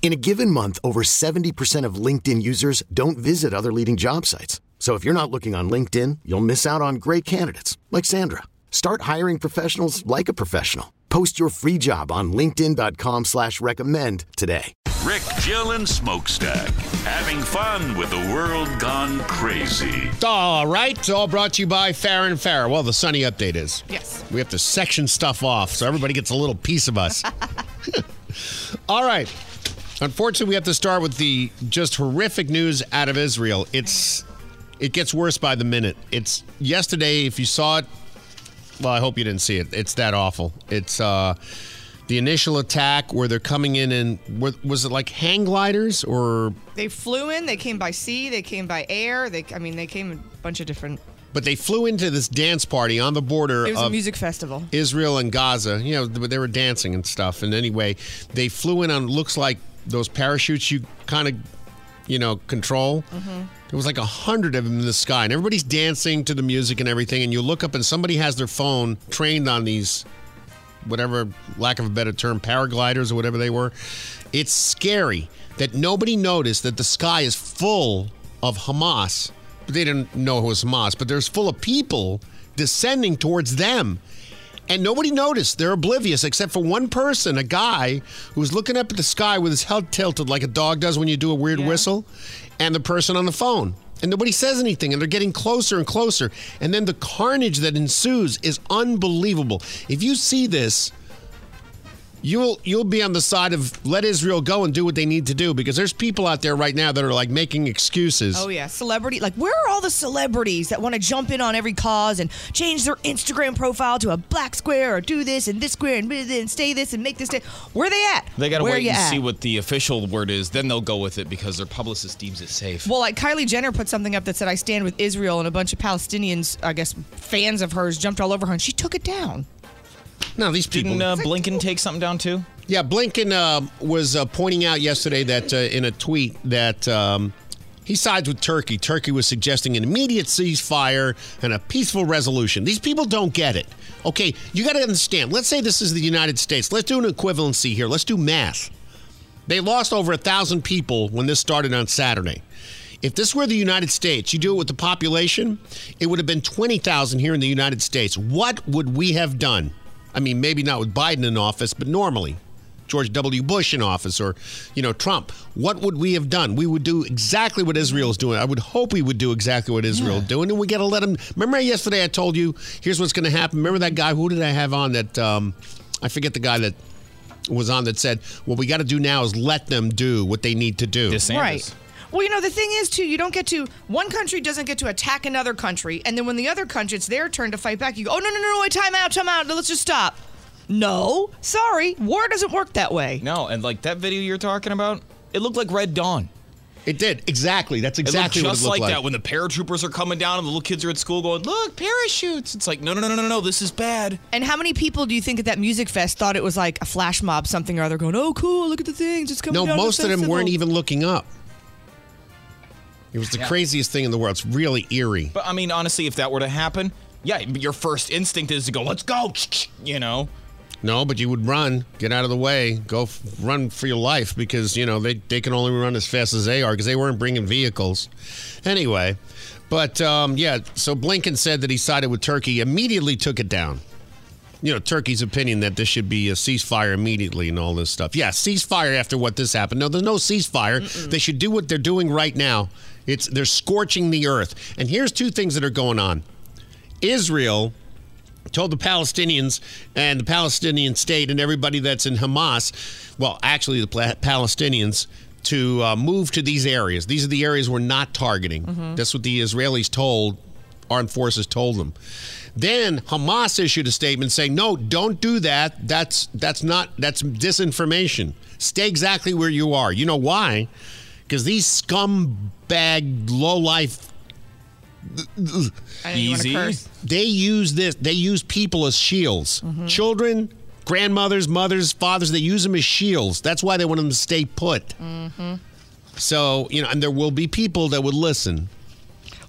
In a given month, over 70% of LinkedIn users don't visit other leading job sites. So if you're not looking on LinkedIn, you'll miss out on great candidates like Sandra. Start hiring professionals like a professional. Post your free job on LinkedIn.com slash recommend today. Rick, Jill, and Smokestack. Having fun with the world gone crazy. All right, it's all brought to you by Fair and Fair. Well, the sunny update is. Yes. We have to section stuff off so everybody gets a little piece of us. all right. Unfortunately, we have to start with the just horrific news out of Israel. It's it gets worse by the minute. It's yesterday. If you saw it, well, I hope you didn't see it. It's that awful. It's uh, the initial attack where they're coming in and was it like hang gliders or? They flew in. They came by sea. They came by air. They, I mean, they came a bunch of different. But they flew into this dance party on the border. It was of a music festival. Israel and Gaza. You know, they were dancing and stuff. And anyway, they flew in on looks like those parachutes you kind of, you know, control. Mm-hmm. There was like a hundred of them in the sky, and everybody's dancing to the music and everything. And you look up, and somebody has their phone trained on these, whatever, lack of a better term, paragliders or whatever they were. It's scary that nobody noticed that the sky is full of Hamas. They didn't know it was Hamas, but there's full of people descending towards them. And nobody noticed. They're oblivious, except for one person, a guy who was looking up at the sky with his head tilted like a dog does when you do a weird Yeah. whistle, and the person on the phone. And nobody says anything, and they're getting closer and closer. And then the carnage that ensues is unbelievable. If you see this, you'll you'll be on the side of let Israel go and do what they need to do because there's people out there right now that are like making excuses. Oh yeah, celebrity. Like, where are all the celebrities that want to jump in on every cause and change their Instagram profile to a black square or do this and this square and, and stay this and make this day? Where are they at? They got to Where wait and at? see what the official word is. Then they'll go with it because their publicist deems it safe. Well, like Kylie Jenner put something up that said, "I stand with Israel," and a bunch of Palestinians, I guess, fans of hers, jumped all over her, and she took it down. No, these people. Didn't uh, Blinken take something down too? Yeah, Blinken uh, was uh, pointing out yesterday that uh, in a tweet that um, he sides with Turkey. Turkey was suggesting an immediate ceasefire and a peaceful resolution. These people don't get it. Okay, you got to understand. Let's say this is the United States. Let's do an equivalency here. Let's do math. They lost over a thousand people when this started on Saturday. If this were the United States, you do it with the population, it would have been 20,000 here in the United States. What would we have done? I mean, maybe not with Biden in office, but normally. George W. Bush in office or, you know, Trump. What would we have done? We would do exactly what Israel's doing. I would hope we would do exactly what Israel's doing. And we got to let them. Remember yesterday I told you, here's what's going to happen. Remember that guy? Who did I have on that? Um, I forget the guy that was on that said, what we got to do now is let them do what they need to do. DeSantis. Right. Well, you know, the thing is, too, you don't get to, one country doesn't get to attack another country, and then when the other country, it's their turn to fight back, you go, oh, no, no, no, no, wait, time out, time out, let's just stop. No, sorry, war doesn't work that way. No, and like that video you're talking about, it looked like Red Dawn. It did. Exactly. That's exactly it what it just looked like, like. that when the paratroopers are coming down and the little kids are at school going, "Look, parachutes!" It's like, no, no, no, no, no, no. This is bad. And how many people do you think at that music fest thought it was like a flash mob, something or other, going, oh, cool, look at the things, it's coming No, down to most of them weren't even looking up. It was the craziest thing in the world. It's really eerie. But I mean, honestly, if that were to happen, yeah, your first instinct is to go, "Let's go," you know. No, but you would run, get out of the way, go f- run for your life because, you know, they, they can only run as fast as they are because they weren't bringing vehicles. Anyway, but um, yeah, so Blinken said that he sided with Turkey, immediately took it down. You know, Turkey's opinion that this should be a ceasefire immediately and all this stuff. Yeah, ceasefire after what this happened. No, there's no ceasefire. They should do what they're doing right now. It's they're scorching the earth. And here's two things that are going on. Israel told the Palestinians and the Palestinian state and everybody that's in Hamas, well, actually the Palestinians, to uh, move to these areas. These are the areas we're not targeting. That's what the Israelis told, armed forces told them. Then Hamas issued a statement saying, "No, don't do that. That's that's not that's disinformation. Stay exactly where you are. You know why? Because these scumbag, low life I didn't even wanna Easy. they use this they use people as shields. Mm-hmm. Children grandmothers mothers fathers they use them as shields. That's why they want them to stay put. Mm-hmm. So you know and there will be people that would listen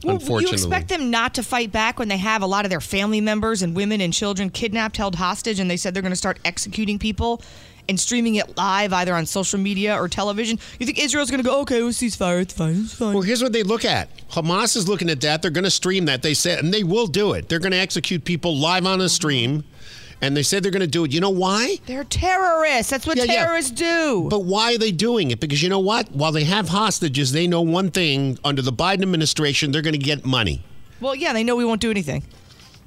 Well, you expect them not to fight back when they have a lot of their family members and women and children kidnapped, held hostage, and they said they're going to start executing people and streaming it live either on social media or television. You think Israel's going to go, okay, we'll ceasefire, it's fine, it's fine. well here's what they look at hamas is looking at that they're going to stream that they said and they will do it they're going to execute people live on a stream and they said they're going to do it you know why They're terrorists. That's what Yeah, yeah. terrorists do. But why are they doing it? Because you know what? While they have hostages, they know one thing under the Biden administration, they're going to get money. well, yeah, they know we won't do anything.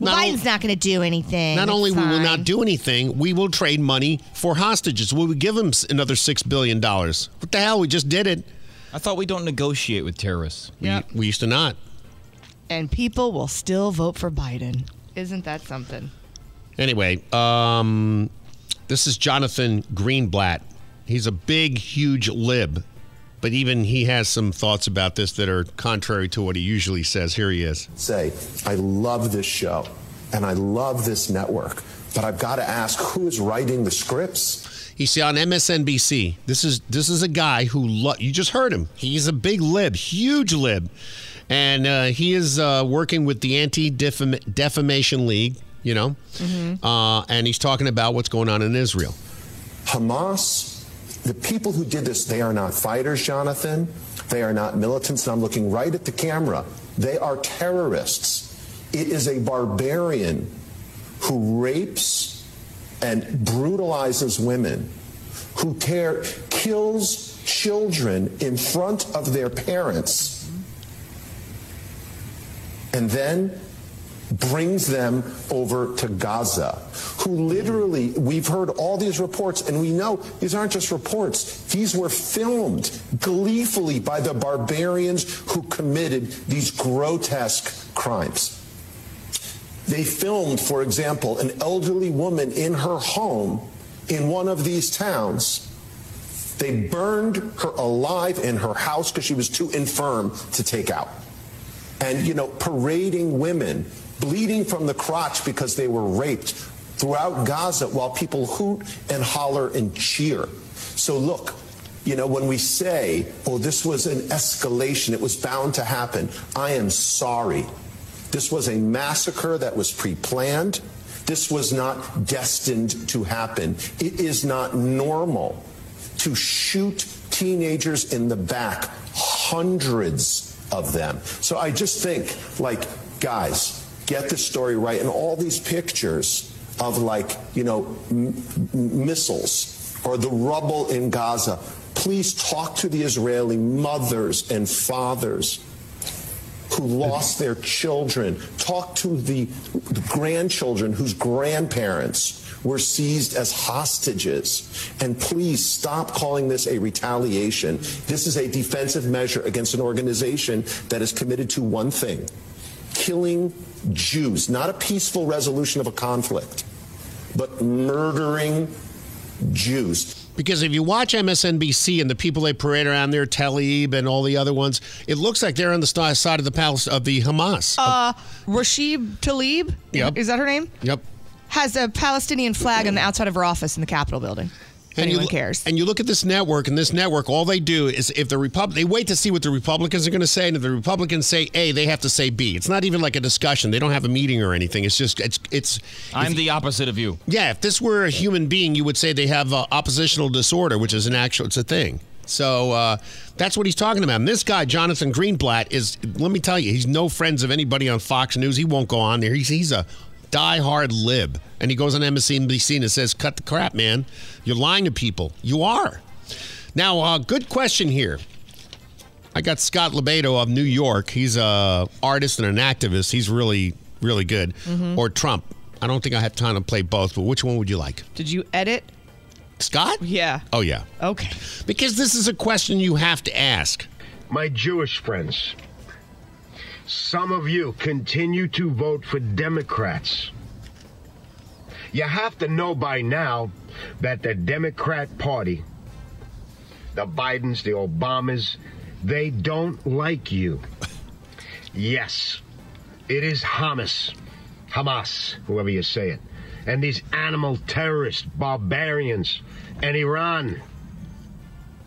Well, Not Biden's on- not going to do anything. Not It's only will we will not do anything, we will trade money for hostages. We will we give them s- another $6 billion? What the hell? We just did it. I thought we don't negotiate with terrorists. We, we used to not. And people will still vote for Biden. Isn't that something? Anyway, um, this is Jonathan Greenblatt. He's a big, huge lib, but even he has some thoughts about this that are contrary to what he usually says. Here he is. say, I love this show and I love this network, but I've got to ask who is writing the scripts? You see on MSNBC, this is this is a guy who lo- you just heard him. He's a big lib, huge lib, and uh, he is uh, working with the Anti Defamation League. You know, uh, and he's talking about what's going on in Israel. Hamas, the people who did this, they are not fighters, Jonathan. They are not militants. And I'm looking right at the camera. They are terrorists. It is a barbarian who rapes and brutalizes women, who tear, kills children in front of their parents, and then brings them over to Gaza, who literally, we've heard all these reports, and we know these aren't just reports. These were filmed gleefully by the barbarians who committed these grotesque crimes. They filmed, for example, an elderly woman in her home in one of these towns. They burned her alive in her house because she was too infirm to take out and you know parading women bleeding from the crotch because they were raped throughout Gaza while people hoot and holler and cheer. So look, you know when we say, "Oh, this was an escalation, it was bound to happen." I am sorry. This was a massacre that was pre-planned. This was not destined to happen. It is not normal to shoot teenagers in the back, hundreds of them. So I just think, like, guys, get the story right. And all these pictures of, like, you know, missiles or the rubble in Gaza, please talk to the Israeli mothers and fathers who lost their children. Talk to the grandchildren whose grandparents were seized as hostages. And please stop calling this a retaliation. This is a defensive measure against an organization that is committed to one thing killing Jews, not a peaceful resolution of a conflict, but murdering Jews. Because if you watch MSNBC and the people they parade around there, Tlaib and all the other ones, it looks like they're on the side of the palace of the Hamas. Uh, Rashid Tlaib, Yep. is that her name? yep. Has a Palestinian flag on the outside of her office in the Capitol building. If anyone you, cares. And you look at this network, and this network, all they do is if the Repub- they wait to see what the Republicans are going to say, and if the Republicans say A, they have to say B. It's not even like a discussion. They don't have a meeting or anything. It's just it's it's. I'm the opposite of you. Yeah, if this were a human being, you would say they have uh, oppositional disorder, which is an actual, it's a thing. So uh, that's what he's talking about. And this guy, Jonathan Greenblatt, is, let me tell you, he's no friends of anybody on Fox News. He won't go on there. He's, he's a diehard lib. And he goes on MSNBC and says, cut the crap, man. You're lying to people. You are. Now, uh, good question here. I got Scott LoBaido of New York. He's a artist and an activist. He's really, really good. Or Trump. I don't think I have time to play both, but which one would you like? Did you edit? Scott? Yeah. Oh, yeah. Okay. Because this is a question you have to ask. My Jewish friends, some of you continue to vote for Democrats. You have to know by now that the Democrat Party, the Bidens, the Obamas, they don't like you. Yes, it is Hamas, Hamas, whoever you say it, and these animal terrorists, barbarians, and Iran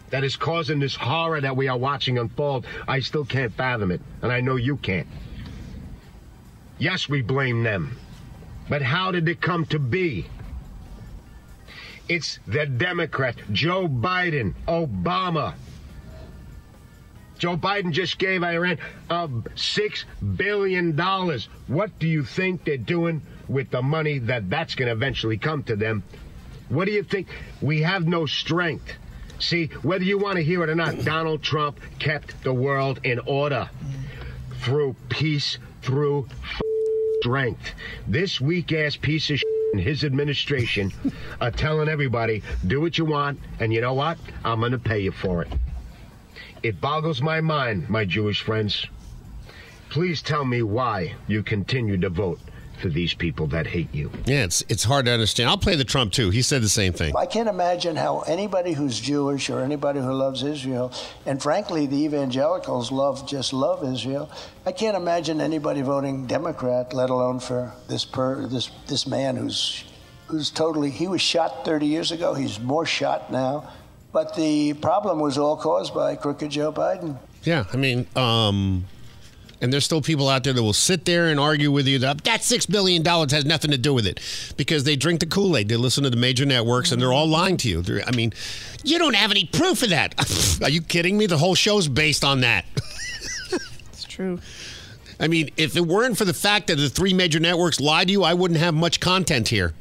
that is causing this horror that we are watching unfold. I still can't fathom it, and I know you can't. Yes, we blame them. But how did it come to be? It's the Democrat, Joe Biden, Obama. Joe Biden just gave Iran uh, $6 billion. What do you think they're doing with the money that that's going to eventually come to them? What do you think? We have no strength. See, whether you want to hear it or not, Donald Trump kept the world in order through peace, through strength. This weak ass piece of in his administration are telling everybody, do what you want, and you know what? I'm going to pay you for it. It boggles my mind, my Jewish friends. Please tell me why you continue to vote for these people that hate you. Yeah, it's it's hard to understand. I'll play the Trump too. He said the same thing. I can't imagine how anybody who's Jewish or anybody who loves Israel, and frankly, the evangelicals love just love Israel. I can't imagine anybody voting Democrat, let alone for this per this this man who's who's totally. He was shot 30 years ago. He's more shot now, but the problem was all caused by crooked Joe Biden. Yeah, I mean, um, and there's still people out there that will sit there and argue with you that that six billion dollars has nothing to do with it because they drink the Kool Aid, they listen to the major networks, and they're all lying to you. They're, I mean, you don't have any proof of that. Are you kidding me? The whole show's based on that. It's true. I mean, if it weren't for the fact that the three major networks lied to you, I wouldn't have much content here.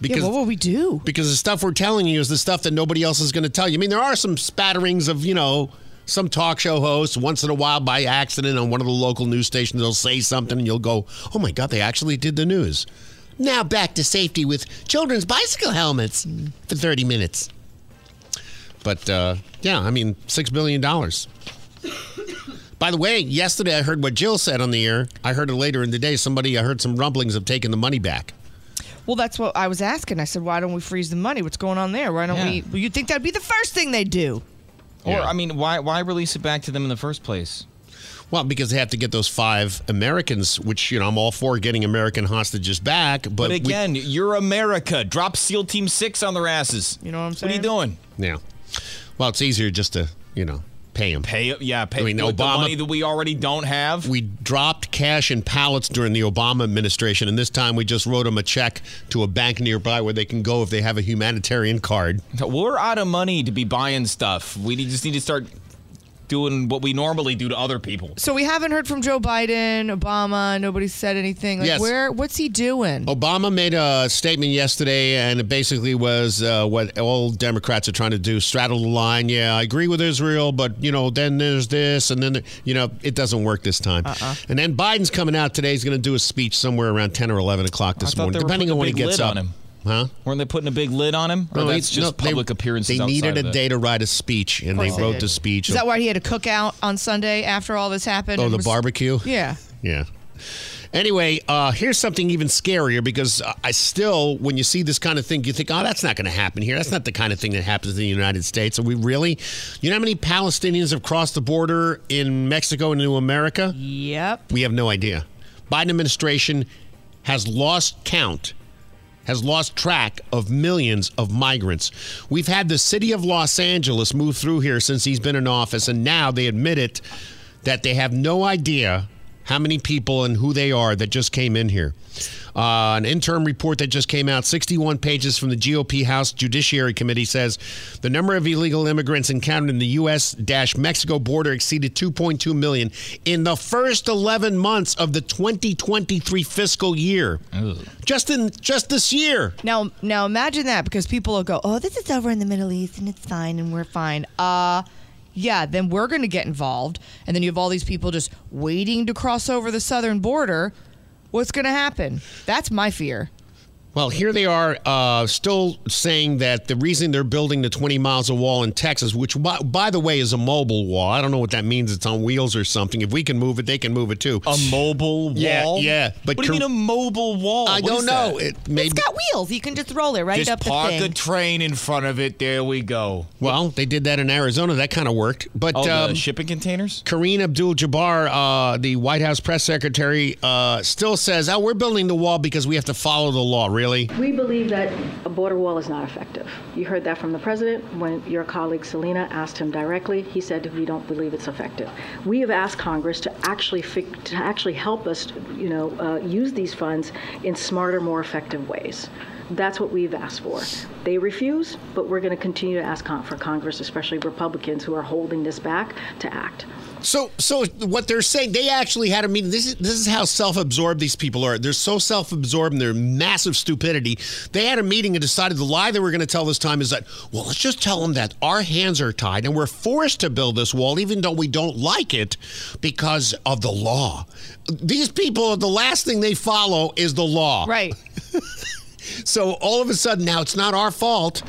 yeah, what will we do? because the stuff we're telling you is the stuff that nobody else is going to tell you. I mean, there are some spatterings of, you know, some talk show hosts once in a while by accident on one of the local news stations. They'll say something and you'll go, oh my God, they actually did the news. Now back to safety with children's bicycle helmets for 30 minutes. But uh, yeah, I mean, $6 billion. By the way, yesterday I heard what Jill said on the air. I heard it later in the day. Somebody, I heard some rumblings of taking the money back. Well, that's what I was asking. I said, why don't we freeze the money? What's going on there? Why don't Yeah. we? Well, you'd think that'd be the first thing they do. Or Yeah. I mean, why why release it back to them in the first place? Well, because they have to get those five Americans, which you know I'm all for getting American hostages back. But, But we- again, you're America. Drop SEAL Team Six on their asses. You know what I'm saying? What are you doing? yeah. Well, it's easier just to you know pay them. Pay yeah, pay I mean, with the Obama- money that we already don't have. We dropped cash in pallets during the Obama administration, and this time we just wrote them a check to a bank nearby where they can go if they have a humanitarian card. We're out of money to be buying stuff. We just need to start doing what we normally do to other people. So we haven't heard from Joe Biden, Obama. Nobody said anything. Like, Yes. where? What's he doing? Obama made a statement yesterday, and it basically was uh, what all Democrats are trying to do: straddle the line. Yeah, I agree with Israel, but you know, then there's this, and then you know, it doesn't work this time. Uh-uh. And then Biden's coming out today. He's going to do a speech somewhere around ten or eleven o'clock this morning, depending on when he gets up. on him. Huh? Weren't they putting a big lid on him? Or No, that's just no, they- public appearances They needed a day to write a speech, and they course they wrote did. the speech. Is that why he had a cookout on Sunday after all this happened? oh, the was- barbecue. Yeah. Yeah. Anyway, uh, here's something even scarier because uh, I still, when you see this kind of thing, you think, oh, that's not going to happen here. That's not the kind of thing that happens in the United States. Are we really? You know how many Palestinians have crossed the border in Mexico into America? Yep. We have no idea. Biden administration has lost count, has lost track of millions of migrants. We've had the city of Los Angeles move through here since he's been in office, and now they admit it that they have no idea how many people and who they are that just came in here. Uh, an interim report that just came out, 61 pages from the GOP House Judiciary Committee, says the number of illegal immigrants encountered in the U.S. Mexico border exceeded 2.2 million in the first 11 months of the 2023 fiscal year. Just in just this year. Now, now imagine that because people will go, "Oh, this is over in the Middle East and it's fine and we're fine." Uh yeah, then we're going to get involved, and then you have all these people just waiting to cross over the southern border. What's going to happen? That's my fear. Well, here they are, uh, still saying that the reason they're building the 20 miles of wall in Texas, which, by, by the way, is a mobile wall. I don't know what that means. It's on wheels or something. If we can move it, they can move it too. A mobile Yeah, wall? yeah, but what do you mean a mobile wall? I What don't know. It maybe. It's got wheels. You can just roll it right Just up the park thing. a train in front of it. There we go. well, they did that in Arizona. That kind of worked. But Oh, um, the shipping containers? Karine Abdul-Jabbar, uh, the White House press secretary, uh, still says, "Oh, we're building the wall because we have to follow the law." Really? We believe that a border wall is not effective. You heard that from the president when your colleague Selena asked him directly. He said we don't believe it's effective. We have asked Congress to actually to actually help us, you know, uh, use these funds in smarter, more effective ways. That's what we've asked for. They refuse, but we're going to continue to ask for Congress, especially Republicans who are holding this back, to act. So, so what they're saying, they actually had a meeting. This is this is how self-absorbed these people are. They're so self-absorbed in their massive stupidity. They had a meeting and decided the lie they were going to tell this time is that, well, let's just tell them that our hands are tied and we're forced to build this wall, even though we don't like it, because of the law. These people, the last thing they follow is the law. Right. So all of a sudden now it's not our fault.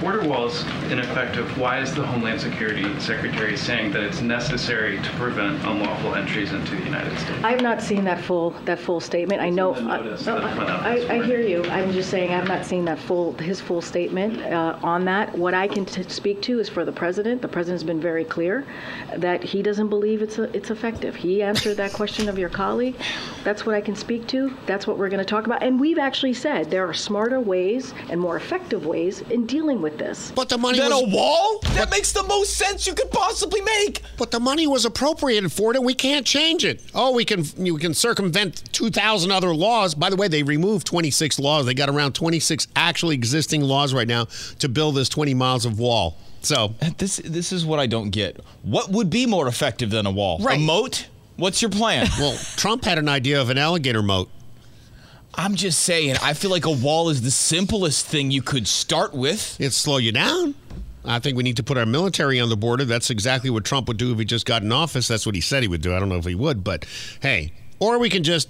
Border wall is ineffective, why is the Homeland Security Secretary saying that it's necessary to prevent unlawful entries into the United States? I have not seen that full that full statement. I know. in the notice I, I, I hear you. I'm just saying I have not seen that full his full statement uh, on that. What I can t- speak to is for the president. The president's been very clear that he doesn't believe it's a, it's effective. He answered that question of your colleague. That's what I can speak to. That's what we're going to talk about. And we've actually said there are smarter ways and more effective ways in dealing with this. But the money Then was a wall? That makes the most sense you could possibly make. But the money was appropriated for it, and we can't change it. Oh, we can we can circumvent two thousand other laws. By the way, they removed twenty six laws. They got around twenty six actually existing laws right now to build this twenty miles of wall. So This this is what I don't get. What would be more effective than a wall? Right. A moat? What's your plan? well, Trump had an idea of an alligator moat. I'm just saying, I feel like a wall is the simplest thing you could start with. It'd slow you down. I think we need to put our military on the border. That's exactly what Trump would do if he just got in office. That's what he said he would do. I don't know if he would, but hey, or we can just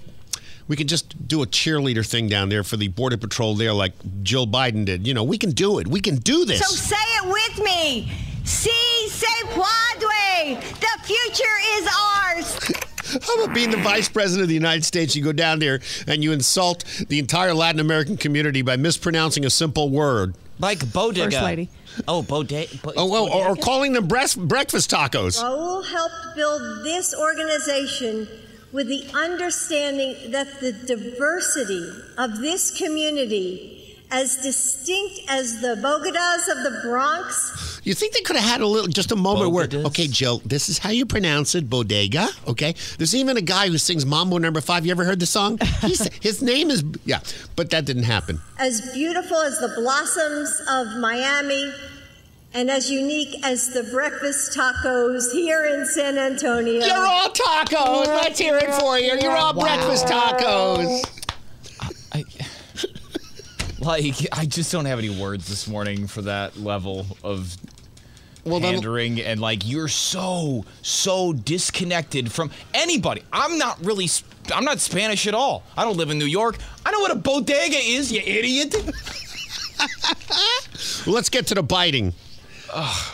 we can just do a cheerleader thing down there for the border patrol there, like Jill Biden did. You know, we can do it. We can do this. So say it with me. Si se puede. The future is ours. How about being the vice president of the United States? You go down there and you insult the entire Latin American community by mispronouncing a simple word. Like bodega. First lady. Oh, bodega. Oh, well, or, or calling them breast, breakfast tacos. Raul helped build this organization with the understanding that the diversity of this community, as distinct as the Bogotas of the Bronx, You think they could have had a little, just a moment where, okay, Jill, this is how you pronounce it, bodega. Okay, there's even a guy who sings Mambo Number Five. You ever heard the song? He's, his name is yeah, but that didn't happen. as beautiful as the blossoms of Miami, and as unique as the breakfast tacos here in San Antonio. You're all tacos. Let's hear it for you. You're all breakfast tacos. I, like, I just don't have any words this morning for that level of Well, then- pandering. And, like, you're so, so disconnected from anybody. I'm not really, sp- I'm not Spanish at all. I don't live in New York. I know what a bodega is, you idiot. Let's get to the biting.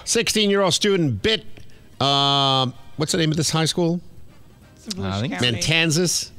16 year old student bit, um, what's the name of this high school? I think Matanzas.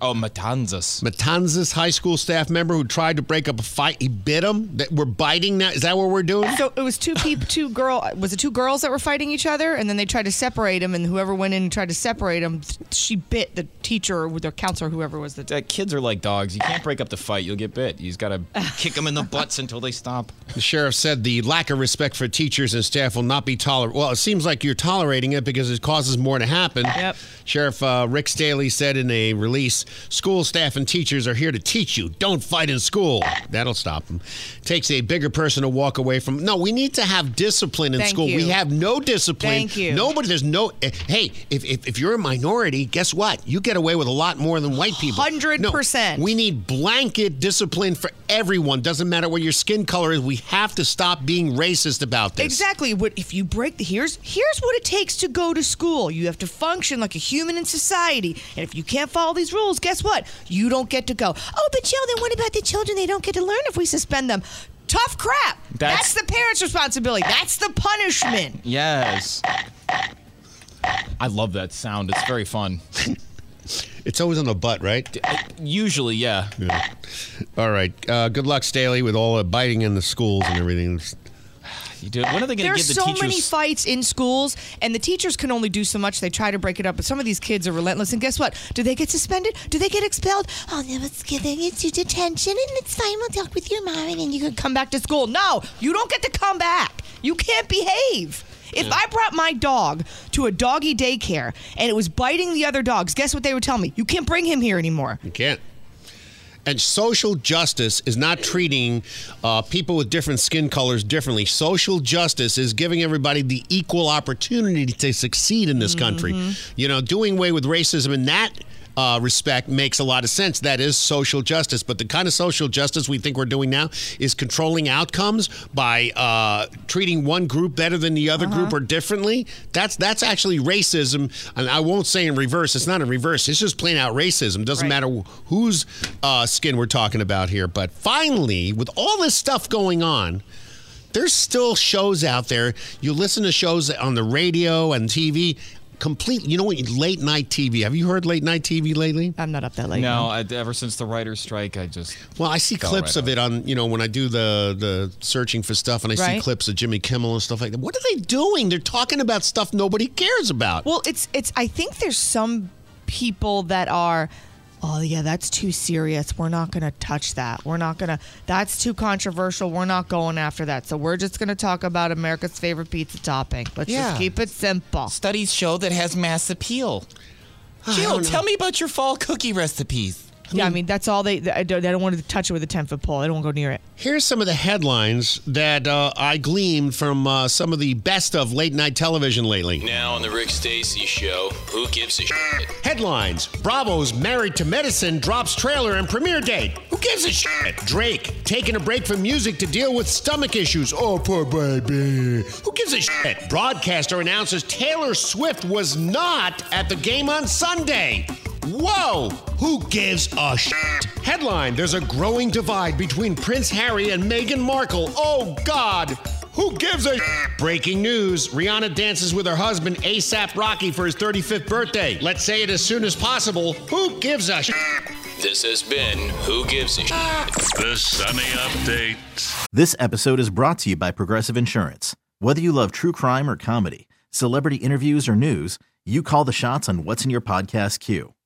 Oh, Matanzas. Matanzas high school staff member who tried to break up a fight. He bit him. That we're biting now. Is that what we're doing? So it was two people, two girl. Was it two girls that were fighting each other, and then they tried to separate them, and whoever went in and tried to separate them, she bit the teacher or the counselor, whoever was the. Uh, kids are like dogs. You can't break up the fight. You'll get bit. You just got to kick them in the butts until they stop. The sheriff said the lack of respect for teachers and staff will not be tolerated. Well, it seems like you're tolerating it because it causes more to happen. Yep. Sheriff uh, Rick Staly said in a release school staff and teachers are here to teach you. Don't fight in school. That'll stop them. Takes a bigger person to walk away from. No, we need to have discipline in Thank school. you. We have no discipline. Thank you. Nobody, there's no. eh, Hey, if, if, if you're a minority, guess what? You get away with a lot more than white people. 100%. No, we need blanket discipline for everyone. Doesn't matter what your skin color is. We have to stop being racist about this. Exactly. What if you break the here's here's what it takes to go to school. You have to function like a human in society, and if you can't follow these rules, schools, guess what? You don't get to go. Oh, but Jill, then what about the children? They don't get to learn if we suspend them. Tough crap. That's- That's, the parents' responsibility. That's the punishment. Yes. I love that sound. It's very fun. It's always on the butt, right? Usually, yeah. Yeah. All right. Uh, good luck, Staly, with all the biting in the schools and everything. You do. When are they going to There's give the so teachers? many fights in schools, and the teachers can only do so much. They try to break it up, but some of these kids are relentless. And guess what? Do they get suspended? Do they get expelled? Oh, no, it's giving get to detention, and it's fine. We'll talk with your mom, and then you can come back to school. No, you don't get to come back. You can't behave. If I brought my dog to a doggy daycare and it was biting the other dogs, guess what they would tell me? You can't bring him here anymore. You can't. And social justice is not treating uh, people with different skin colors differently. Social justice is giving everybody the equal opportunity to succeed in this country. You know, doing away with racism in that uh, respect makes a lot of sense. That is social justice. But the kind of social justice we think we're doing now is controlling outcomes by uh, treating one group better than the other group or differently. That's that's actually racism. And I won't say in reverse. It's not in reverse. It's just plain out racism. Doesn't matter whose uh, skin we're talking about here. But finally, with all this stuff going on, there's still shows out there. You listen to shows on the radio and TV. Complete, you know what? Late night TV. Have you heard late night TV lately? I'm not up that late. No, I, ever since the writer's strike, I just. Well, I see clips right of it on, you know, when I do the the searching for stuff, and I see clips of Jimmy Kimmel and stuff like that. What are they doing? They're talking about stuff nobody cares about. Well, it's it's. I think there's some people that are. Oh yeah, that's too serious. We're not going to touch that. We're not going to. That's too controversial. We're not going after that. So we're just going to talk about America's favorite pizza topping. Let's Yeah. just keep it simple. Studies show that has mass appeal. Jill, tell me about your fall cookie recipes. Yeah, I mean that's all they. They don't, they don't want to touch it with a ten foot pole. They don't want to go near it. Here's some of the headlines that uh, I gleaned from uh, some of the best of late night television lately. Now on the Rick Stacy Show, who gives a shit? Headlines Bravo's Married to Medicine drops trailer and premiere date. Who gives a shit? Drake taking a break from music to deal with stomach issues. Oh, poor baby. Who gives a shit? Broadcaster announces Taylor Swift was not at the game on Sunday. Whoa! Who gives a shit? Headline There's a growing divide between Prince Harry and Meghan Markle. Oh, God! Who gives a shit? Breaking news Rihanna dances with her husband ASAP Rocky for his 35th birthday. Let's say it as soon as possible. Who gives a shit? This has been Who Gives a Shit? The Sunny Update. This episode is brought to you by Progressive Insurance. Whether you love true crime or comedy, celebrity interviews or news, you call the shots on what's in your podcast queue.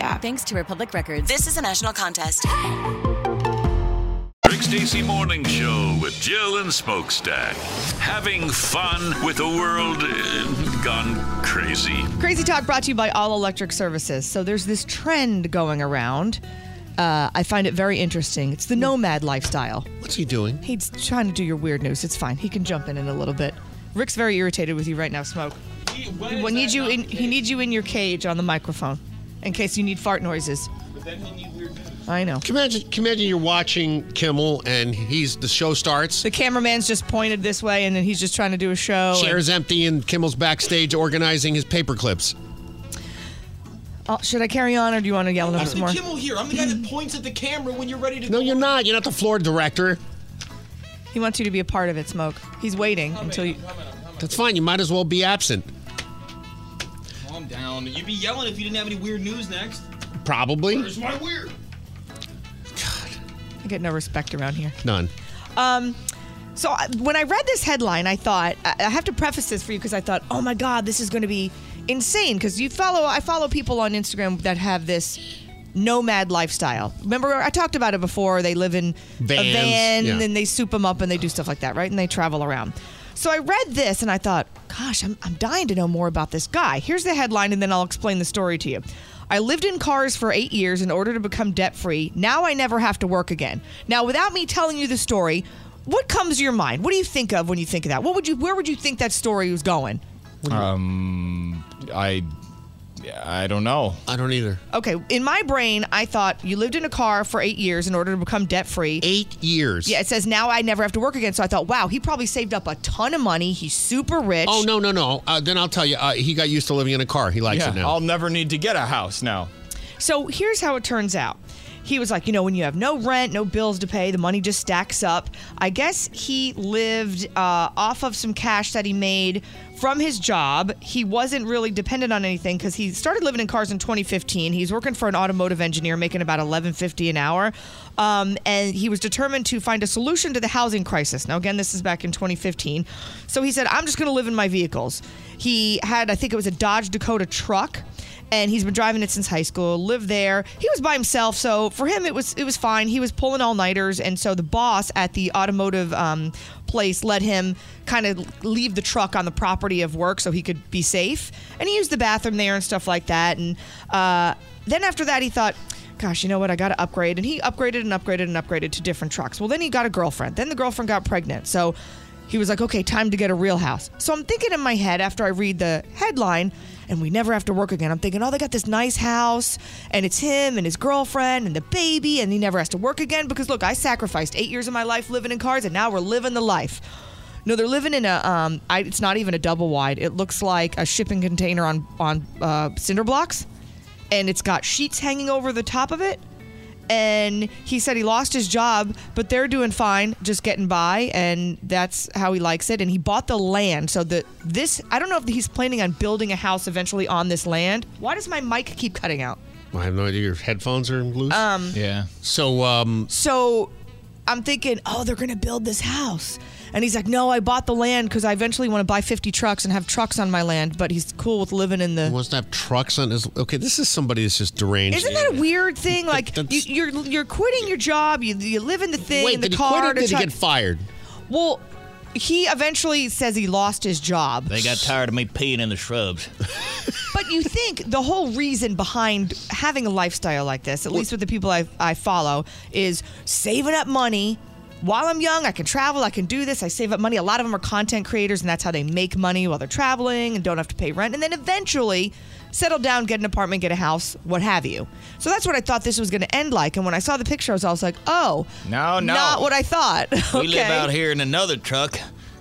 app. Thanks to Republic Records. This is a national contest. Rick Stacy Morning Show with Jill and Smokestack. Having fun with the world uh, gone crazy. Crazy Talk brought to you by All Electric Services. So there's this trend going around. Uh, I find it very interesting. It's the nomad lifestyle. What's he doing? He's trying to do your weird news. It's fine. He can jump in in a little bit. Rick's very irritated with you right now, Smoke. He needs you in. He needs you in your cage on the microphone, in case you need fart noises. I know. Can you imagine, can you imagine you're watching Kimmel and he's the show starts. The cameraman's just pointed this way, and then he's just trying to do a show. and- Chair's empty and Kimmel's backstage organizing his paper clips. Oh, should I carry on, or do you want to yell at him I'm some the more? Kimmel here. I'm the guy that points at the camera when you're ready to No, go. you're not. You're not the floor director. He wants you to be a part of it, Smoke. He's waiting until you. That's fine. You might as well be absent. Calm. You'd be yelling if you didn't have any weird news next. Probably. Where's my weird? God. I get no respect around here. None. Um, so I- when I read this headline, I thought I I have to preface this for you because I thought, oh my god, this is going to be insane. Because you follow, I follow people on Instagram that have this nomad lifestyle. Remember, I talked about it before. They live in Vans, a van yeah. and then they soup them up and they do stuff like that, right? And they travel around. So I read this and I thought, gosh, I'm, I'm dying to know more about this guy. Here's the headline, and then I'll explain the story to you. I lived in cars for eight years in order to become debt free. Now I never have to work again. Now, without me telling you the story, what comes to your mind? What do you think of when you think of that? What would you? Where would you think that story was going? Um, I, I don't know. I don't either. Okay, in my brain, I thought you lived in a car for eight years in order to become debt free. Eight years. Yeah, it says now I never have to work again. So I thought, wow, he probably saved up a ton of money. He's super rich. Oh no no no! Uh, then I'll tell you. Uh, he got used to living in a car. He likes Yeah, it now. I'll never need to get a house now. So here's how it turns out. He was like, you know, when you have no rent, no bills to pay, the money just stacks up. I guess he lived uh, off of some cash that he made from his job. He wasn't really dependent on anything because he started living in cars in 2015. He's working for an automotive engineer, making about 11.50 an hour, um, and he was determined to find a solution to the housing crisis. Now, again, this is back in 2015. So he said, I'm just going to live in my vehicles. He had, I think it was a Dodge Dakota truck and he's been driving it since high school. Lived there. He was by himself, so for him it was it was fine. He was pulling all nighters, and so the boss at the automotive um, place let him kind of leave the truck on the property of work so he could be safe. And he used the bathroom there and stuff like that. And uh, then after that, he thought. Gosh, you know what? I got to upgrade. And he upgraded and upgraded and upgraded to different trucks. Well, then he got a girlfriend. Then the girlfriend got pregnant. So he was like, okay, time to get a real house. So I'm thinking in my head after I read the headline, and we never have to work again. I'm thinking, oh, they got this nice house, and it's him and his girlfriend and the baby, and he never has to work again because look, I sacrificed eight years of my life living in cars, and now we're living the life. No, they're living in a. Um, I, it's not even a double wide. It looks like a shipping container on on uh, cinder blocks, and it's got sheets hanging over the top of it and he said he lost his job, but they're doing fine, just getting by, and that's how he likes it. And he bought the land, so that this I don't know if he's planning on building a house eventually on this land. Why does my mic keep cutting out? I have no idea. Your headphones are loose. Um, Yeah. So um, So I'm thinking, oh, they're gonna build this house. And he's like, no, I bought the land because I eventually want to buy 50 trucks and have trucks on my land. But he's cool with living in the. wants to have trucks on his. Okay, this is somebody that's just deranged. Isn't that a weird thing? Like you, you're you're quitting your job, you you live in the thing, Wait, in the did he car. quit or did he get fired? Well, he eventually says he lost his job. They got tired of me peeing in the shrubs. But you think the whole reason behind having a lifestyle like this, at least with the people I, I follow, is saving up money. While I'm young, I can travel, I can do this, I save up money. A lot of them are content creators, and that's how they make money while they're traveling and don't have to pay rent. And then eventually settle down, get an apartment, get a house, what have you. So that's what I thought this was going to end like. And when I saw the picture, I was, I was like, oh, No, no. not what I thought. We okay. live out here in another truck,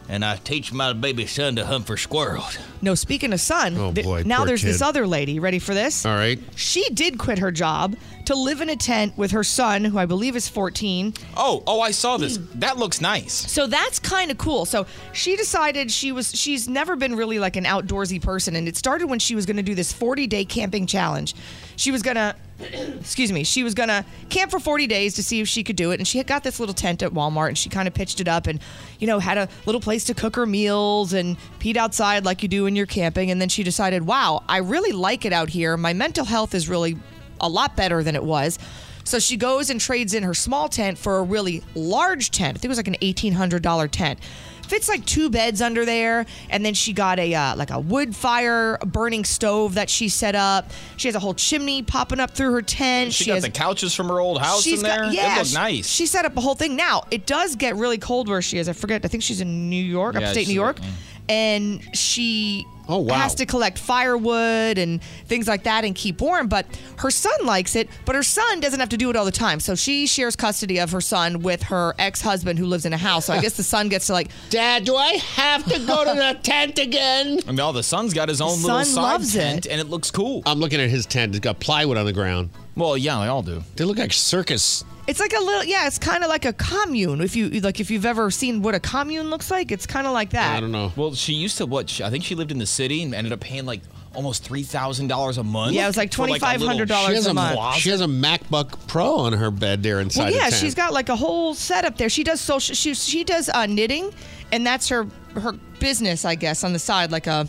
and I teach my baby son to hunt for squirrels. No, speaking of son, Oh, th- boy, now poor there's this other lady. Ready for this? All right. She did quit her job to live in a tent with her son, who I believe is 14. Oh, oh, I saw this. That looks nice. So that's kind of cool. So she decided she was she's never been really like an outdoorsy person and it started when she was going to do this 40-day camping challenge. She was to excuse me, she was to camp for 40 days to see if she could do it and she had got this little tent at Walmart and she kind of pitched it up and you know had a little place to cook her meals and peed outside like you do when you're camping and then she decided, "Wow, I really like it out here. My mental health is really a lot better than it was." So she goes and trades in her small tent for a really large tent. I think it was like an $1,800 tent. Fits like two beds under there, and then she got a uh, like a wood fire burning stove that she set up. She has a whole chimney popping up through her tent. She, got has the couches from her old house in there. got- yeah, it looked she- nice. She set up a whole thing. Now it does get really cold where she is. I forget. I think she's in New York, Yeah, upstate New she's- York, yeah. and she Oh, wow. Has to collect firewood and things like that and keep warm. But her son likes it, but her son doesn't have to do it all the time. So she shares custody of her son with her ex husband who lives in a house. So I guess the son gets to like, Dad, do I have to go to the tent again? I mean, all the son's got his own Son little side loves tent, it. and it looks cool. I'm looking at his tent. It's got plywood on the ground. Well, yeah, they all do. They look like circus. It's like a little, yeah. It's kind of like a commune. If you like, if you've ever seen what a commune looks like, it's kind of like that. I don't know. Well, she used to what? She, I think she lived in the city and ended up paying like almost three thousand dollars a month. Yeah, it was like for, a little- $2,500 She has a a, month. she has a MacBook Pro on her bed there inside Well, yeah, tent. she's got like a whole setup there. She does social. She she does uh, knitting, and that's her her business, I guess, on the side, like a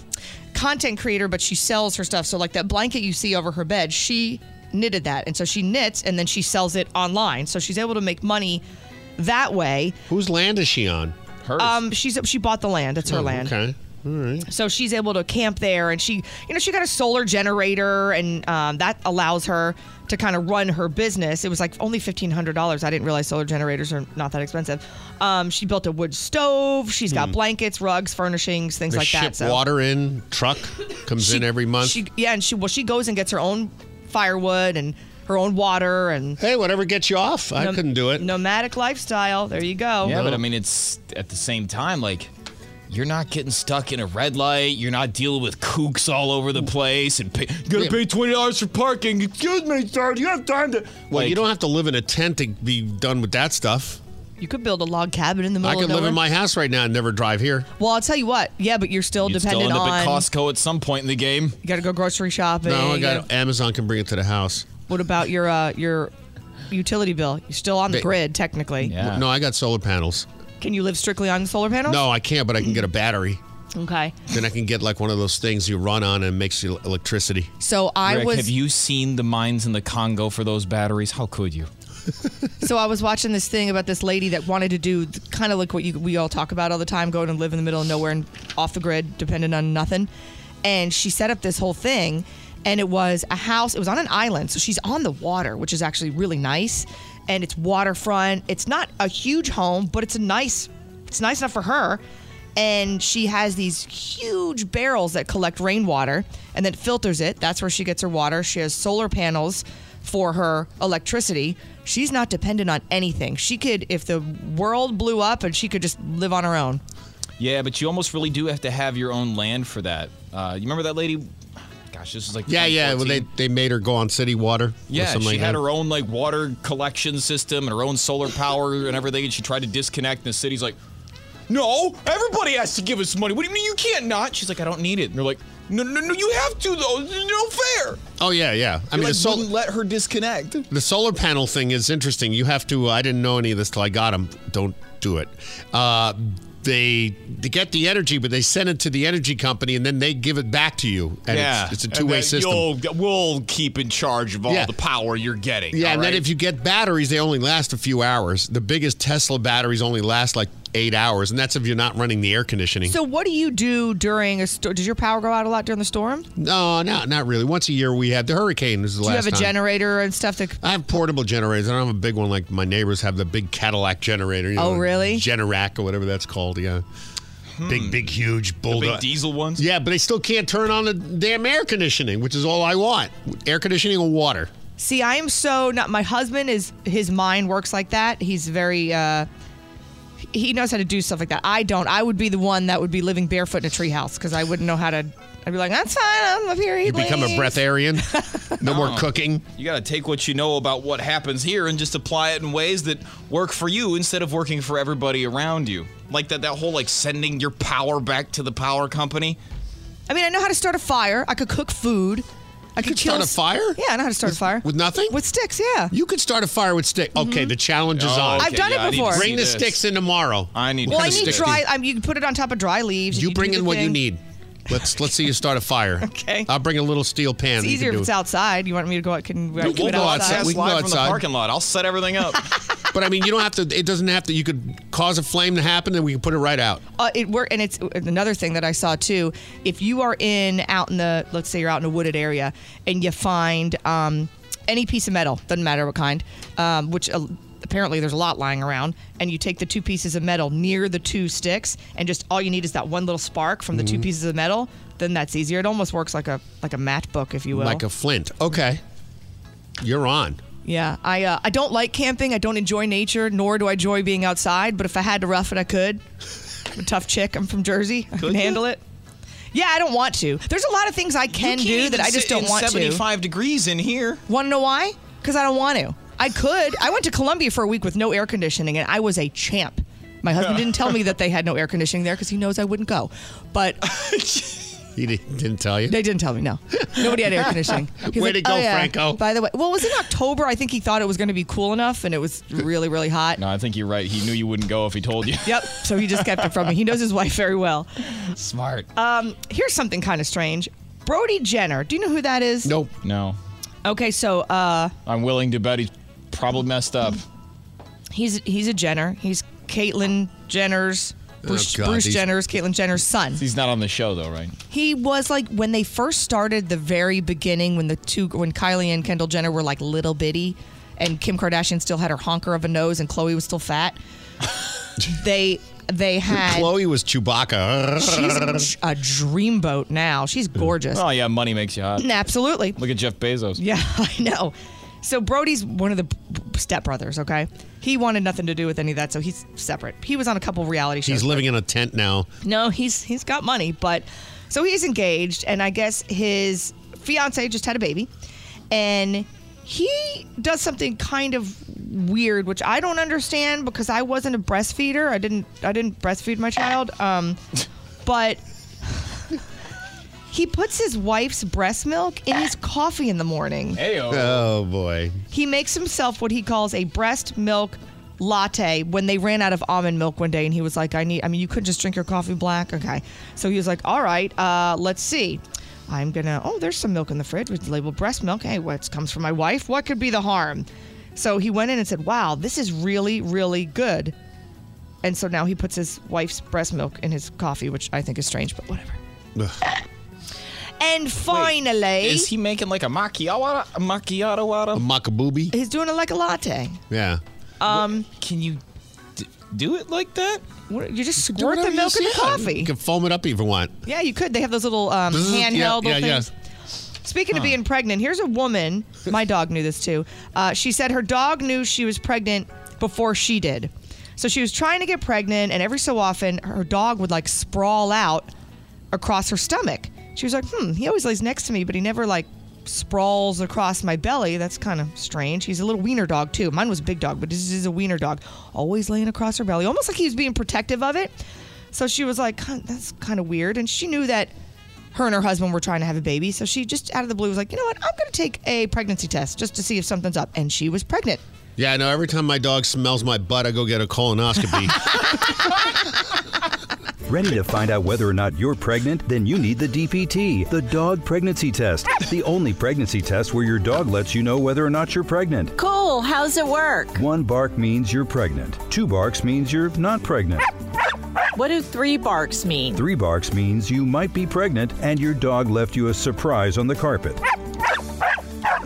content creator. But she sells her stuff. So like that blanket you see over her bed, she knitted that, and so she knits and then she sells it online. So she's able to make money that way. Whose land is she on? Hers. Um, she's she bought the land. It's her Oh, land. Okay. All right. So she's able to camp there, and she, you know, she got a solar generator, and um, that allows her to kind of run her business. It was like only fifteen hundred dollars. I didn't realize solar generators are not that expensive. Um, she built a wood stove. She's got Hmm. blankets, rugs, furnishings, things They like ship that. So water in, truck comes in every month. she, yeah, and she well, she goes and gets her own firewood and her own water and hey, whatever gets you off. I Nom- couldn't do it. nomadic lifestyle. There you go. Yeah, but I mean, it's at the same time like. You're not getting stuck in a red light. You're not dealing with kooks all over the place and pay, you gotta pay twenty dollars for parking. Excuse me, sir. Do you have time to? Well, Like, you don't have to live in a tent to be done with that stuff. You could build a log cabin in the middle of nowhere. I of could live nowhere. in my house right now and never drive here. well, I'll tell you what. Yeah, but you're still You'd still dependent end up on. at Costco at some point in the game. You got to go grocery shopping. No, I You got gotta- Amazon can bring it to the house. What about your uh, your utility bill? You're still on the Ba- grid technically. No, I got solar panels. Can you live strictly on solar panels? No, I can't, but I can get a battery. Okay. Then I can get like one of those things you run on and makes you electricity. So I Rick, was have you seen the mines in the Congo for those batteries? How could you? So I was watching this thing about this lady that wanted to do kind of like what you, we all talk about all the time, going and live in the middle of nowhere and off the grid, dependent on nothing. And she set up this whole thing, and it was a house. It was on an island, so she's on the water, which is actually really nice. And it's waterfront. It's not a huge home, but it's a nice. It's nice enough for her. And she has these huge barrels that collect rainwater and then filters it. That's where she gets her water. She has solar panels for her electricity. She's not dependent on anything. She could, if the world blew up, and she could just live on her own. Yeah, but you almost really do have to have your own land for that. Uh, you remember that lady? Gosh, this is like Yeah, yeah. Well, they they made her go on city water. or Yeah, she like had that. her own like water collection system and her own solar power and everything. And she tried to disconnect, and the city's like, "No, everybody has to give us money. What do you mean you can't not?" She's like, "I don't need it." And they're like, "No, no, no, you have to though. It's no fair." Oh yeah, yeah. I mean, like, the wouldn't let her disconnect. the solar panel thing is interesting. You have to. I didn't know any of this till I got them. Don't do it. Uh, they they get the energy, but they send it to the energy company, and then they give it back to you. And yeah, it's, it's a two way then system. You'll, we'll keep in charge of all Yeah. the power you're getting. Yeah, and then if you get batteries, they only last a few hours. The biggest Tesla batteries only last like eight hours, and that's if you're not running the air conditioning. So, what do you do during a storm? Does your power go out a lot during the storm? Do no, not not really. Once a year we had the hurricane. Was the you last have a time. generator and stuff that? I have portable generators. I don't have a big one like my neighbors have the big Cadillac generator. You Oh, really? Generac or whatever that's called. Yeah. Big, big, huge the bulldog. big diesel ones. Yeah, but they still can't turn on the damn air conditioning, which is all I want. Air conditioning or water. See, I am so not. My husband is his mind works like that. He's very. uh he knows how to do stuff like that. I don't. I would be the one that would be living barefoot in a treehouse because I wouldn't know how to. I'd be like, that's fine. I'm up here. You become a breatharian. no more cooking. You got to take what you know about what happens here and just apply it in ways that work for you instead of working for everybody around you. Like that that whole like sending your power back to the power company. I mean, I know how to start a fire. I could cook food. I could could start a fire? Yeah, I know how to start a fire With nothing? with sticks. Yeah, You could start a fire with stick. Mm-hmm. Okay, the challenge is Oh, on. okay, I've done it yeah, I need to before. Bring the this. sticks in tomorrow. I need. well, kind I need dry. I mean, you can put it on top of dry leaves. and You bring in what you need. Let's let's see you start a fire. Okay. I'll bring a little steel pan. It's easier if it's it. outside. You want me to go out? Can we We'll go outside? outside. We can go live from the parking lot. I'll set everything up. But I mean, you don't have to. It doesn't have to. You could cause a flame to happen, and we can put it right out. Uh, it work, and it's another thing that I saw too. If you are in out in the, let's say you're out in a wooded area, and you find um, any piece of metal, doesn't matter what kind, um, which uh, apparently there's a lot lying around, and you take the two pieces of metal near the two sticks, and just all you need is that one little spark from the two pieces of metal. then that's easier. It almost works like a like a matchbook, if you will. Like a flint. Okay. You're on. yeah, I uh, I don't like camping. I don't enjoy nature, nor do I enjoy being outside. But if I had to rough it, I could. I'm a tough chick. I'm from Jersey. I can handle it. Yeah, I don't want to. There's a lot of things I can do that I just don't in want to. 75 degrees in here. Want to know why? Because I don't want to. I could. I went to Colombia for a week with no air conditioning, and I was a champ. My husband didn't tell me that they had no air conditioning there because he knows I wouldn't go. But He didn't tell you? they didn't tell me. No, nobody had air conditioning. He's Way to go, "Oh, yeah." Franco. By the way, well, it was in October. I think he thought it was going to be cool enough, and it was really, really hot. No, I think you're right. He knew you wouldn't go if he told you. Yep. So he just kept it from me. He knows his wife very well. Smart. Um, here's something kind of strange. Brody Jenner. Do you know who that is? Nope. No. Okay, so uh, I'm willing to bet he's probably messed up. he's he's a Jenner. He's Caitlyn Jenner's oh, Bruce, Oh, God, Bruce Jenner's Caitlyn Jenner's son. He's not on the show though, right? He was like when they first started the very beginning when the two when Kylie and Kendall Jenner were like little bitty and Kim Kardashian still had her honker of a nose and Khloe was still fat. they they had Khloe was Chewbacca. She's a dreamboat now. She's gorgeous. Oh yeah, money makes you hot. Absolutely. Look at Jeff Bezos. Yeah, I know. So Brody's one of the stepbrothers, okay? He wanted nothing to do with any of that, so he's separate. He was on a couple reality shows. He's living in a tent now. No, he's he's got money, but so he's engaged, and I guess his fiance just had a baby, and he does something kind of weird, which I don't understand because I wasn't a breastfeeder. I didn't I didn't breastfeed my child, um, but he puts his wife's breast milk in his coffee in the morning. Oh boy. He makes himself what he calls a breast milk latte when they ran out of almond milk one day and he was like, I need I mean you couldn't just drink your coffee black? Okay. So he was like, All right, uh, let's see. I'm gonna oh, there's some milk in the fridge with labeled breast milk. Hey, what comes from my wife? What could be the harm? So he went in and said, Wow, this is really, really good. And so now he puts his wife's breast milk in his coffee, which I think is strange, but whatever. And finally, Is he making like a macchiato, a macchiato out A of? macabooby. he's doing it like a latte. Yeah. Um, Can you d- do it like that? What, you just squirt the milk in the coffee. You can foam it up if you want. Yeah, you could. They have those little um, yeah, handheld yeah, little yeah. things. Speaking of being pregnant, here's a woman. My dog knew this too. Uh, she said her dog knew she was pregnant before she did. So she was trying to get pregnant, and every so often her dog would like sprawl out across her stomach. She was like, "Hmm, he always lays next to me, but he never like sprawls across my belly. That's kind of strange." He's a little wiener dog too. Mine was a big dog, but this is a wiener dog, always laying across her belly, almost like he was being protective of it. So she was like, "That's kind of weird," and she knew that her and her husband were trying to have a baby. So she just out of the blue was like, you know what? I'm going to take a pregnancy test just to see if something's up. And she was pregnant. Yeah, I know. Every time my dog smells my butt, I go get a colonoscopy. Ready to find out whether or not you're pregnant? Then you need the DPT, the dog pregnancy test. The only pregnancy test where your dog lets you know whether or not you're pregnant. Cool. How's it work? One bark means you're pregnant. Two barks means you're not pregnant. What do three barks mean? Three barks means you might be pregnant and your dog left you a surprise on the carpet.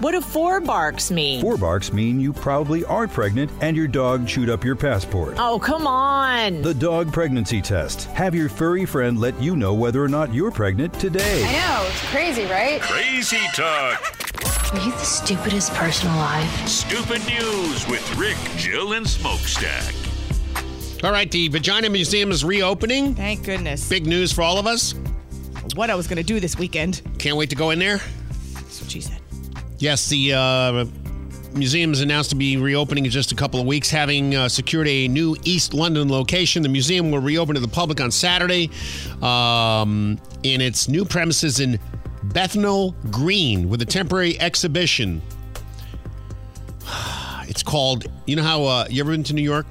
What do four barks mean? Four barks mean you probably are pregnant and your dog chewed up your passport. Oh, come on. The dog pregnancy test. Have your furry friend let you know whether or not you're pregnant today. I know, it's crazy, right? Crazy Talk. Are you the stupidest person alive? Stupid News with Rick, Jill, and Smokestack. all right, the Vagina Museum is reopening. Thank goodness. Big news for all of us. What I was going to do this weekend. Can't wait to go in there. That's what she said. Yes, the uh, museum is announced to be reopening in just a couple of weeks, having uh, secured a new East London location. The museum will reopen to the public on Saturday um, in its new premises in Bethnal Green with a temporary exhibition. It's called, you know how, uh, you ever been to New York?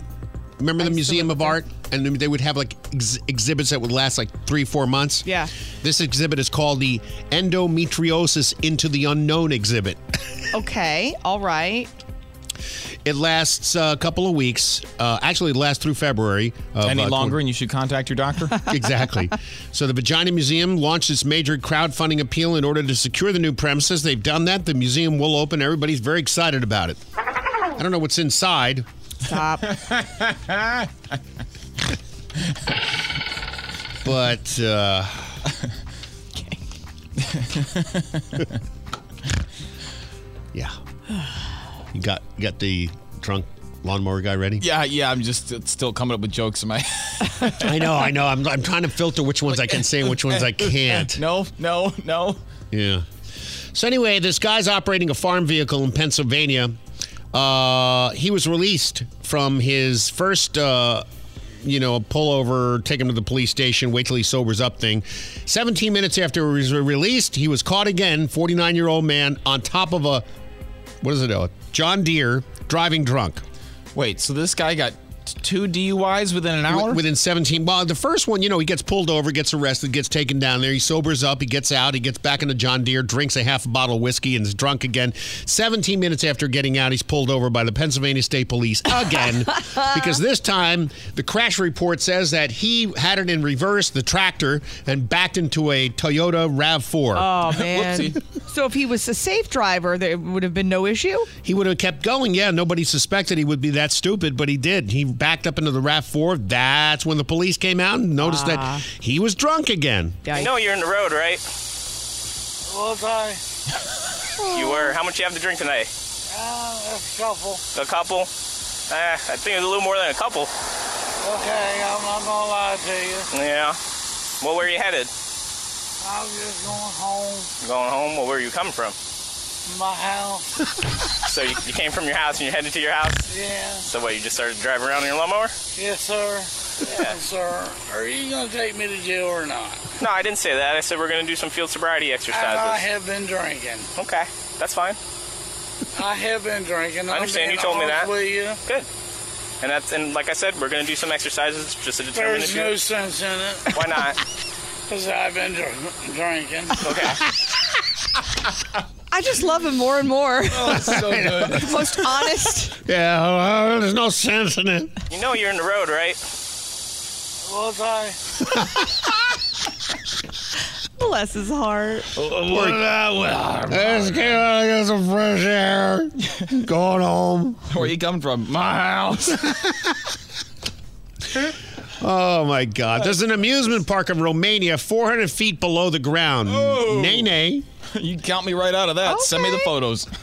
Remember the Museum of Art? And they would have like ex- exhibits that would last like three, four months? Yeah. This exhibit is called the Endometriosis into the Unknown exhibit. Okay. All right. It lasts uh, a couple of weeks. Uh, actually, it lasts through February. Of, Any uh, longer, and you should contact your doctor. exactly. So the Vagina Museum launched its major crowdfunding appeal in order to secure the new premises. They've done that. The museum will open. Everybody's very excited about it. I don't know what's inside. Stop. But uh, yeah. You got you got the drunk lawnmower guy ready? Yeah, yeah. I'm just still coming up with jokes in my. I know, I know. I'm, I'm trying to filter which ones I can say and which ones I can't. No, no, no. Yeah. So anyway, this guy's operating a farm vehicle in Pennsylvania. Uh, he was released from his first, uh, you know, a pullover, take him to the police station, wait till he sobers up thing. 17 minutes after he was released, he was caught again. 49 year old man on top of a, what is it? A John Deere driving drunk. Wait, so this guy got two DUIs within an hour? Within 17. Well, the first one, you know, he gets pulled over, gets arrested, gets taken down there. He sobers up, he gets out, he gets back into John Deere, drinks a half a bottle of whiskey, and is drunk again. 17 minutes after getting out, he's pulled over by the Pennsylvania State Police again because this time the crash report says that he had it in reverse, the tractor, and backed into a Toyota RAV4. Oh man! so if he was a safe driver, there would have been no issue. He would have kept going. Yeah, nobody suspected he would be that stupid, but he did. He backed up into the RAV4. That's when the police came out and noticed Ah. that he was drunk again. You know you're in the road, right? Was I? You were. How much you have to drink tonight? Uh, a couple. A couple? Eh, I think it's a little more than a couple. Okay, I'm not gonna lie to you. Yeah. Well, where are you headed? I'm just going home. Going home? Well, where are you coming from? My house. So you, you came from your house and you're headed to your house? Yeah. So what, you just started driving around in your lawnmower? Yes, sir. Yes, sir. Are you gonna take me to jail or not? No, I didn't say that. I said we're going to do some field sobriety exercises. I have been drinking. Okay, that's fine. I have been drinking. I understand you told me that. you. Good. And that's and like I said, we're going to do some exercises just to determine There's if you. no sense in it. Why not? Because I've been dr- drinking. Okay. I just love him more and more. Oh, it's so good. Most honest. Yeah, uh, there's no sense in it. You know you're in the road, right? Was I? Bless his heart. Let's get out get some fresh air. Going home. Where are you coming from? My house. Oh my God! There's an amusement park in Romania, 400 feet below the ground. Nay, nay. You count me right out of that. Send me the photos.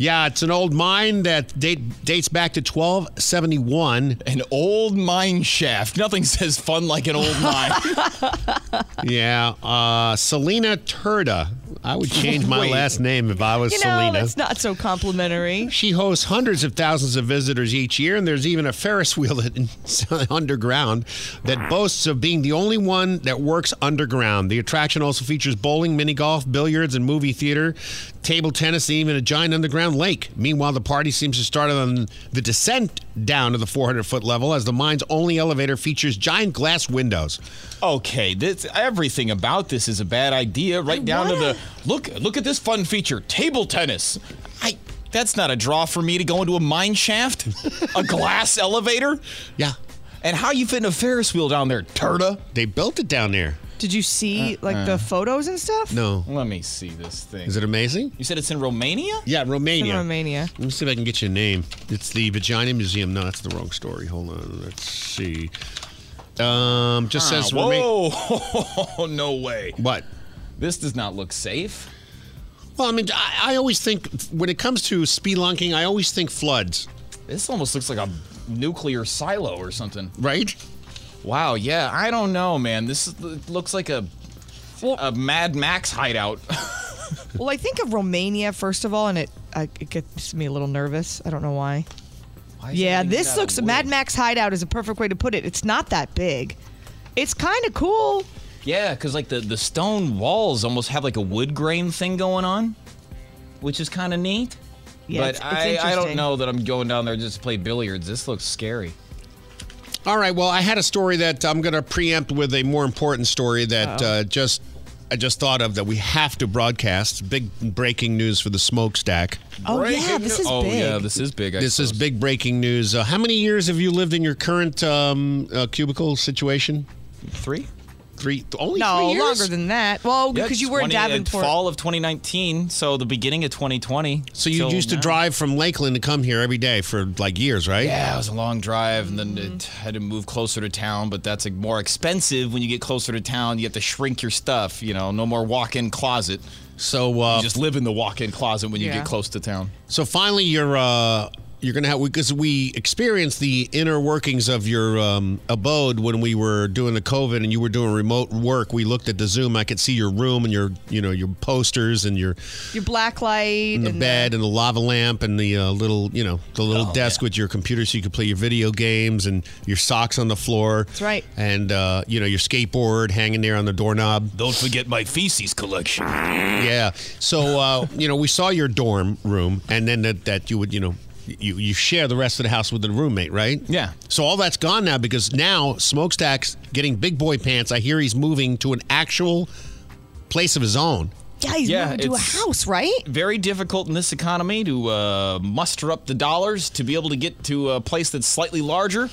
Yeah, it's an old mine that date, dates back to 1271. An old mine shaft. Nothing says fun like an old mine. Yeah, uh, Selena Turda. I would change my Wait. last name if I was You know, Selena. it's not so complimentary. She hosts hundreds of thousands of visitors each year, and there's even a Ferris wheel that, underground that boasts of being the only one that works underground. The attraction also features bowling, mini golf, billiards, and movie theater, table tennis, and even a giant underground lake. Meanwhile, the party seems to start on the descent down to the 400 foot level, as the mine's only elevator features giant glass windows. Okay, this everything about this is a bad idea. Right down to the look. Look at this fun feature: table tennis. I. That's not a draw for me to go into a mine shaft, a glass elevator. Yeah. And how you fit in a Ferris wheel down there, Turda? They built it down there. Did you see Uh, like uh. the photos and stuff? No. Let me see this thing. Is it amazing? You said it's in Romania? Yeah, Romania. In Romania. Let me see if I can get you a name. It's the Vagina Museum. No, that's the wrong story. Hold on. Let's see. Um, just Ah, says Roma- Whoa! no way. What? This does not look safe. Well, I mean, I, I always think when it comes to spelunking, I always think floods. This almost looks like a nuclear silo or something. Right? Wow. Yeah. I don't know, man. This is- looks like a a Mad Max hideout. Well, I think of Romania first of all, and it uh, it gets me a little nervous. I don't know why. is yeah, this out of looks Mad Max Hideout is a perfect way to put it. It's not that big. It's kind of cool. Yeah, because like the the stone walls almost have like a wood grain thing going on, which is kind of neat. Yeah, but it's- it's I, I don't know that I'm going down there just to play billiards. This looks scary. All right. Well, I had a story that I'm going to preempt with a more important story that uh, just I just thought of that we have to broadcast. Big breaking news for the smokestack. Oh yeah, this is oh big. yeah, this is big. I This is big breaking news. Uh, how many years have you lived in your current um, uh, cubicle situation? Three. Three, only no, three years? longer than that. Well, Yeah, because you were in 20 uh, Davenport. Fall of 2019, so the beginning of 2020. So you till used to drive from Lakeland to come here every day for like years, right? Yeah, it was a long drive, and then Mm-hmm. it had to move closer to town. But that's like, more expensive when you get closer to town. You have to shrink your stuff. You know, no more walk-in closet. So uh, you just live in the walk-in closet when you Yeah. get close to town. So finally, you're uh, you're gonna have because we experienced the inner workings of your um, abode when we were doing the COVID and you were doing remote work. We looked at the Zoom. I could see your room and your you know your posters and your your black light and the and bed and the lava lamp and the uh, little you know the little Oh, desk with your computer so you could play your video games and your socks on the floor. That's right. And uh, you know your skateboard hanging there on the doorknob. Don't forget my feces collection. Yeah. So uh, you know we saw your dorm room and then that, that you would you know. You, you share the rest of the house with the roommate, right? Yeah. So all that's gone now because now Smokestack's getting big boy pants. I hear he's moving to an actual place of his own. yeah, he's Yeah, moving to a house, right? Very difficult in this economy to uh, muster up the dollars to be able to get to a place that's slightly larger.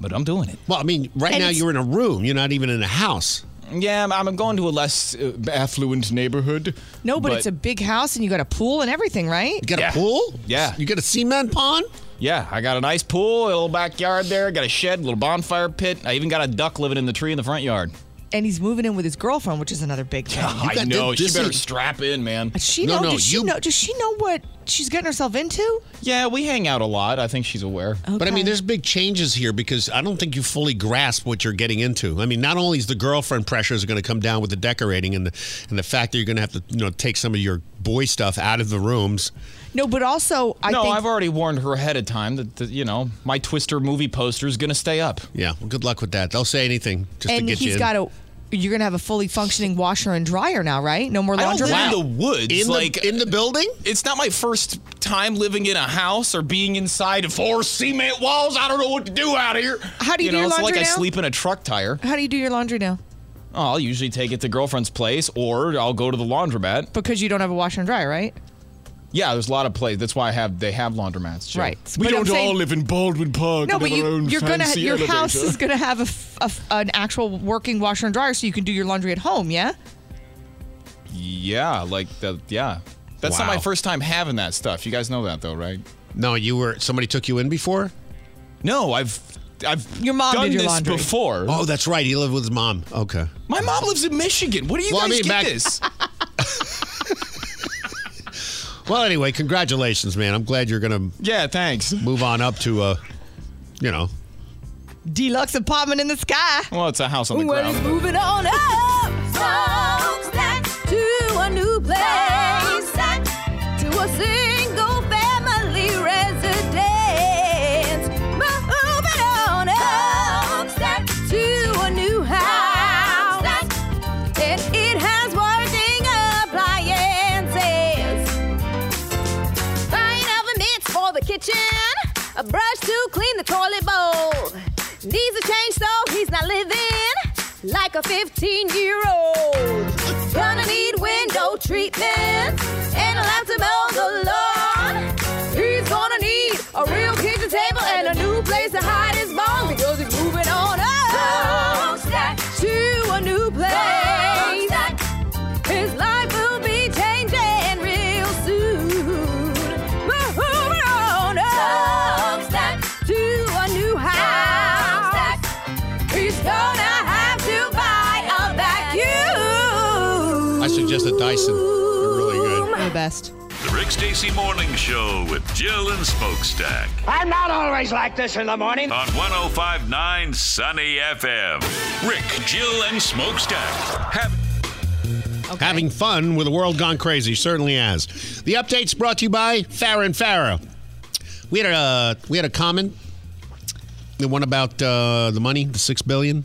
But I'm doing it. Well, I mean, right And now you're in a room. You're not even in a house. Yeah, I'm, I'm going to a less uh, affluent neighborhood. No, but, it's a big house and you got a pool and everything, right? You got Yeah. a pool? Yeah. You got a cement pond? Yeah, I got a nice pool, a little backyard there, got a shed, a little bonfire pit. I even got a duck living in the tree in the front yard. And he's moving in with his girlfriend, which is another big thing. I got know. She this better is- strap in, man. Does she No, know? no, does she you- know? Does she know what she's getting herself into? Yeah, we hang out a lot. I think she's aware. But I mean, there's big changes here because I don't think you fully grasp what you're getting into. I mean, not only is the girlfriend pressures are going to come down with the decorating and the and the fact that you're going to have to you know take some of your boy stuff out of the rooms. No, but also I no, think I've already warned her ahead of time that, that you know my Twister movie poster is going to stay up. Yeah, well, good luck with that. They'll say anything just and to get you he's in. got a. You're gonna have a fully functioning washer and dryer now, right? No more laundry. I don't laundry. live in the woods. in like the in the building. it's not my first time living in a house or being inside four cement walls. I don't know what to do out here. How do you do know, your it's laundry like I sleep in a truck tire. How do you do your laundry now? Oh, I'll usually take it to girlfriend's place, or I'll go to the laundromat. Because you don't have a washer and dryer, right? Yeah, there's a lot of places. That's why I have they have laundromats. Jill. Right. We But don't saying- all live in Baldwin Park. No, but have our you, own you're gonna fancy your house is gonna have a, f- a f- an actual working washer and dryer, so you can do your laundry at home. Yeah. Yeah, like the yeah. That's not my first time having that stuff. You guys know that though, right? No, you were somebody took you in before. No, I've I've Your mom done did your this laundry. before. Oh, that's right. He lived with his mom. Okay. My mom lives in Michigan. What do you Well, I guys mean, get back- this? Well, anyway, congratulations, man. I'm glad you're gonna yeah, thanks. move on up to uh, you know, Deluxe apartment in the sky. Well, it's a house on the Well, ground. it's moving on up. Smokestack to a new place. A brush to clean the toilet bowl. Needs a change so he's not living like a 15 year old. Gonna need window treatment and a lamp to mow the lawn. He's gonna need a real Dyson. They're really good. They're the best. The Rick Stacy Morning Show with Jill and Smokestack I'm not always like this in the morning. on 1059 Sunny FM. Rick, Jill, and Smokestack have Having fun with a world gone crazy certainly has. The updates brought to you by Farah and Farah. We had a we had a comment. The one about uh, the money, the six billion,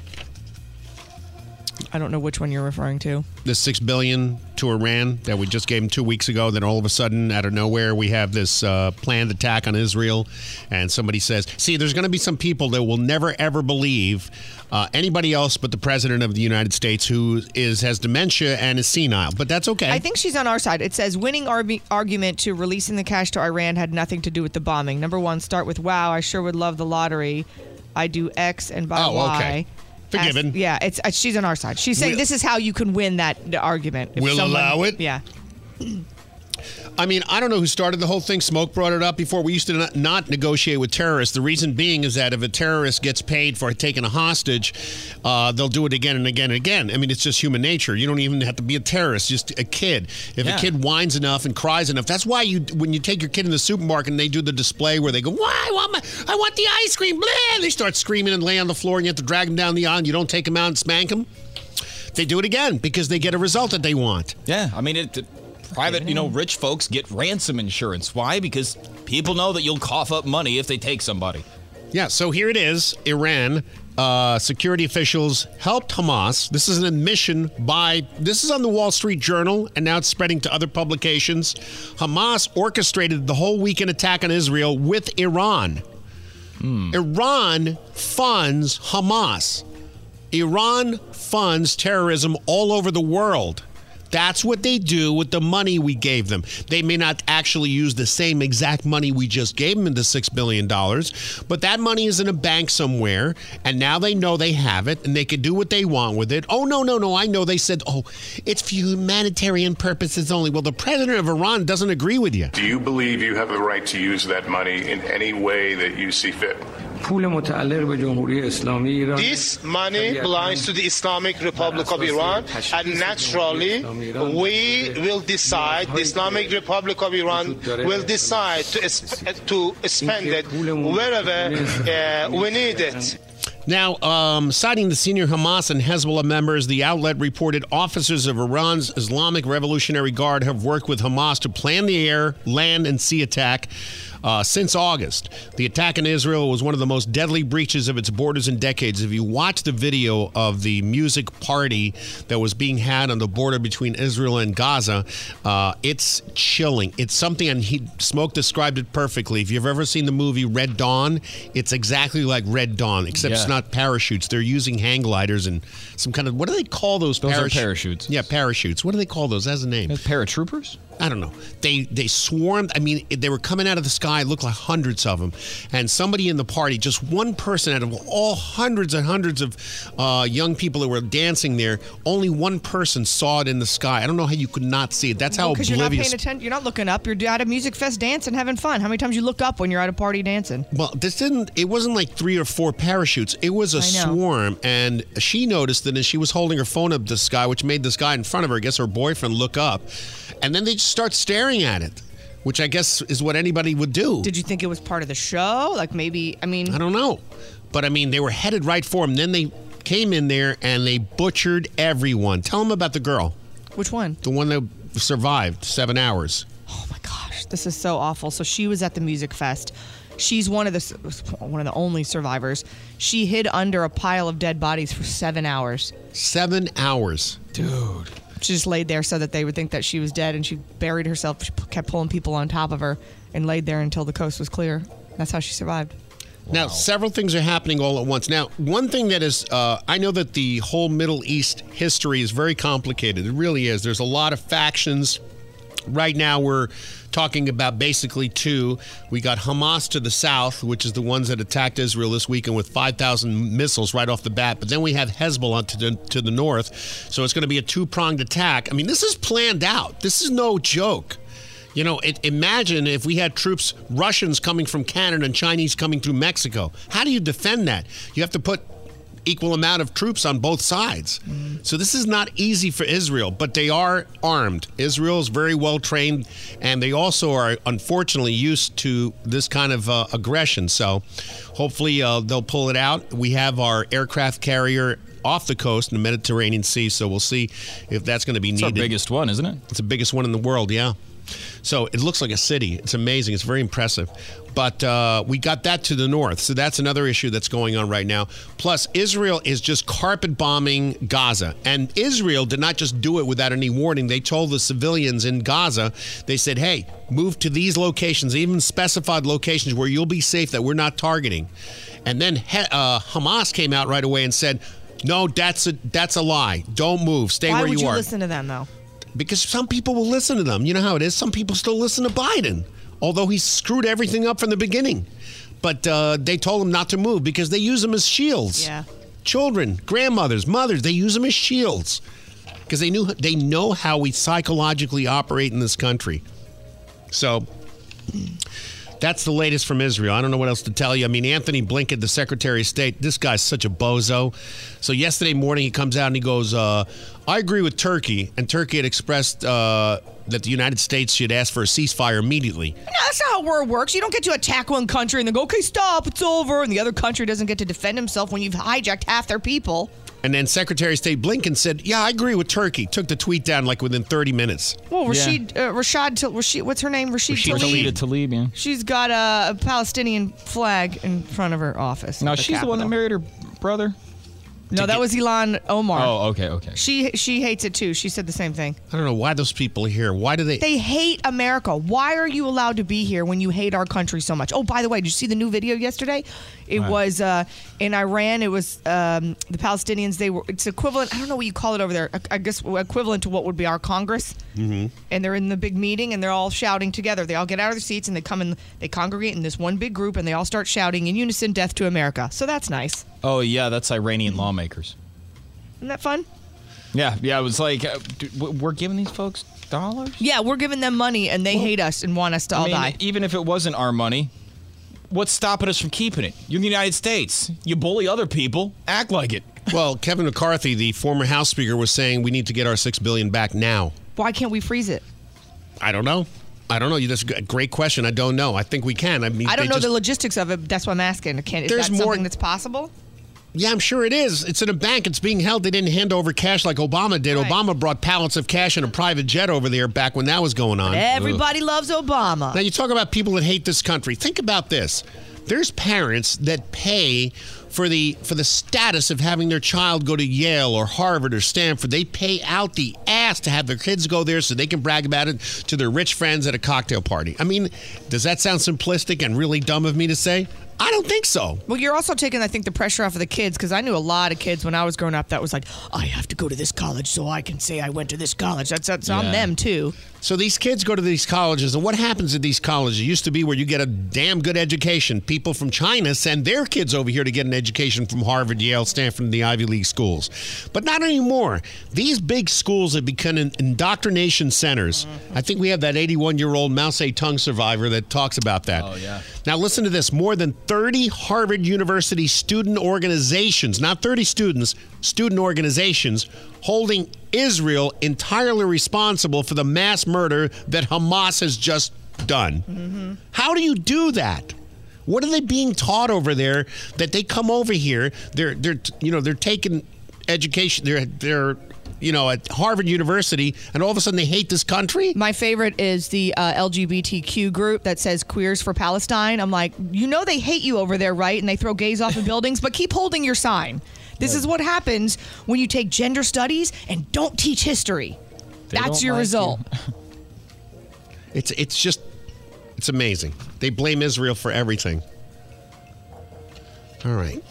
I don't know which one you're referring to. the six billion to Iran that we just gave them two weeks ago. Then all of a sudden, out of nowhere, we have this uh, planned attack on Israel, and somebody says, "See, there's going to be some people that will never ever believe uh, anybody else but the president of the United States, who is has dementia and is senile." But that's okay. I think she's on our side. It says winning argu- argument to releasing the cash to Iran had nothing to do with the bombing. Number one, start with wow, I sure would love the lottery. I do X and buy Oh, Y. okay. Forgiven. Ask- yeah, it's uh, she's on our side. She's saying We'll- this is how you can win that argument. if We'll someone- allow it? Yeah. I mean, I don't know who started the whole thing. Smoke brought it up before. We used to not, not negotiate with terrorists. The reason being is that if a terrorist gets paid for taking a hostage, uh, they'll do it again and again and again. I mean, it's just human nature. You don't even have to be a terrorist, just a kid. If Yeah. a kid whines enough and cries enough, that's why you when you take your kid in the supermarket and they do the display where they go, "Why? I want my, I want the ice cream!" Blah! They start screaming and lay on the floor, and you have to drag them down the aisle. And you don't take them out and spank them. They do it again because they get a result that they want. Yeah, I mean, it, it- private, you know, rich folks get ransom insurance. Why? Because people know that you'll cough up money if they take somebody. Yeah, so here it is Iran. Uh, security officials helped Hamas. This is an admission by, this is on the Wall Street Journal, and now it's spreading to other publications. Hamas orchestrated the whole weekend attack on Israel with Iran. Iran funds Hamas. Iran funds terrorism all over the world. That's what they do with the money we gave them. They may not actually use the same exact money we just gave them in the $6 billion, but that money is in a bank somewhere, and now they know they have it and they can do what they want with it. Oh, no, no, no. I know they said, oh, it's for humanitarian purposes only. Well, the president of Iran doesn't agree with you. Do you believe you have the right to use that money in any way that you see fit? This money belongs to the Islamic Republic of Iran, and naturally, we will decide. The Islamic Republic of Iran will decide to to spend it wherever uh, we need it. Now, um, citing the senior Hamas and Hezbollah members, the outlet reported officers of Iran's Islamic Revolutionary Guard have worked with Hamas to plan the air, land, and sea attack. Uh, since August, the attack in Israel was one of the most deadly breaches of its borders in decades. If you watch the video of the music party that was being had on the border between Israel and Gaza, uh, it's chilling. It's something, and he Smoke described it perfectly. If you've ever seen the movie Red Dawn, it's exactly like Red Dawn, except it's not parachutes. They're using hang gliders and some kind of what do they call those? Those are parachutes. Yeah, parachutes. What do they call those? As a name? Paratroopers. I don't know. They they swarmed. I mean, they were coming out of the sky. Looked like hundreds of them. And somebody in the party, just one person out of all hundreds and hundreds of uh, young people that were dancing there, only one person saw it in the sky. I don't know how you could not see it. That's how Because you're not paying attention. You're not looking up. You're at a music fest dancing, having fun. How many times you look up when you're at a party dancing? Well, this didn't. It wasn't like three or four parachutes. It was a swarm, and she noticed it, and she was holding her phone up to the sky, which made this guy in front of her, I guess her boyfriend, look up, and then they just start staring at it, which I guess is what anybody would do. Did you think it was part of the show? Like maybe, I mean, I don't know, but I mean, they were headed right for him. Then they came in there and they butchered everyone. Tell them about the girl, which one? the one that survived seven hours. Oh my gosh, this is so awful. So she was at the music fest. She's one of the one of the only survivors. She hid under a pile of dead bodies for seven hours. Seven hours, dude. She just laid there so that they would think that she was dead, and she buried herself. She kept pulling people on top of her and laid there until the coast was clear. That's how she survived. Now, several things are happening all at once. Now, one thing that is, uh, I know that the whole Middle East history is very complicated. It really is. There's a lot of factions. Right now, we're talking about basically two. We got Hamas to the south, which is the ones that attacked Israel this weekend with 5,000 missiles right off the bat. But then we have Hezbollah to the, to the north. So it's going to be a two pronged attack. I mean, this is planned out. This is no joke. You know, it, imagine if we had troops, Russians coming from Canada and Chinese coming through Mexico. How do you defend that? You have to put equal amount of troops on both sides. So this is not easy for Israel, but they are armed. Israel is very well trained, and they also are unfortunately used to this kind of uh, aggression. So hopefully uh, they'll pull it out. We have our aircraft carrier off the coast in the Mediterranean Sea, so we'll see if that's going to be needed. It's our biggest one, isn't it? It's the biggest one in the world, yeah. So it looks like a city. It's amazing. It's very impressive. But uh, we got that to the north. So that's another issue that's going on right now. Plus, Israel is just carpet bombing Gaza. And Israel did not just do it without any warning. They told the civilians in Gaza, they said, hey, move to these locations, even specified locations where you'll be safe that we're not targeting. And then uh, Hamas came out right away and said, no, that's a that's a lie. Don't move. Stay Why where would you you are listen to them though? Because some people will listen to them. You know how it is. Some people still listen to Biden, although he screwed everything up from the beginning. But uh, they told him not to move because they use them as shields. Yeah. children, grandmothers, mothers. They use them as shields because they knew they know how we psychologically operate in this country. So that's the latest from Israel. I don't know what else to tell you. I mean, Antony Blinken, the Secretary of State, this guy's such a bozo. So yesterday morning, he comes out and he goes, uh, "I agree with Turkey," and Turkey had expressed uh, that the United States should ask for a ceasefire immediately. No, that's not how war works. You don't get to attack one country and then go, okay, stop, it's over. And the other country doesn't get to defend himself when you've hijacked half their people. And then Secretary of State Blinken said, "Yeah, I agree with Turkey." Took the tweet down like within 30 minutes. Well, Rashid, uh, Rashad, Tal- Rashid, what's her name? Rashid, Rashid Tlaib. Tlaib, yeah. She's got a, a Palestinian flag in front of her office. No, she's the one that married her brother. No, that was Ilhan Omar. Oh, okay, okay. She she hates it too. She said the same thing. I don't know why those people are here. Why do they? They hate America. Why are you allowed to be here when you hate our country so much? Oh, by the way, did you see the new video yesterday? It What? was uh, in Iran. It was um, the Palestinians. They were. It's equivalent. I don't know what you call it over there. I- I guess equivalent to what would be our Congress. Mm-hmm. And they're in the big meeting and they're all shouting together. They all get out of their seats and they come and they congregate in this one big group and they all start shouting in unison, "Death to America." So that's nice. Oh yeah, that's Iranian lawmakers. Isn't that fun? Yeah, yeah. It was like uh, dude, we're giving these folks dollars. Yeah, we're giving them money and they hate us and want us to all I mean, die. even if it wasn't our money, what's stopping us from keeping it? You're in the United States. You bully other people. Act like it. Well, Kevin McCarthy, the former House Speaker, was saying we need to get our six billion back now. Why can't we freeze it? I don't know. I don't know. That's a great question. I don't know. I think we can. I mean, I don't know just- the logistics of it. That's why I'm asking. Can, is There's that more- something that's possible? Yeah, I'm sure it is. It's in a bank. It's being held. They didn't hand over cash like Obama did. Right. Obama brought pallets of cash in a private jet over there back when that was going on. Everybody loves Obama. Now you talk about people that hate this country. Think about this. There's parents that pay for the for the status of having their child go to Yale or Harvard or Stanford. They pay out the ass to have their kids go there so they can brag about it to their rich friends at a cocktail party. I mean, does that sound simplistic and really dumb of me to say? I don't think so. Well, you're also taking, I think, the pressure off of the kids because I knew a lot of kids when I was growing up that was like, I have to go to this college so I can say I went to this college. That's, that's on them too. So these kids go to these colleges, and what happens at these colleges? It used to be where you get a damn good education. People from China send their kids over here to get an education from Harvard, Yale, Stanford, and the Ivy League schools. But not anymore. These big schools have become indoctrination centers. I think we have that 81 year old Mao Zedong survivor that talks about that. Oh, yeah. Now, listen to this more than 30 Harvard University student organizations, not 30 students, student organizations, holding Israel entirely responsible for the mass murder that Hamas has just done. How do you do that? What are they being taught over there that they come over here? They're they're you know they're taking education. They're they're you know at Harvard University, and all of a sudden they hate this country. My favorite is the uh, LGBTQ group that says Queers for Palestine. I'm like, you know they hate you over there, right? And they throw gays off of buildings, but keep holding your sign. This is what happens when you take gender studies and don't teach history. They That's your like result. It's it's just it's amazing. They blame Israel for everything. All right.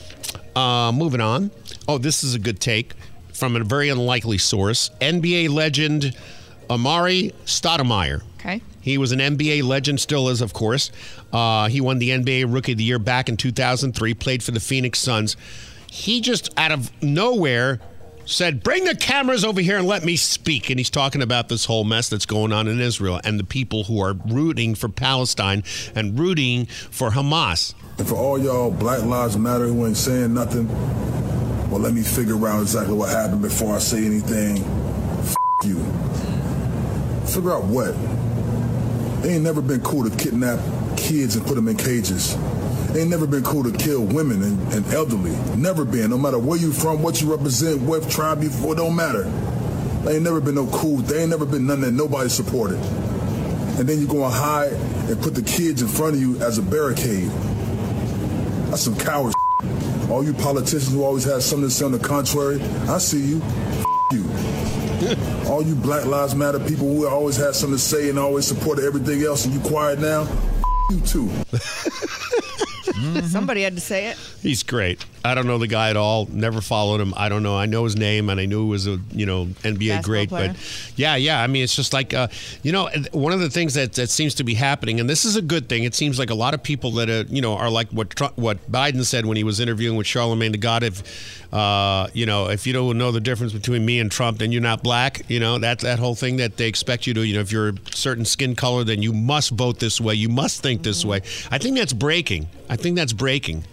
Uh, moving on. Oh, this is a good take from a very unlikely source. NBA legend Amar'e Stoudemire. Okay. He was an NBA legend, still is, of course. Uh, he won the NBA Rookie of the Year back in 2003, played for the Phoenix Suns. He just, out of nowhere, said, Bring the cameras over here and let me speak. And he's talking about this whole mess that's going on in Israel and the people who are rooting for Palestine and rooting for Hamas. And for all y'all Black Lives Matter who ain't saying nothing, well, let me figure out exactly what happened before I say anything. F- you. Figure out what? They ain't never been cool to kidnap kids and put them in cages. Ain't never been cool to kill women and, and elderly. Never been. No matter where you from, what you represent, what tribe you for, it don't matter. They ain't never been no cool. They ain't never been none that nobody supported. And then you go and hide and put the kids in front of you as a barricade. That's some coward. All you politicians who always have something to say on the contrary, I see you. you. All you Black Lives Matter people who always have something to say and always supported everything else, and you quiet now, you too. Somebody had to say it. He's great. I don't know the guy at all. Never followed him. I don't know. I know his name and I knew he was a you know NBA Basketball great. player. But yeah, yeah. I mean, it's just like uh, you know one of the things that that seems to be happening, and this is a good thing. It seems like a lot of people that uh, you know are like what Trump, what Biden said when he was interviewing with Charlemagne the God. If uh, you know if you don't know the difference between me and Trump, then you're not black. You know that that whole thing that they expect you to. You know if you're a certain skin color, then you must vote this way. You must think this way. I think that's breaking. I think that's breaking.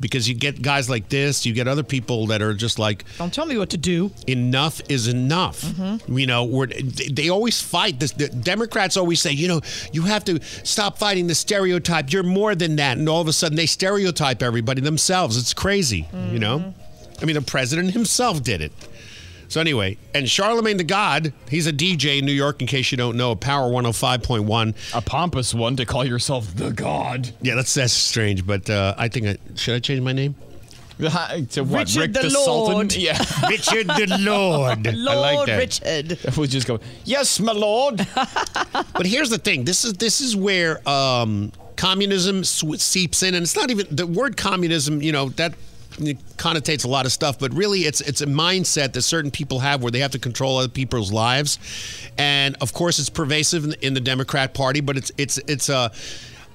Because you get guys like this, you get other people that are just like, Don't tell me what to do. enough is enough. Mm-hmm. You know, we're, they always fight this. The Democrats always say, you know, you have to stop fighting the stereotype. You're more than that. And all of a sudden, they stereotype everybody themselves. It's crazy. You know, mm-hmm. I mean, the president himself did it. So anyway, and Charlemagne the God, he's a DJ in New York. In case you don't know, Power 105.1. A pompous one to call yourself the God. Yeah, that's that's strange. But uh, I think I should I change my name. to what? Richard Rick the the, Sultan? Yeah. Richard the Lord. I like that. Richard. we just go, yes, my lord. But here's the thing: this is this is where um, communism seeps in, and it's not even the word communism. You know that connotates a lot of stuff, but really, it's it's a mindset that certain people have where they have to control other people's lives, and of course, it's pervasive in, in the Democrat Party. But it's it's it's a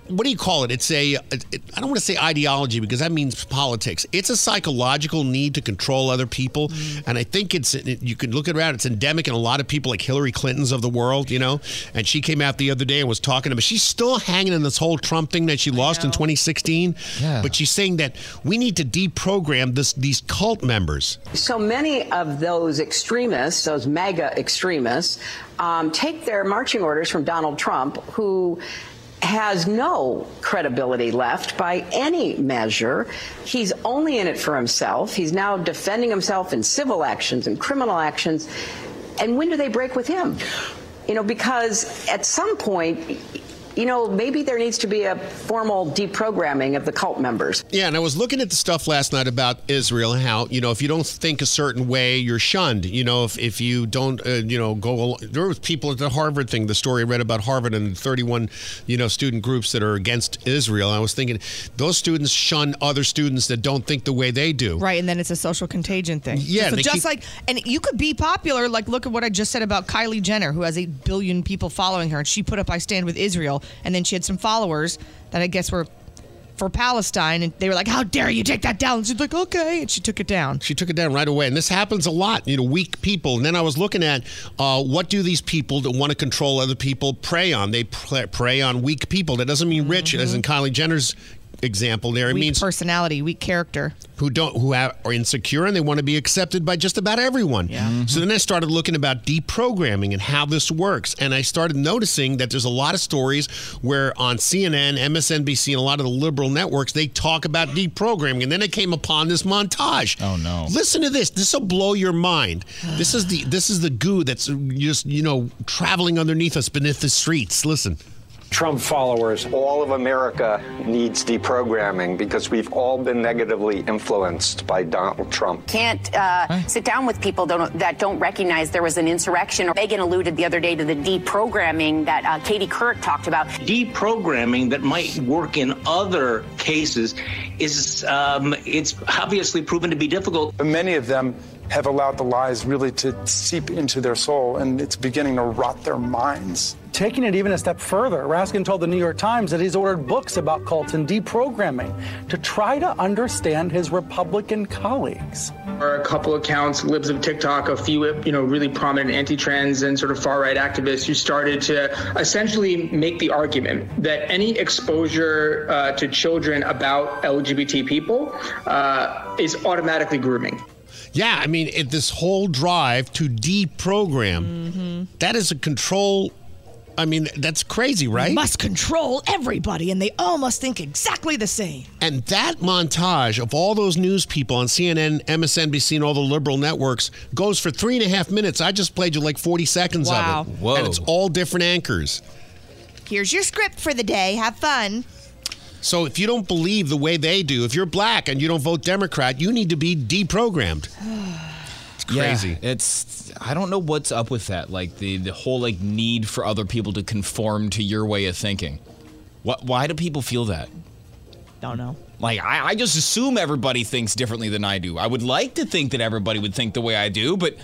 what do you call it? It's a, it, I don't want to say ideology because that means politics. It's a psychological need to control other people. And I think it's, it, you can look around, it's endemic in a lot of people like Hillary Clinton's of the world, you know? And she came out the other day and was talking about, she's still hanging in this whole Trump thing that she lost in 2016. Yeah. But she's saying that we need to deprogram this, these cult members. So many of those extremists, those MAGA extremists, um, take their marching orders from Donald Trump, who has no credibility left by any measure. He's only in it for himself. He's now defending himself in civil actions and criminal actions. And when do they break with him? You know, because at some point, you know, maybe there needs to be a formal deprogramming of the cult members. Yeah, and I was looking at the stuff last night about Israel and how you know if you don't think a certain way, you're shunned. You know, if if you don't, uh, you know, go. al- There was people at the Harvard thing. The story I read about Harvard and 31, you know, student groups that are against Israel. I was thinking those students shun other students that don't think the way they do. Right, and then it's a social contagion thing. Yeah, so just keep- like, and you could be popular. Like, look at what I just said about Kylie Jenner, who has eight billion people following her, and she put up "I stand with Israel," and then she had some followers that I guess were for Palestine, and they were like, "How dare you take that down?" And she's like, "Okay," and she took it down. She took it down right away, and this happens a lot. You know, weak people. And then I was looking at uh, what do these people that want to control other people prey on? They pre- prey on weak people. That doesn't mean rich, as in Kylie Jenner's example. There, it Weak means personality, weak character. who don't who have, are insecure and they want to be accepted by just about everyone. Yeah. Mm-hmm. So then I started looking about deprogramming and how this works, and I started noticing that there's a lot of stories where on CNN, MSNBC, and a lot of the liberal networks they talk about deprogramming, and then I came upon this montage. Oh no! Listen to this. This will blow your mind. This is the this is the goo that's just you know traveling underneath us beneath the streets. Listen. Trump followers, all of America needs deprogramming because we've all been negatively influenced by Donald Trump. Can't uh, sit down with people don't, that don't recognize there was an insurrection. Megan alluded the other day to the deprogramming that uh, Katie Couric talked about. deprogramming that might work in other cases is um, it's obviously proven to be difficult. But many of them have allowed the lies really to seep into their soul, and it's beginning to rot their minds. Taking it even a step further, Raskin told the New York Times that he's ordered books about cults and deprogramming to try to understand his Republican colleagues. There are a couple accounts, libs of TikTok, a few, you know, really prominent anti-trans and sort of far-right activists who started to essentially make the argument that any exposure uh, to children about LGBT people uh, is automatically grooming. Yeah, I mean, it, this whole drive to deprogram, that is a control. I mean, that's crazy, right? Must control everybody, and they all must think exactly the same. And that montage of all those news people on CNN, MSNBC, and all the liberal networks goes for three and a half minutes. I just played you like 40 seconds Wow. of it. Whoa. And it's all different anchors. Here's your script for the day. Have fun. So if you don't believe the way they do, if you're black and you don't vote Democrat, you need to be deprogrammed. It's crazy. Yeah, it's I don't know what's up with that. Like the the whole like need for other people to conform to your way of thinking. What? Why do people feel that? Don't know. Like, I, I just assume everybody thinks differently than I do. I would like to think that everybody would think the way I do, but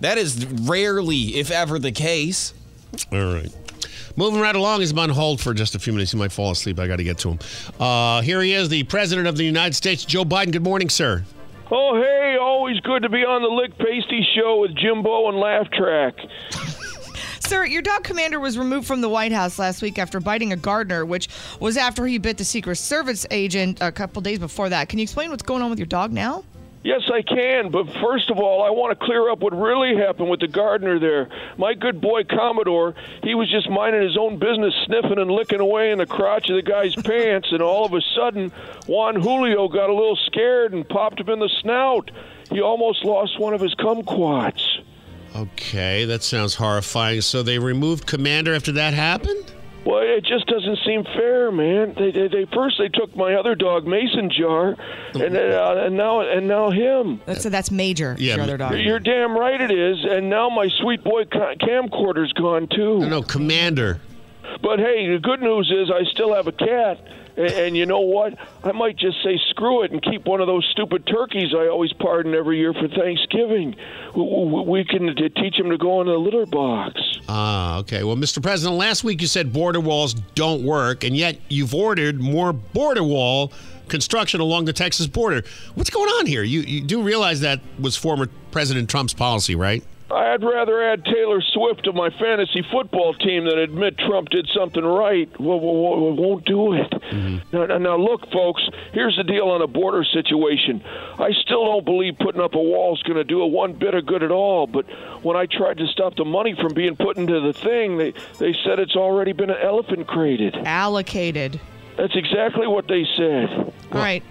that is rarely, if ever, the case. All right. Moving right along, he's on hold for just a few minutes. He might fall asleep. I got to get to him. Uh, here he is, the President of the United States, Joe Biden. Good morning, sir. Oh, hey, always good to be on the Lick Pasty Show with Jimbo and Laugh Track. Sir, your dog Commander was removed from the White House last week after biting a gardener, which was after he bit the Secret Service agent a couple days before that. Can you explain what's going on with your dog now? Yes, I can, but first of all, I want to clear up what really happened with the gardener there. My good boy Commodore, he was just minding his own business, sniffing and licking away in the crotch of the guy's pants, and all of a sudden, Juan Julio got a little scared and popped him in the snout. He almost lost one of his kumquats. Okay, that sounds horrifying. So they removed Commander after that happened? Well, it just doesn't seem fair, man. They, they, they first they took my other dog, Mason Jar, and uh, and now and now him. So that's Major, Yeah, your other dog. You're damn right it is, and now my sweet boy ca- camcorder's gone too. No, no, Commander. But hey, the good news is I still have a cat, and, and you know what? I might just say screw it and keep one of those stupid turkeys I always pardon every year for Thanksgiving. We, we, can teach him to go in the litter box. Ah, okay. Well, Mr. President, last week you said border walls don't work, and yet you've ordered more border wall construction along the Texas border. What's going on here? You, you do realize that was former President Trump's policy, right? I'd rather add Taylor Swift to my fantasy football team than admit Trump did something right. Well, well, well, won't do it. Mm-hmm. Now, now, now, look, folks. Here's the deal on the border situation. I still don't believe putting up a wall is going to do a one bit of good at all. But when I tried to stop the money from being put into the thing, they they said it's already been elephant crated. Allocated. That's exactly what they said. All right.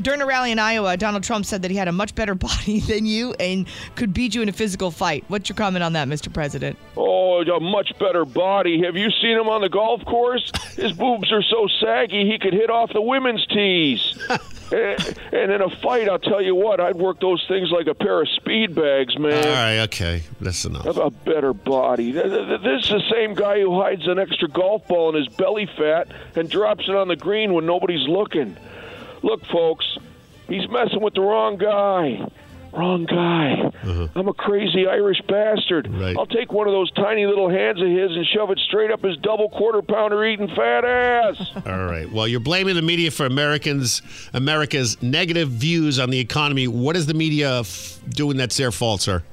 During a rally in Iowa, Donald Trump said that he had a much better body than you and could beat you in a physical fight. What's your comment on that, Mr. President? Oh, a much better body. Have you seen him on the golf course? His boobs are so saggy he could hit off the women's tees. and, eh, and in a fight, I'll tell you what, I'd work those things like a pair of speed bags, man. All right, okay. That's enough. A a better body. Th- th- th- This is the same guy who hides an extra golf ball in his belly fat and drops it on the green when nobody's looking. Look, folks, he's messing with the wrong guy. Wrong guy. Uh-huh. I'm a crazy Irish bastard. I'll take one of those tiny little hands of his and shove it straight up his double quarter pounder eating fat ass. All right. Well, you're blaming the media for Americans, America's negative views on the economy. What is the media f- doing that's their fault, sir?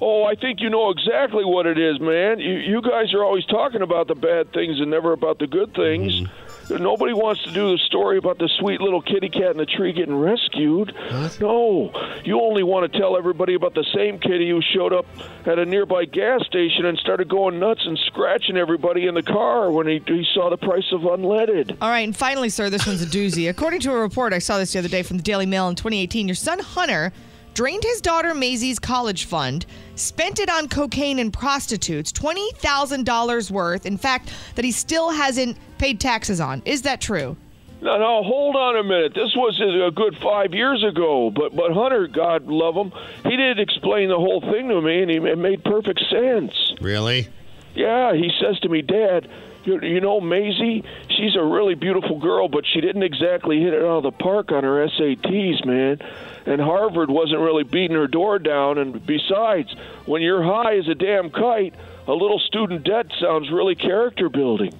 Oh, I think you know exactly what it is, man. You, you guys are always talking about the bad things and never about the good things. Mm-hmm. Nobody wants to do the story about the sweet little kitty cat in the tree getting rescued. No, you only want to tell everybody about the same kitty who showed up at a nearby gas station and started going nuts and scratching everybody in the car when he, he saw the price of unleaded. All right, and finally, sir, this one's a doozy. According to a report I saw this the other day from the Daily Mail in 2018, your son Hunter drained his daughter Maisie's college fund, spent it on cocaine and prostitutes, $20,000 worth, in fact, that he still hasn't paid taxes on. Is that true? No, no, hold on a minute. This was a good five years ago, but but Hunter, God love him, he did explain the whole thing to me, and he, it made perfect sense. Really? Yeah, he says to me, Dad, you, you know Maisie, she's a really beautiful girl, but she didn't exactly hit it out of the park on her SATs, man. And Harvard wasn't really beating her door down. And besides, when you're high as a damn kite, a little student debt sounds really character building.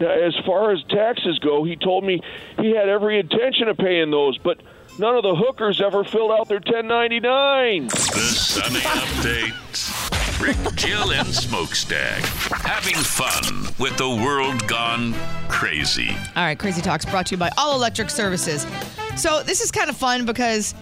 Now, as far as taxes go, he told me he had every intention of paying those, but none of the hookers ever filled out their 1099. The Sunny Update. Rick, Jill, and Smokestack. Having fun with the world gone crazy. All right, Crazy Talks brought to you by All Electric Services. So this is kind of fun because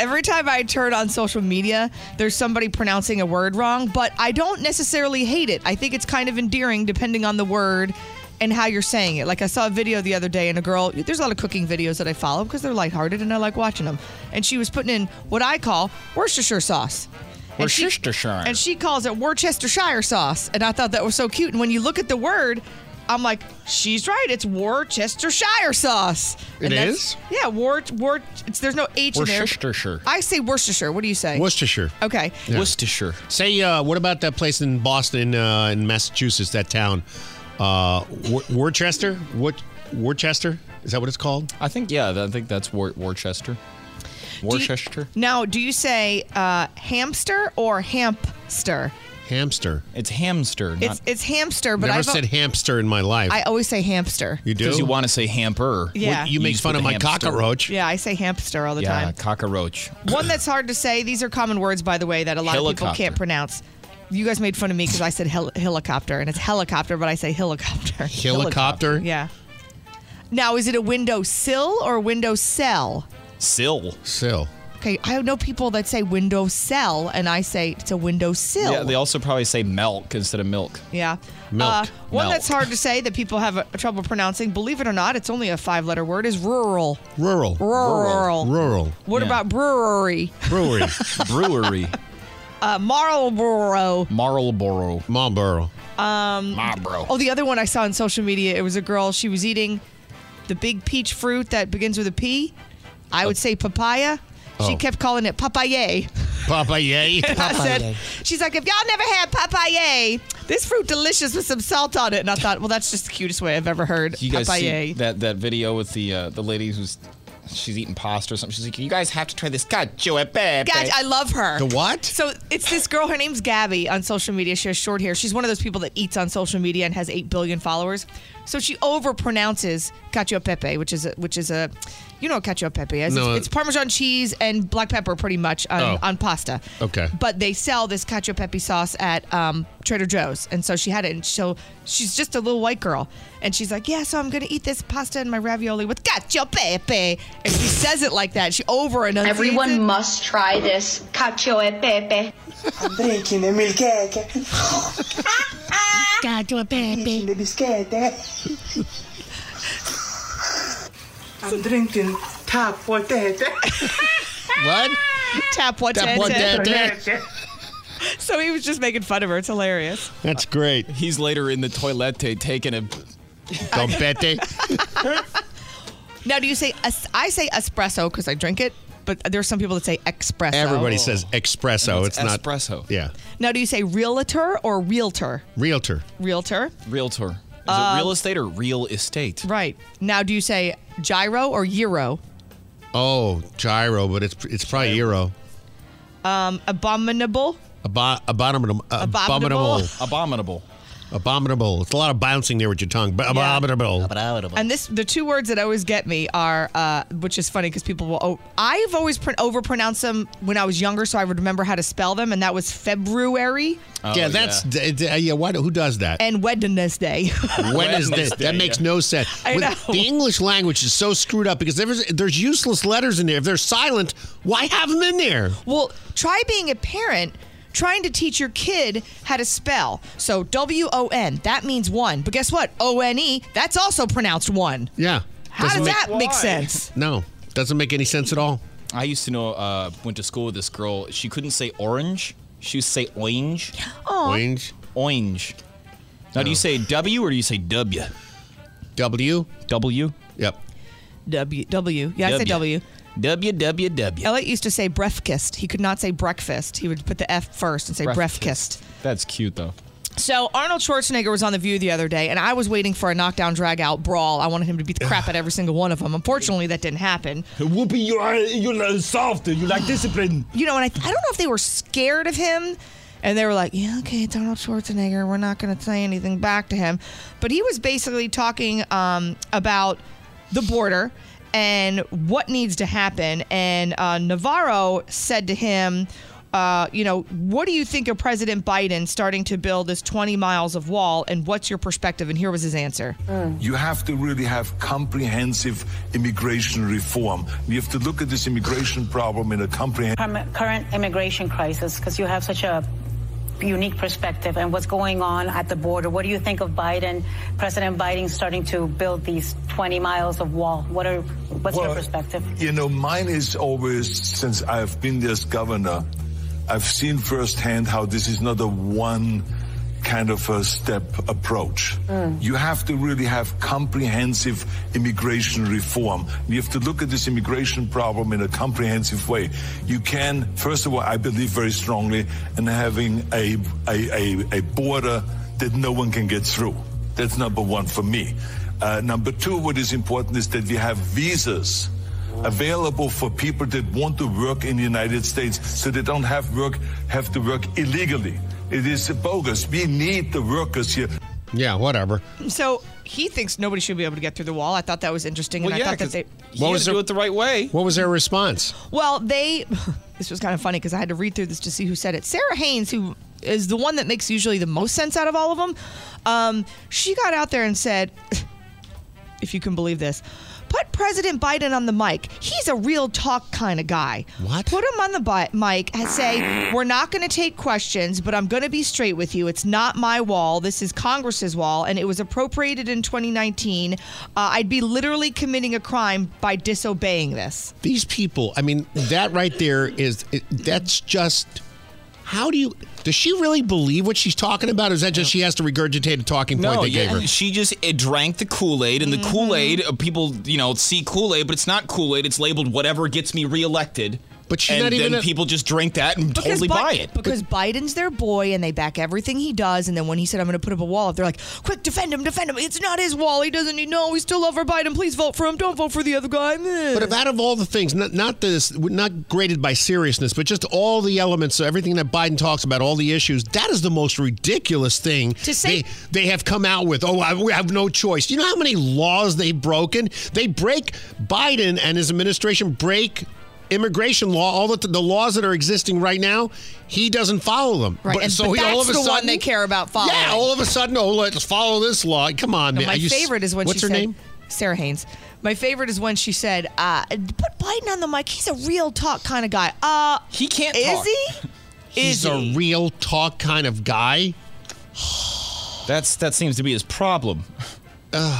every time I turn on social media, there's somebody pronouncing a word wrong, but I don't necessarily hate it. I think it's kind of endearing depending on the word and how you're saying it. Like I saw a video the other day and a girl, there's a lot of cooking videos that I follow because they're lighthearted and I like watching them. And she was putting in what I call Worcestershire sauce. And she- Worcestershire. And she calls it Worcestershire sauce. And I thought that was so cute. And when you look at the word, I'm like, she's right. It's Worcestershire sauce. It And that's- is? Yeah, Wor Wor. It's there's no H in there. Worcestershire. I say Worcestershire. What do you say? Worcestershire. Okay. Yeah. Worcestershire. Say, uh, what about that place in Boston, uh, in Massachusetts, that town? Uh, Wor- Worcester? What? Worcester? Is that what it's called? I think yeah. I think that's Wor- Worcester. Worcester. Now, do you say uh, hamster or hamster? Hamster. It's hamster. It's it's hamster, but Never I've, never said hamster in my life. I always say hamster. you do? Because you want to say hamper. Yeah. Well, you make fun of my hamster. cockroach. Yeah, I say hamster all the yeah, time. cockroach. One that's hard to say. These are common words, by the way, that a lot of people can't pronounce. You guys made fun of me because I said hel- helicopter, and it's helicopter, but I say helicopter. Helicopter? Yeah. Now, is it a window sill or a window cell? Sill. Sill. Okay, I know people that say window cell, and I say it's a window sill. Yeah, they also probably say milk instead of milk. Yeah. Milk. Uh, one Milk. that's hard to say that people have uh, trouble pronouncing, believe it or not, it's only a five letter word, is rural. Rural. Rural. Rural. What Yeah. about brewery? Brewery. Brewery. Uh, Marlboro. Marlboro. Marlboro. Um, Marlboro. Oh, the other one I saw on social media, it was a girl, she was eating the big peach fruit that begins with a P. I would say papaya. She Oh. kept calling it papaye. Papaye. And I said, she's like, if y'all never had papaye, this fruit delicious with some salt on it. And I thought, well, that's just the cutest way I've ever heard. You guys see papaye. that that video with the uh, the lady who's she's eating pasta or something. She's like, you guys have to try this cacio e pepe. Guys, I love her. The what? So it's this girl. Her name's Gabby on social media. She has short hair. She's one of those people that eats on social media and has eight billion followers. So she overpronounces cacio e pepe, which is a, which is a, you know, what cacio e pepe is. No, it's, it's Parmesan cheese and black pepper, pretty much on, Oh. on pasta. Okay. But they sell this cacio e pepe sauce at um, Trader Joe's, and so she had it. And so she's just a little white girl, and she's like, "Yeah, so I'm gonna eat this pasta and my ravioli with cacio e pepe," and she says it like that. She over and Everyone must try this cacio e pepe. I'm drinking the milk cake. Cacio e pepe. The biscotti. I'm drinking tap water. What? Tap water. Tap what, tap, tap. So he was just making fun of her. It's hilarious. That's great. He's later in the toilette taking a Compete. Now, do you say I say espresso because I drink it, but there's some people that say espresso. Everybody says espresso. It's, it's not espresso. Yeah. Now, do you say realtor or realtor? Realtor. Realtor. realtor. Is Uh, it real estate or real estate? Right. Now, do you say gyro or euro? Oh, gyro, but it's it's probably euro. Um, abominable. Abo- abominable. Abominable. Abominable. Abominable. Abominable. It's a lot of bouncing there with your tongue. But abominable. And this, the two words that always get me are, uh, which is funny because people will. Oh, I've always pr- overpronounced them when I was younger, so I would remember how to spell them, and that was February yeah, that's d- d- uh, yeah. Why? Who does that? and Wednesday. When is this? Wednesday, That makes no sense. I With- know. The English language is so screwed up because there's, there's useless letters in there. If they're silent, why have them in there? Well, try being a parent trying to teach your kid how to spell. So W O N, that means one. But guess what? O N E, that's also pronounced one. Yeah. How Doesn't does that make sense? No, doesn't make any sense at all. I used to know. Uh, went to school with this girl. She couldn't say orange. She would say orange. Oh, Orange. Orange. Now, do you say W or do you say W? W. W. Yep. W W. Yeah, I say W. W W W. Elliot used to say breakfast. He could not say breakfast. He would put the F first and say breakfast. That's cute though. So Arnold Schwarzenegger was on The View the other day, and I was waiting for a knockdown, drag out brawl. I wanted him to beat the crap out every single one of them. Unfortunately, that didn't happen. Whoopi, you are you're soft. You like discipline. You know, and I, I don't know if they were scared of him, and they were like, "Yeah, okay, it's Arnold Schwarzenegger. We're not going to say anything back to him." But he was basically talking um, about the border and what needs to happen. And uh, Navarro said to him. Uh, you know, what do you think of President Biden starting to build this 20 miles of wall, and what's your perspective? And here was his answer. You have to really have comprehensive immigration reform. You have to look at this immigration problem in a comprehensive Current- current immigration crisis because you have such a unique perspective and what's going on at the border. What do you think of Biden, President Biden starting to build these 20 miles of wall? What are what's your perspective? You know, mine is always since I've been there as governor, I've seen firsthand how this is not a one kind of a step approach. You have to really have comprehensive immigration reform. You have to look at this immigration problem in a comprehensive way. You can, first of all, I believe very strongly in having a, a, a, a border that no one can get through. That's number one for me. Uh, number two, what is important is that we have visas available for people that want to work in the United States so they don't have work have to work illegally. It is bogus. We need the workers here. Yeah, whatever. So he thinks nobody should be able to get through the wall. I thought that was interesting, and Well, I yeah, thought that 'cause they. you gotta do it the right way. What was their response? Well, they. This was kind of funny because I had to read through this to see who said it. Sara Haines, who is the one that makes usually the most sense out of all of them, um, she got out there and said, if you can believe this, put President Biden on the mic. He's a real talk kind of guy. What? Put him on the bi- mic and say, we're not going to take questions, but I'm going to be straight with you. It's not my wall. This is Congress's wall, and it was appropriated in 2019. Uh, I'd be literally committing a crime by disobeying this. These people, I mean, that right there is, that's just, how do you, does she really believe what she's talking about? Or is that just she has to regurgitate a talking point No, they gave yeah, her? she just it drank the Kool Aid, and the Kool Aid uh, people, you know, see Kool Aid, but it's not Kool Aid. It's labeled whatever gets me reelected. But she's and not even then a- people just drink that and totally Bi- buy it. Because Biden's their boy and they back everything he does. And then when he said, I'm going to put up a wall, they're like, quick, defend him, defend him. It's not his wall. He doesn't need, no, we still love our Biden. Please vote for him. Don't vote for the other guy. But if out of all the things, not not this, not graded by seriousness, but just all the elements, so everything that Biden talks about, all the issues, that is the most ridiculous thing To say- they, they have come out with. Oh, I, we have no choice. You know how many laws they've broken? They break Biden and his administration break immigration law, all the, the laws that are existing right now. He doesn't follow them. Right, and- but he that's all of a the one they care about following. Yeah, all of a sudden, oh, let's follow this law. Come on, No, man. my you favorite is when what's she her said, name? Sara Haines. My favorite is when she said, uh, "Put Biden on the mic. He's a real talk kind of guy." Uh, he can't. Is talk. he? He's Is a he? real talk kind of guy. That's that seems to be his problem. now,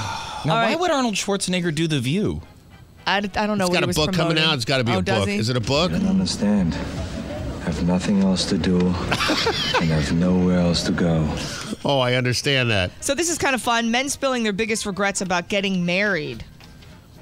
why would Arnold Schwarzenegger do the View? I, I don't know. It's what got he a was book coming out. It's got to be oh, a does book. he? Is it a book? I don't understand. I have nothing else to do and I have nowhere else to go. Oh, I understand that. So this is kind of fun. Men spilling their biggest regrets about getting married.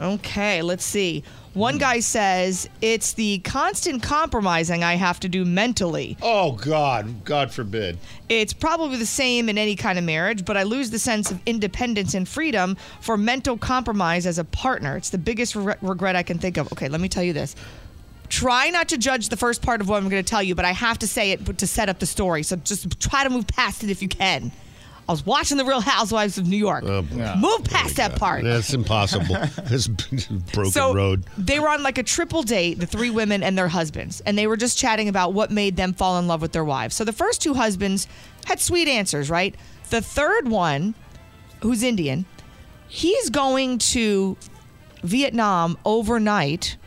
Okay, let's see. One guy says it's the constant compromising I have to do mentally. Oh God, God forbid. It's probably the same in any kind of marriage, but I lose the sense of independence and freedom for mental compromise as a partner. It's the biggest re- regret I can think of. Okay, let me tell you this. Try not to judge the first part of what I'm going to tell you, but I have to say it to set up the story. So just try to move past it if you can. I was watching The Real Housewives of New York. Oh, Move past that part. That's impossible. This broken so road. they were on like a triple date, the three women and their husbands, and they were just chatting about what made them fall in love with their wives. So the first two husbands had sweet answers, right? The third one, who's Indian, he's going to Vietnam overnight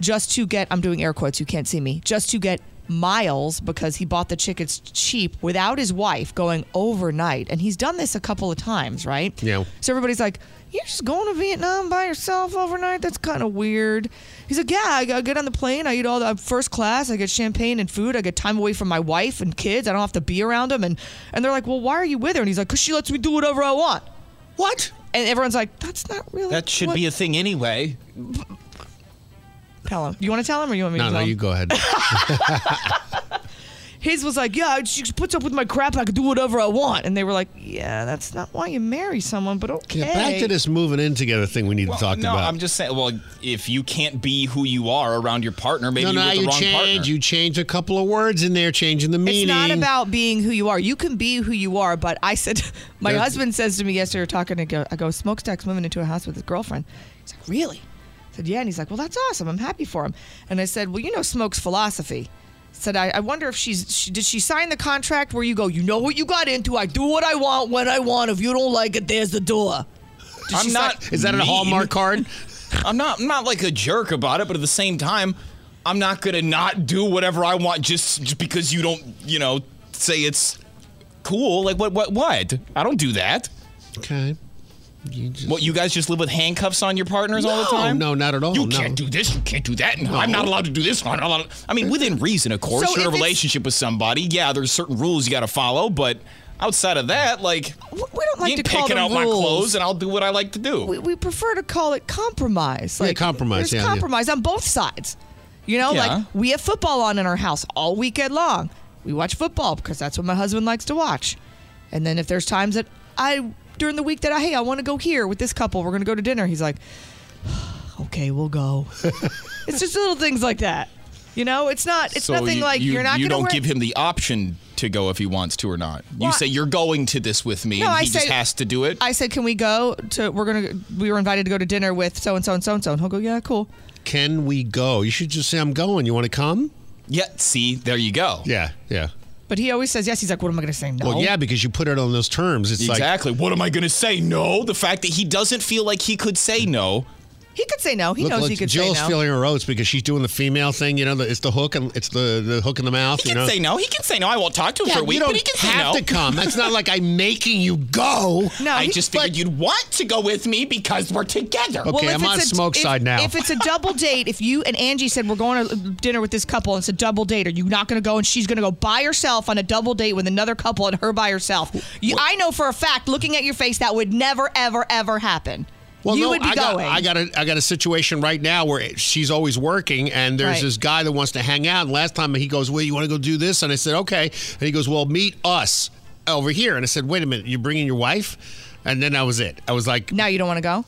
just to get I'm doing air quotes, you can't see me, just to get miles because he bought the tickets cheap without his wife going overnight. And he's done this a couple of times, right? Yeah. So everybody's like, You're just going to Vietnam by yourself overnight? That's kind of weird. He's like, Yeah, I, I get on the plane, I eat all the first class, I get champagne and food, I get time away from my wife and kids, I don't have to be around them. And, and they're like, Well, why are you with her? And he's like, Because she lets me do whatever I want. What? And everyone's like, That's not really. That should what- be a thing anyway. Tell him. You want to tell him or you want me No, to no, tell him? you go ahead. His was like, yeah, she puts up with my crap. I can do whatever I want. And they were like, yeah, that's not why you marry someone, but okay. Yeah, back to this moving in together thing we need to talk about. no, about. I'm just saying. Well, if you can't be who you are around your partner, maybe no, you're no, the you wrong change. partner. You change a couple of words in there, changing the meaning. It's not about being who you are. You can be who you are, but I said, my That's- husband says to me yesterday, we're talking, I go, I go, Smokestack's moving into a house with his girlfriend. He's like, really? I said, yeah. And he's like, well, that's awesome. I'm happy for him. And I said, well, you know Smoke's philosophy. I said, I, I wonder if she's, she, did she sign the contract where you go, you know what you got into. I do what I want when I want. If you don't like it, there's the door. Did I'm not. sign- Is that a. Hallmark card? I'm not. I'm not like a jerk about it, but at the same time, I'm not gonna not do whatever I want just, just because you don't, you know, say it's cool. Like what? What? What? I don't do that. Okay. What? You guys just live with handcuffs on your partners all the time? no, not at all, You no. can't do this. You can't do that. No, I'm not allowed to do this. I'm not allowed. I mean, within reason, of course. So You're in a relationship with somebody. Yeah, there's certain rules you got to follow, but. Outside of that, like we don't like you to call picking out my clothes, and I'll do what I like to do. we, we prefer to call it compromise. Yeah, Like compromise, There's yeah, yeah. compromise on both sides. You know, Yeah. like we have football on in our house all weekend long. We watch football because that's what my husband likes to watch. And then if there's times that I during the week that I hey I want to go here with this couple. We're gonna go to dinner. He's like, okay, we'll go. it's just little things like that. You know, it's not. It's So nothing you, like you, are not You gonna don't wear- give him the option to go if he wants to or not. You say you're going to this with me, No, and I he just has to do it. I said, can we go to? We're gonna. We were invited to go to dinner with so and so and so and so. And he'll go, yeah, cool. Can we go? You should just say, I'm going. You want to come? Yeah, see, there you go. Yeah, yeah. But he always says yes. He's like, what am I gonna say? No. Well, yeah, because you put it on those terms. It's like, exactly. what am I going to say? No. The fact that he doesn't feel like he could say no. He could say no. He look, knows look, he could Jill's say no. feeling her oats because she's doing the female thing. You know, the, it's the hook and it's the, the hook in the mouth. He you can know? say no. He can say no. I won't talk to him Yeah, for a week, you don't but he can say have no. to come. That's not like I'm making you go. No, I he- just figured you'd want to go with me because we're together. Okay, Well, I'm on it's a- smoke if- side now. If it's a double date, if you and Angie said we're going to dinner with this couple and it's a double date, are you not going to go and she's going to go by herself on a double date with another couple and her by herself? You, I know for a fact, looking at your face, that would never, ever, ever happen. Well, you no, would be I got, going. I got a I got a situation right now where she's always working, and there's Right. this guy that wants to hang out. And last time he goes, "Well, you want to go do this?" And I said, "Okay." And he goes, "Well, meet us over here." And I said, "Wait a minute, you're bringing your wife?" And then that was it. I was like, now you don't want to go?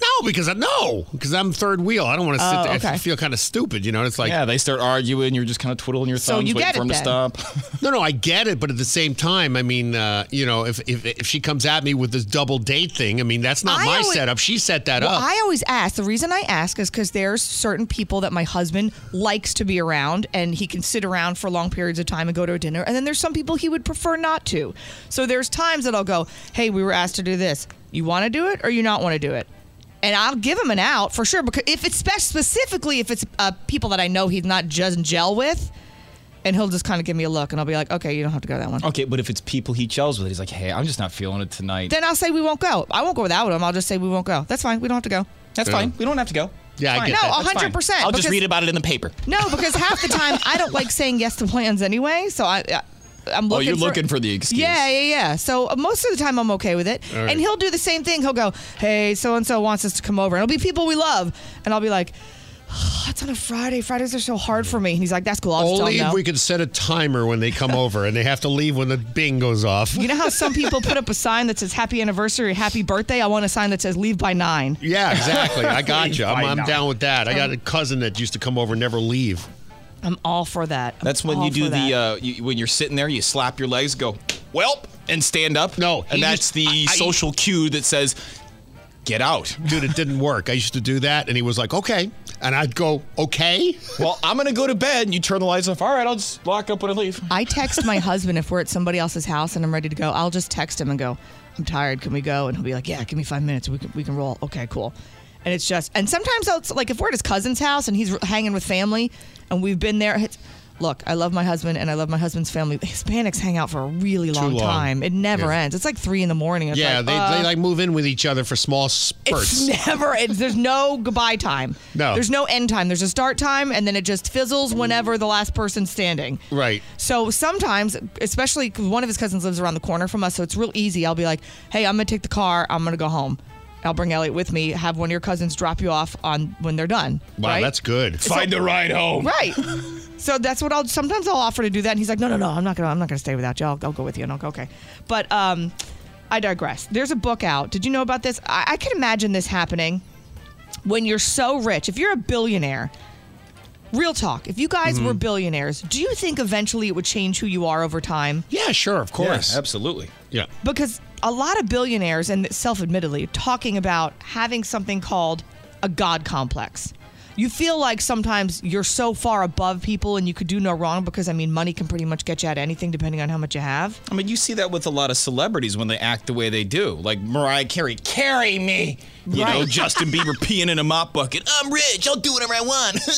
"No, because I no, because I'm third wheel. I don't want to sit Oh, there. okay. I feel kind of stupid, you know." It's like, yeah, they start arguing. You're just kind of twiddling your So thumbs, you waiting for it him to stop. no, no, I get it, but at the same time, I mean, uh, you know, if, if if she comes at me with this double date thing, I mean, that's not I my always- setup. She set that well, up. I always ask. The reason I ask is because there's certain people that my husband likes to be around, and he can sit around for long periods of time and go to a dinner. And then there's some people he would prefer not to. So there's times that I'll go, "Hey, we were asked to do this. You want to do it, or you not want to do it?" And I'll give him an out for sure because if it's spe- specifically if it's uh, people that I know he's not just gel with, and he'll just kind of give me a look, and I'll be like, "Okay, you don't have to go to that one." okay, but if it's people he gels with, he's like, hey, I'm just not feeling it tonight. Then I'll say we won't go. I won't go without him. I'll just say we won't go. That's fine. We don't have to go. That's Yeah. fine. We don't have to go. Yeah, I Fine. get No, that. That's fine. 100%, I'll just because- read about it in the paper. No, because half the time I don't like saying yes to plans anyway. So I, I I'm Oh, you're for, looking for the excuse. Yeah, yeah, yeah. So uh, most of the time I'm okay with it, All right. and he'll do the same thing. He'll go, "Hey, so and so wants us to come over," and it'll be people we love, and I'll be like, oh, "It's on a Friday. Fridays are so hard for me." And he's like, "That's cool. I'll Only if we could set a timer when they come over, and they have to leave when the bing goes off. you know how some people put up a sign that says "Happy Anniversary," "Happy Birthday." I want a sign that says "Leave by 9. Yeah, exactly. I got you. I'm, I'm down with that. I got a cousin that used to come over and never leave. I'm all for that. I'm That's when you do the uh, you, when you're sitting there, you slap your legs, go welp, and stand up. No, and that's used- the I- I- social cue that says, "Get out." Dude, it didn't work. I used to do that, and he was like, okay. And I'd go, okay. Well, I'm gonna go to bed, and you turn the lights off. All right, I'll just lock up when I leave. I text my husband if we're at somebody else's house and I'm ready to go. I'll just text him and go, "I'm tired. Can we go?" And he'll be like, "Yeah, give me five minutes. We can we can roll." Okay, cool. And it's just, and sometimes I'll like if we're at his cousin's house and he's hanging with family, and we've been there. It's, look, I love my husband and I love my husband's family. Hispanics hang out for a really long, long. time. It never Yeah. ends. It's like three in the morning. It's yeah, like, they, uh, they like move in with each other for small spurts. It's never. It's, there's no goodbye time. No. There's no end time. There's a start time, and then it just fizzles whenever the last person's standing. Right. So sometimes, especially one of his cousins lives around the corner from us, so it's real easy. I'll be like, "Hey, I'm gonna take the car. I'm gonna go home. I'll bring Elliot with me. Have one of your cousins drop you off on when they're done." Wow, right? that's good. Find the ride home. right. So that's what I'll sometimes I'll offer to do that, and he's like, "No, no, no, I'm not gonna, I'm not gonna stay without you. I'll, I'll go with you." And I'll go, "Okay," but um, I digress. There's a book out. Did you know about this? I, I can imagine this happening when you're so rich. If you're a billionaire, real talk. If you guys Mm-hmm. were billionaires, do you think eventually it would change who you are over time? Yeah, sure, of course. Yeah, absolutely. Yeah. Because a lot of billionaires, and self-admittedly, talking about having something called a god complex. You feel like sometimes you're so far above people and you could do no wrong because I mean money can pretty much get you out of anything depending on how much you have. I mean, you see that with a lot of celebrities when they act the way they do. Like Mariah Carey, carry me. You know, Justin Bieber peeing in a mop bucket. I'm rich. I'll do whatever I want.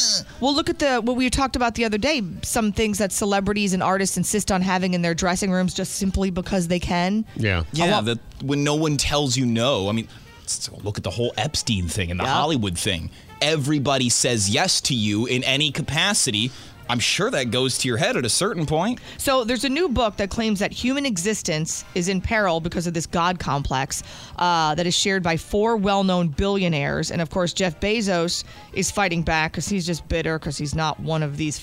Well, look at the what we talked about the other day. Some things that celebrities and artists insist on having in their dressing rooms just simply because they can. Yeah. yeah, that when no one tells you no. I mean, s- look at the whole Epstein thing and the Yeah. Hollywood thing. Everybody says yes to you in any capacity I'm sure that goes to your head at a certain point. So there's a new book that claims that human existence is in peril because of this God complex uh, that is shared by four well-known billionaires, and of course Jeff Bezos is fighting back because he's just bitter because he's not one of these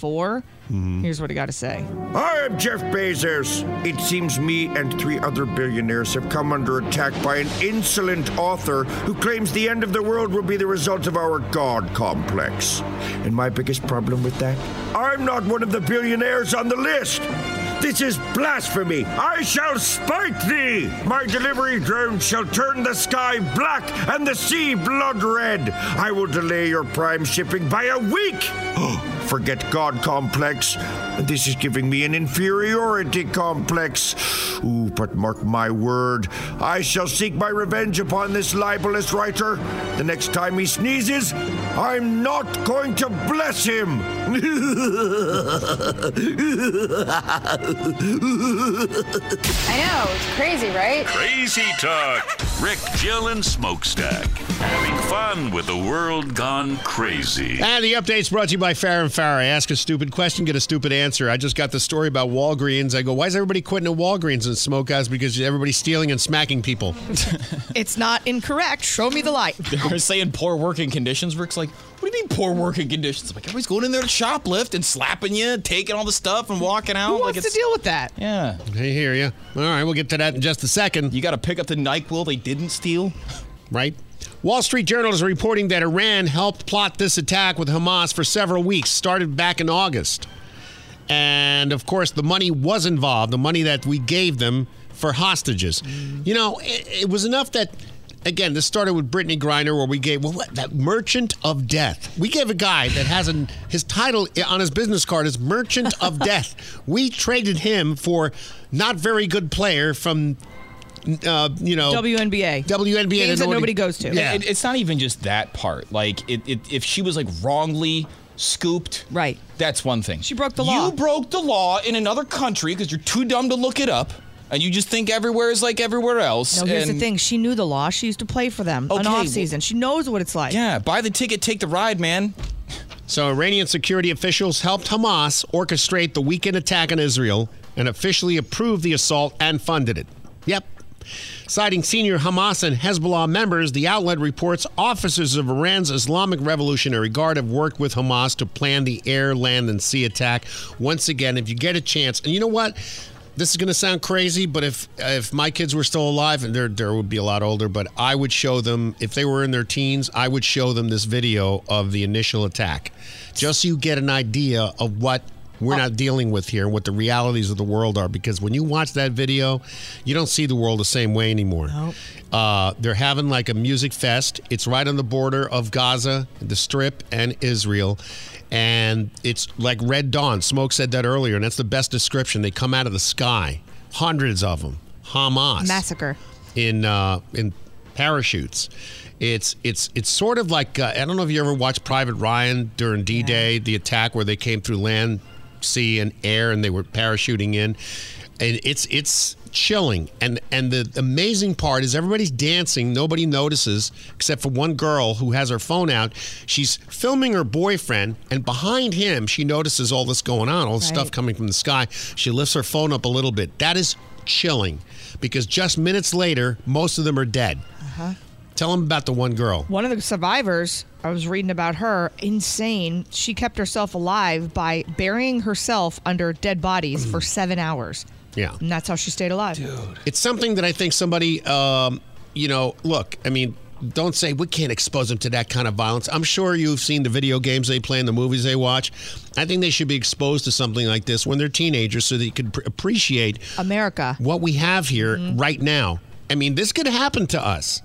4 Here's what he got to say. I am Jeff Bezos. It seems me and three other billionaires have come under attack by an insolent author who claims the end of the world will be the result of our God complex. And my biggest problem with that? I'm not one of the billionaires on the list. This is blasphemy. I shall spite thee. My delivery drone shall turn the sky black and the sea blood red. I will delay your prime shipping by a week. Forget God complex. This is giving me an inferiority complex. Ooh, but mark my word, I shall seek my revenge upon this libelous writer. The next time he sneezes, I'm not going to bless him. I know, it's crazy, right? Crazy talk. Rick, Jill, and Smokestack. Having fun with the world gone crazy. And the update's brought to you by Farah and I ask a stupid question, get a stupid answer. I just got the story about Walgreens. I go, why is everybody quitting at Walgreens and Smokehouse? Because everybody's stealing and smacking people. It's not incorrect. Show me the light. They were saying poor working conditions. Rick's like, what do you mean poor working conditions? I'm like everybody's going in there to shoplift and slapping you, taking all the stuff and walking out. Who like wants to deal with that? yeah. I hear you. All right, we'll get to that in just a second. You got to pick up the Nyquil they didn't steal. Right? Wall Street Journal is reporting that Iran helped plot this attack with Hamas for several weeks, started back in August. And of course, the money was involved, the money that we gave them for hostages. You know, it, it was enough that, again, this started with Brittney Griner, where we gave, well, what, that merchant of death. We gave a guy that has an, his title on his business card is Merchant of Death. We traded him for not very good player from. Uh, you know, WNBA. WNBA. Games that nobody- nobody goes to. Yeah. It- it's not even just that part. Like, it, it, if she was like wrongly scooped, right? That's one thing. She broke the law. You broke the law in another country because you're too dumb to look it up, and you just think everywhere is like everywhere else. No, here's the thing. She knew the law. She used to play for them Okay, on off season. She knows what it's like. Yeah, buy the ticket, take the ride, man. So, Iranian security officials helped Hamas orchestrate the weekend attack on Israel and officially approved the assault and funded it. Yep. Citing senior Hamas and Hezbollah members, the outlet reports officers of Iran's Islamic Revolutionary Guard have worked with Hamas to plan the air, land, and sea attack. Once again, if you get a chance, and you know what? This is going to sound crazy, but if if my kids were still alive, and they're they would be a lot older, but I would show them if they were in their teens, I would show them this video of the initial attack, just so you get an idea of what we're not dealing with here and what the realities of the world are. Because when you watch that video, you don't see the world the same way anymore. Uh, they're having like a music fest. It's right on the border of Gaza, the Strip, and Israel. And it's like Red Dawn. Smoke said that earlier, and that's the best description. They come out of the sky, hundreds of them. Hamas Massacre. in uh, in parachutes. It's it's it's sort of like uh, I don't know if you ever watched Private Ryan during D Day, the attack where they came through land, sea, and air, and they were parachuting in, and it's it's chilling. And and the amazing part is everybody's dancing, nobody notices except for one girl who has her phone out. She's filming her boyfriend, and behind him, she notices all this going on, all this stuff coming from the sky. She lifts her phone up a little bit. That is chilling because just minutes later, most of them are dead. Uh-huh. Tell them about the one girl. One of the survivors, I was reading about her, insane. She kept herself alive by burying herself under dead bodies for seven hours. Yeah. And that's how she stayed alive. Dude. It's something that I think somebody, um, you know, look, I mean, don't say we can't expose them to that kind of violence. I'm sure you've seen the video games they play and the movies they watch. I think they should be exposed to something like this when they're teenagers so that they could pr- appreciate America. what we have here right now. I mean, this could happen to us.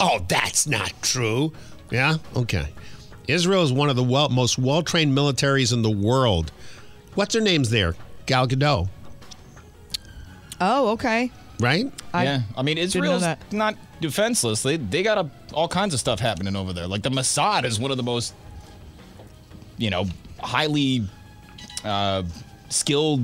Oh, that's not true. Yeah? Okay. Israel is one of the well, most well trained militaries in the world. What's her name's there? Gal Gadot, Oh, okay. right? yeah, I mean know Israel's not defenseless. They they got a, all kinds of stuff happening over there. Like the Mossad is one of the most, you know, highly uh, skilled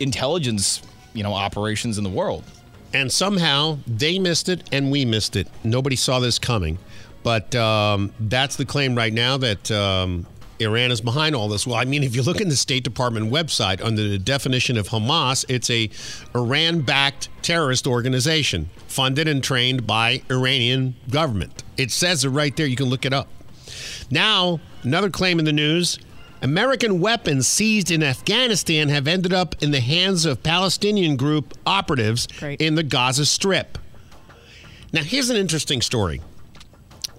intelligence, you know, operations in the world. And somehow they missed it and we missed it. Nobody saw this coming. But um, that's the claim right now that um, Iran is behind all this. Well, I mean, if you look in the State Department website under the definition of Hamas, it's a Iran-backed terrorist organization funded and trained by Iranian government. It says it right there. You can look it up. Now, another claim in the news. American weapons seized in Afghanistan have ended up in the hands of Palestinian group operatives in the Gaza Strip. Now, here's an interesting story.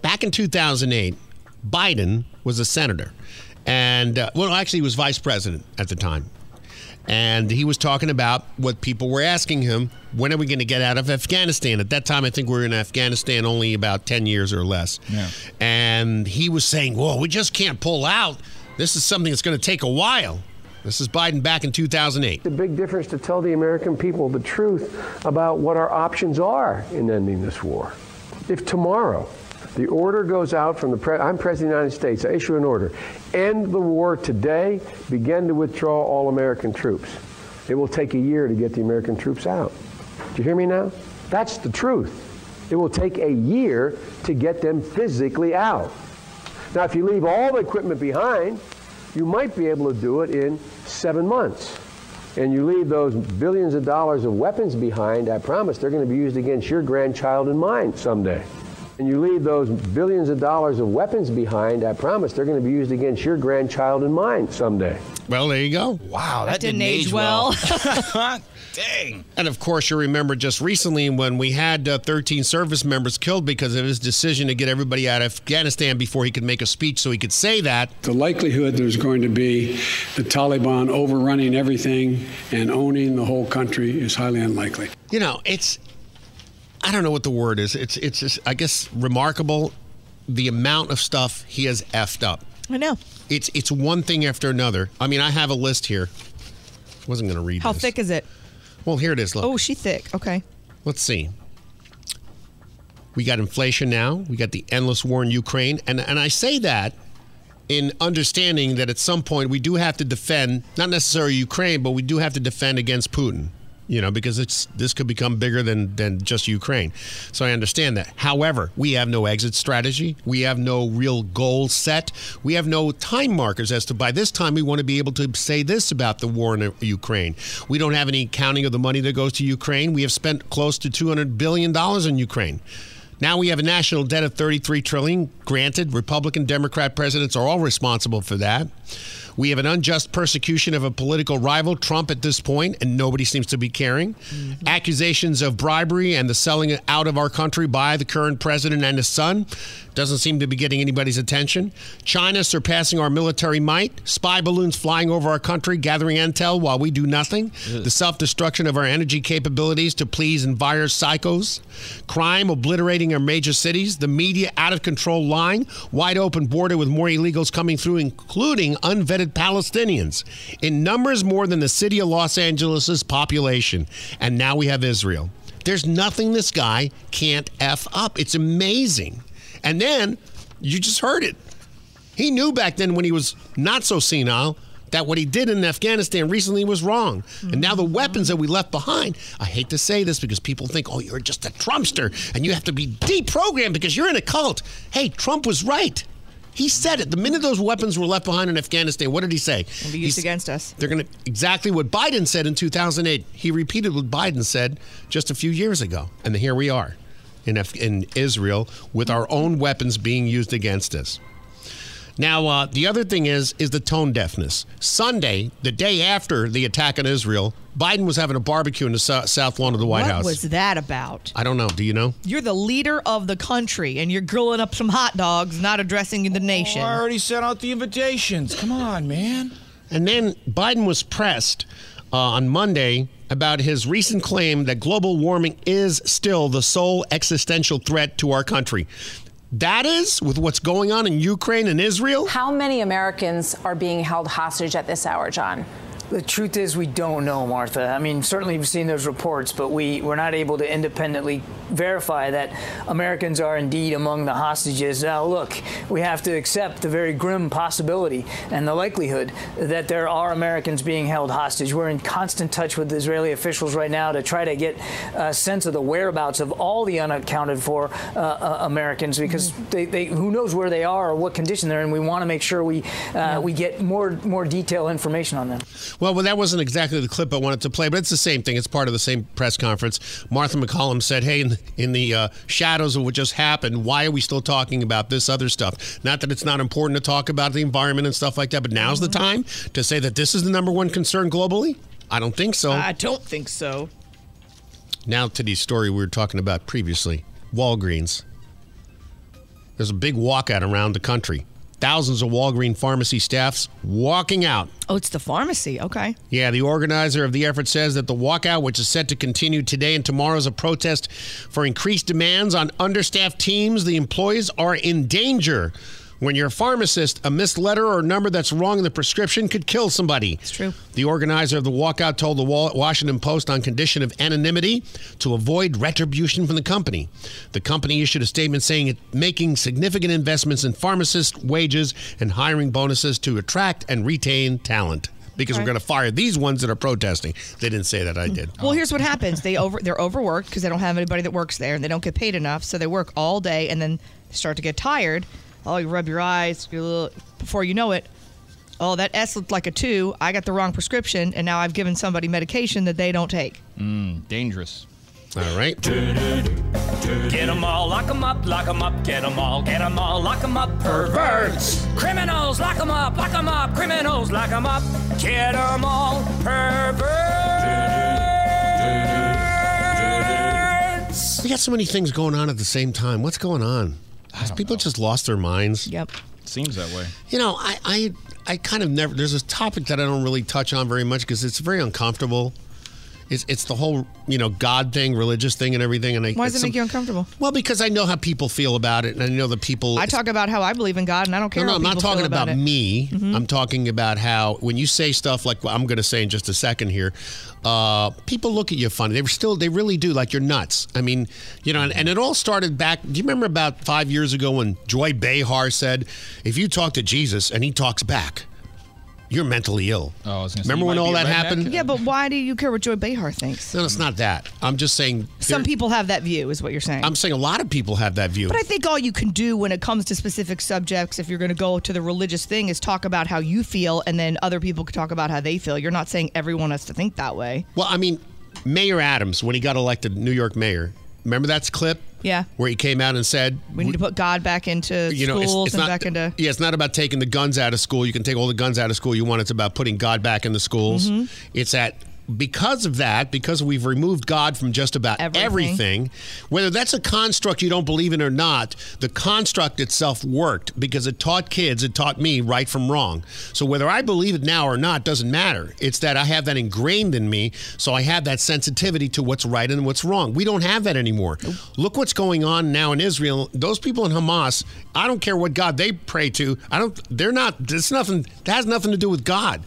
Back in 2008, Biden was a senator, and uh, well, actually, he was vice president at the time. And he was talking about what people were asking him when are we going to get out of Afghanistan? At that time, I think we were in Afghanistan only about 10 years or less. Yeah. And he was saying, well, we just can't pull out. This is something that's going to take a while. This is Biden back in 2008. The big difference to tell the American people the truth about what our options are in ending this war. If tomorrow the order goes out from the pre- I'm president of the United States, I issue an order, end the war today, begin to withdraw all American troops. It will take a year to get the American troops out. Do you hear me now? That's the truth. It will take a year to get them physically out. Now, if you leave all the equipment behind, you might be able to do it in seven months. And you leave those billions of dollars of weapons behind, I promise they're going to be used against your grandchild and mine someday. And you leave those billions of dollars of weapons behind, I promise they're going to be used against your grandchild and mine someday. Well, there you go. Wow, That didn't age well. Dang. And of course, you remember just recently when we had uh, 13 service members killed because of his decision to get everybody out of Afghanistan before he could make a speech so he could say that. The likelihood there's going to be the Taliban overrunning everything and owning the whole country is highly unlikely. You know, it's I don't know what the word is. It's it's just, I guess remarkable the amount of stuff he has effed up. I know. It's it's one thing after another. I mean, I have a list here. I Wasn't going to read How this. thick is it? Well, here it is. Look. Oh, she thick. Okay. Let's see. We got inflation now. We got the endless war in Ukraine, and and I say that in understanding that at some point we do have to defend not necessarily Ukraine, but we do have to defend against Putin. You know, because it's this could become bigger than than just Ukraine. So I understand that. However, we have no exit strategy. We have no real goal set. We have no time markers as to by this time we want to be able to say this about the war in Ukraine. We don't have any counting of the money that goes to Ukraine. We have spent close to 200 billion dollars in Ukraine. Now we have a national debt of 33 trillion. Granted, Republican, Democrat presidents are all responsible for that. We have an unjust persecution of a political rival, Trump, at this point, and nobody seems to be caring. Mm-hmm. Accusations of bribery and the selling out of our country by the current president and his son doesn't seem to be getting anybody's attention. China surpassing our military might. Spy balloons flying over our country, gathering intel while we do nothing. The self destruction of our energy capabilities to please and virus psychos. Crime obliterating our major cities. The media out of control lying. Wide open border with more illegals coming through, including unvetted Palestinians. In numbers more than the city of Los Angeles' population. And now we have Israel. There's nothing this guy can't F up. It's amazing. And then you just heard it. He knew back then when he was not so senile that what he did in Afghanistan recently was wrong. And now the weapons that we left behind, I hate to say this because people think, oh, you're just a Trumpster and you have to be deprogrammed because you're in a cult. Hey, Trump was right. He said it. The minute those weapons were left behind in Afghanistan, what did he say? Be used against us. They're going to exactly what Biden said in 2008. He repeated what Biden said just a few years ago, and here we are in Af- in Israel with our own weapons being used against us. Now, uh, the other thing is is the tone deafness. Sunday, the day after the attack on Israel, Biden was having a barbecue in the sou- south lawn of the White what House. What was that about? I don't know. Do you know? You're the leader of the country, and you're grilling up some hot dogs, not addressing the nation. Oh, I already sent out the invitations. Come on, man. And then Biden was pressed uh, on Monday about his recent claim that global warming is still the sole existential threat to our country. That is, with what's going on in Ukraine and Israel. How many Americans are being held hostage at this hour, John? The truth is, we don't know, Martha. I mean, certainly we've seen those reports, but we, we're not able to independently verify that Americans are indeed among the hostages. Now, look, we have to accept the very grim possibility and the likelihood that there are Americans being held hostage. We're in constant touch with Israeli officials right now to try to get a sense of the whereabouts of all the unaccounted for uh, uh, Americans because they, they, who knows where they are or what condition they're in. We want to make sure we, uh, we get more, more detailed information on them. Well, well, well, that wasn't exactly the clip I wanted to play, but it's the same thing. It's part of the same press conference. Martha MacCallum said, "Hey, in, in the uh, shadows of what just happened, why are we still talking about this other stuff? Not that it's not important to talk about the environment and stuff like that, but now's the time to say that this is the number one concern globally. I don't think so. I don't think so. Now to the story we were talking about previously Walgreens. There's a big walkout around the country. Thousands of Walgreens pharmacy staffs walking out. Oh, it's the pharmacy. Okay. Yeah, the organizer of the effort says that the walkout, which is set to continue today and tomorrow, is a protest for increased demands on understaffed teams. The employees are in danger. When you're a pharmacist, a missed letter or number that's wrong in the prescription could kill somebody. It's true. The organizer of the walkout told the Washington Post on condition of anonymity to avoid retribution from the company. The company issued a statement saying it's making significant investments in pharmacist wages and hiring bonuses to attract and retain talent. Because we're going to fire these ones that are protesting. They didn't say that. I did. Well, here's what happens: they over they're overworked because they don't have anybody that works there, and they don't get paid enough. So they work all day, and then start to get tired. Oh, you rub your eyes. Your little, before you know it, oh, that S looked like a two. I got the wrong prescription, and now I've given somebody medication that they don't take. Mm, dangerous. All right. Get them all, lock 'em up, lock 'em up, get 'em all, get them all, lock 'em up, perverts. Criminals, lock them up, lock them up, criminals, lock them up, get them all, perverts. We got so many things going on at the same time. What's going on? Has people just lost their minds? Yep. Seems that way. You know, I, I, I kind of never. There's a topic that I don't really touch on very much because it's very uncomfortable. It's, it's the whole you know God thing, religious thing, and everything. And I, Why does it make you uncomfortable? Well, because I know how people feel about it, and I know the people. I talk about how I believe in God, and I don't care. No, no, I'm not talking about, it. me. Mhm. I'm talking about how when you say stuff like what I'm going to say in just a second here, uh, people look at you funny. They were still, they really do, like you're nuts. I mean, you know, and, and it all started back. Do you remember about five years ago when Joy Behar said, "If you talk to Jesus and he talks back, you're mentally ill." Oh, I was gonna say, remember you when all that redneck. happened? Yeah, but why do you care what Joy Behar thinks? No, it's not that. I'm just saying. Some people have that view, is what you're saying. I'm saying a lot of people have that view. But I think all you can do when it comes to specific subjects, if you're going to go to the religious thing, is talk about how you feel, and then other people can talk about how they feel. You're not saying everyone has to think that way. Well, I mean, Mayor Adams, when he got elected New York mayor, remember that clip Yeah, where he came out and said, we need to put God back into you know, schools it's and not, back into. yeah, it's not about taking the guns out of school. You can take all the guns out of school you want. It's about putting God back in the schools. Mhm. It's at because of that, because we've removed God from just about Everything. everything. whether that's a construct you don't believe in or not, the construct itself worked because it taught kids, it taught me right from wrong. So whether I believe it now or not doesn't matter. It's that I have that ingrained in me, so I have that sensitivity to what's right and what's wrong. We don't have that anymore. Look what's going on now in Israel. Those people in Hamas, I don't care what God they pray to. I don't they're not it's nothing that has nothing to do with God.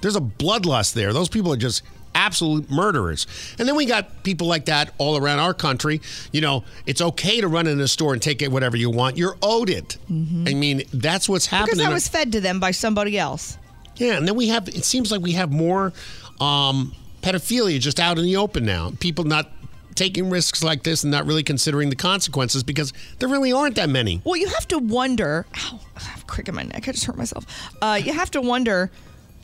There's a bloodlust there. Those people are just absolute murderers. And then we got people like that all around our country. You know, it's okay to run in a store and take it whatever you want. You're owed it. I mean, that's what's happening. Because that was fed to them by somebody else. Yeah, and then we have. It seems like we have more um, pedophilia just out in the open now. People not taking risks like this and not really considering the consequences because there really aren't that many. Well, you have to wonder. Ow, I have a crick in my neck. I just hurt myself. Uh, you have to wonder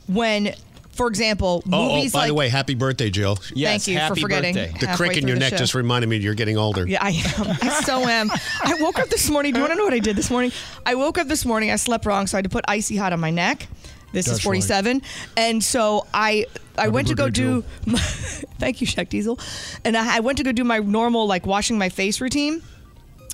when, for example, Oh, oh, movies by like. the way, happy birthday, Jill. Thank you for forgetting. The crick in your neck show. just reminded me you're getting older. Yeah, I am. I so am. I woke up this morning. Do you want to know what I did this morning? I woke up this morning. I slept wrong, so I had to put icy hot on my neck. This is That's 47, and so I I went to go birthday, do. thank you, Shaq Diesel, and I, I went to go do my normal like washing my face routine.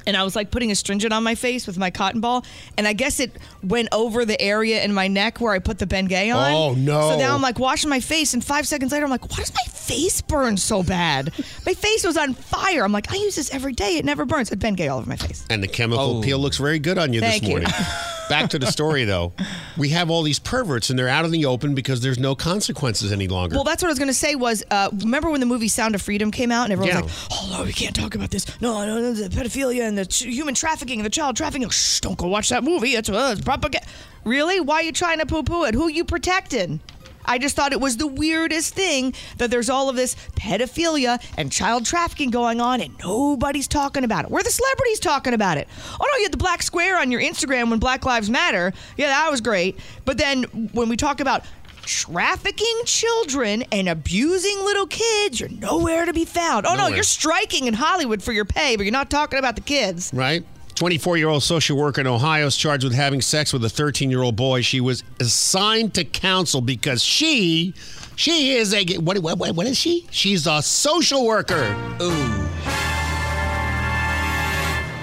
And I was like putting astringent on my face with my cotton ball, and I guess it went over the area in my neck where I put the Bengay on. Oh, no. So now I'm like washing my face, and five seconds later I'm like, why does my face burn so bad? my face was on fire. I'm like, I use this every day. It never burns. It Bengay all over my face. And the chemical Oh. peel looks very good on you Thank this you. morning. back to the story though. We have all these perverts and they're out in the open because there's no consequences any longer. Well, that's what I was going to say. Was uh, remember when the movie Sound of Freedom came out and everyone Yeah. was like, "Oh no, we can't talk about this. No, no, no, the pedophilia and the ch- human trafficking and the child trafficking. Shh, don't go watch that movie. It's, uh, it's propaganda." Really? Why are you trying to poo-poo it? Who are you protecting? I just thought it was the weirdest thing that there's all of this pedophilia and child trafficking going on and nobody's talking about it. Where are the celebrities talking about it? Oh no, you had the black square on your Instagram when Black Lives Matter. Yeah, that was great. But then when we talk about trafficking children and abusing little kids, you're nowhere to be found. Oh no, you're striking in Hollywood for your pay, but you're not talking about the kids. right? 24 year old social worker in Ohio is charged with having sex with a 13 year old boy. She was assigned to counsel because she, she is a, what, what, what is she? She's a social worker. Ooh.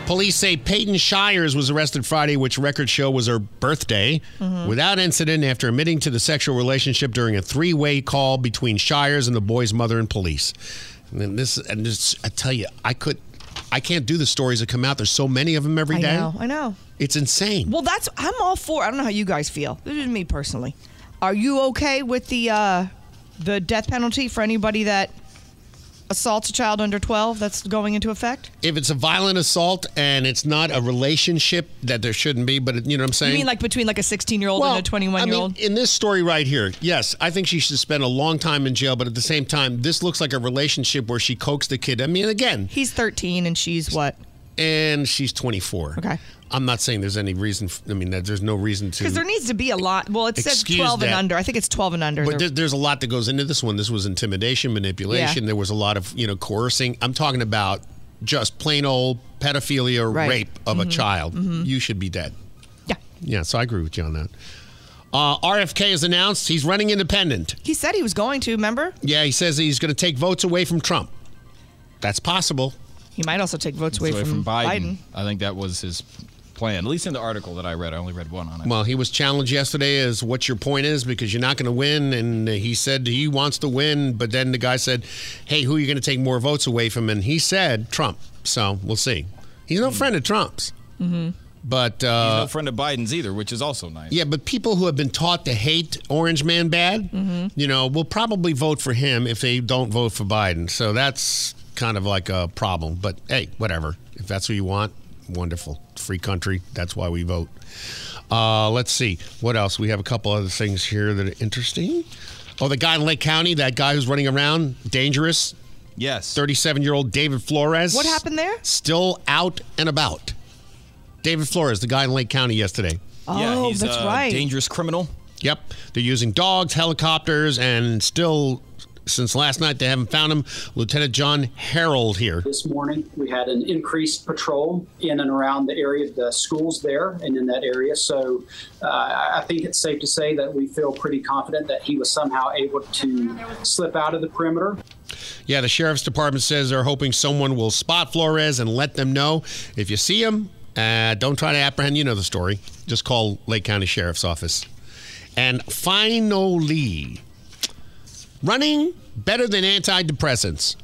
Police say Peyton Shires was arrested Friday, which records show was her birthday, Mm-hmm. without incident after admitting to the sexual relationship during a three way call between Shires and the boy's mother and police. And then this, and this, I tell you, I could, I can't do the stories that come out. There's so many of them every I day. know, I know. It's insane. Well, that's I'm all for. I don't know how you guys feel. This is me personally. Are you okay with the uh, the death penalty for anybody that assaults a child under 12 that's going into effect? If it's a violent assault and it's not a relationship that there shouldn't be, but it, you know what I'm saying? You mean like between like a 16 year old and a 21 I year mean, old? in this story right here, yes, I think she should spend a long time in jail. But at the same time, this looks like a relationship where she coaxed the kid. I mean, again, He's 13 and she's what? and she's 24. Okay. I'm not saying there's any reason. f- I mean, that there's no reason to. Because there needs to be a lot. Well, it says Excuse 12 and under. I think it's 12 and under. But there, there's a lot that goes into this one. This was intimidation, manipulation. Yeah. There was a lot of you know coercing. I'm talking about just plain old pedophilia, Right. rape of a Mhm. child. Mhm. You should be dead. Yeah. Yeah. So I agree with you on that. Uh, RFK has announced he's running independent. he said he was going to, remember? Yeah, he says he's going to take votes away from Trump. That's possible. He might also take votes away, Away from, Biden. Biden. I think that was his plan, at least in the article that I read. I only read one on it. Well, he was challenged yesterday as what your point is because you're not going to win. And he said he wants to win. But then the guy said, hey, who are you going to take more votes away from? And he said Trump. So we'll see. He's no friend of Trump's. Mm-hmm. But He's uh, no friend of Biden's either, which is also nice. yeah, but people who have been taught to hate Orange Man bad, Mm-hmm. you know, will probably vote for him if they don't vote for Biden. So that's kind of like a problem. But hey, whatever. If that's what you want, wonderful. Free country. That's why we vote. Uh, let's see. What else? We have a couple other things here that are interesting. Oh, the guy in Lake County, that guy who's running around, dangerous. Yes. 37 year old David Flores. What happened there? Still out and about. David Flores, the guy in Lake County yesterday. yeah, Oh, he's that's a right. dangerous criminal. Yep. They're using dogs, helicopters, and still, since last night, they haven't found him. Lieutenant John Herrell here. This morning, we had an increased patrol in and around the area of the schools there and in that area. So uh, I think it's safe to say that we feel pretty confident that he was somehow able to slip out of the perimeter. Yeah, the sheriff's department says they're hoping someone will spot Flores and let them know. If you see him, uh, don't try to apprehend. You know the story. Just call Lake County Sheriff's Office. And finally, running better than antidepressants.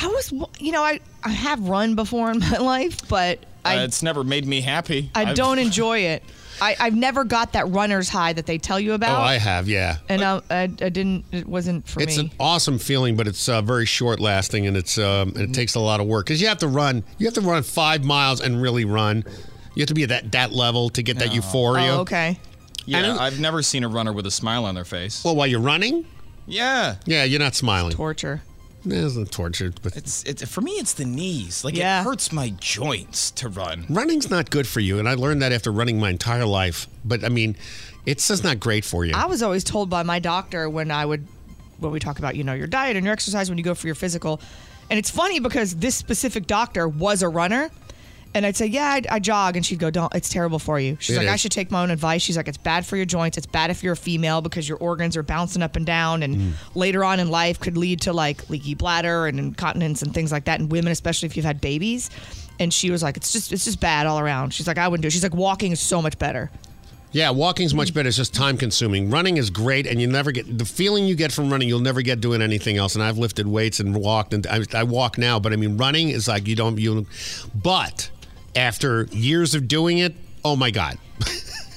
I was, you know, I, I have run before in my life, but I uh, it's never made me happy. I I've- don't enjoy it. I, I've never got that runner's high that they tell you about. Oh. I have, yeah. and I, I, I didn't. It wasn't for it's me. It's an awesome feeling, but it's uh, very short lasting, and it's um, and it takes a lot of work because you have to run. You have to run five miles and really run. You have to be at that that level to get that euphoria. oh, okay. Yeah, I've never seen a runner with a smile on their face. Well, while you're running, Yeah. yeah, you're not smiling. Torture. It's not torture, but It's it's for me. It's the knees. Like Yeah. it hurts my joints to run. running's not good for you, and I learned that after running my entire life. But I mean, it's just not great for you. I was always told by my doctor when I would, when we talk about, you know, your diet and your exercise when you go for your physical. And it's funny because this specific doctor was a runner. And I'd say, yeah, I, I jog. And she'd go, don't, it's terrible for you. She's It like, I should take my own advice. She's like, it's bad for your joints. It's bad if you're a female because your organs are bouncing up and down. And Mm. later on in life could lead to like leaky bladder and incontinence and things like that And women, especially if you've had babies. And she was like, it's just, it's just bad all around. She's like, I wouldn't do it. She's like, walking is so much better. Yeah, walking's much better. It's just time consuming. Running is great, and you never get the feeling you get from running. You'll never get doing anything else. And I've lifted weights and walked, and I, I walk now. But I mean, running is like you don't you. But after years of doing it, oh my god.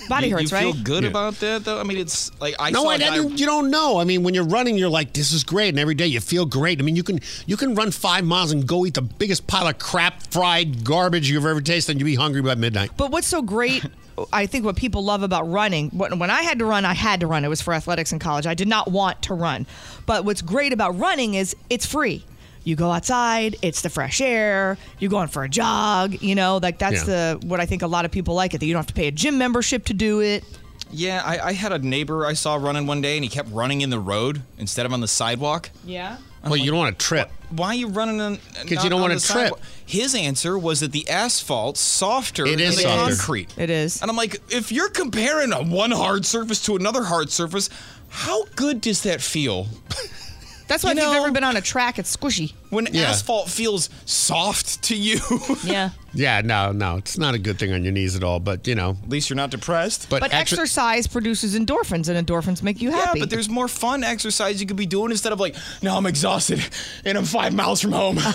Body you, hurts, you feel right? good Yeah. about that though? I mean, it's like I no, saw I, a guy- didn't- you don't know. I mean, when you're running, you're like, "This is great," and every day you feel great. I mean, you can you can run five miles and go eat the biggest pile of crap, fried garbage you've ever tasted, and you'll be hungry by midnight. But what's so great, I think, what people love about running, when, when I had to run, I had to run. It was for athletics in college. I did not want to run. But what's great about running is it's free. You go outside, it's the fresh air, you're going for a jog, you know, like that's Yeah. the what I think a lot of people like it, that you don't have to pay a gym membership to do it. Yeah, I, I had a neighbor I saw running one day, and he kept running in the road instead of on the sidewalk. Yeah. Well, you don't want to trip. Why are you running on? 'Cause you don't on wanna trip. sidewalk? His answer was that the asphalt's softer It than is the softer. concrete. It is. And I'm like, if you're comparing a one hard surface to another hard surface, how good does that feel? That's why You if you've know- ever been on a track, it's squishy. When Yeah. asphalt feels soft to you. Yeah. Yeah, no, no, it's not a good thing on your knees at all. But you know, At least you're not depressed. But, But, extra- exercise produces endorphins, and endorphins make you happy. Yeah, but there's more fun exercise you could be doing instead of like, no, I'm exhausted and I'm five miles from home.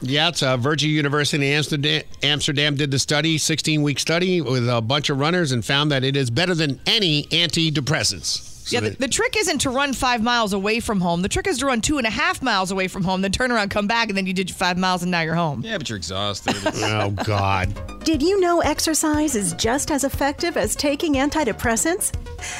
Yeah, it's uh, Virgin University in Amsterdam, Amsterdam did the study, 16 week study with a bunch of runners, and found that it is better than any antidepressants. So yeah, the, the trick isn't to run five miles away from home. The trick is to run two and a half miles away from home, then turn around, come back, and then you did your five miles, and now you're home. yeah, but you're exhausted. oh God. Did you know exercise is just as effective as taking antidepressants?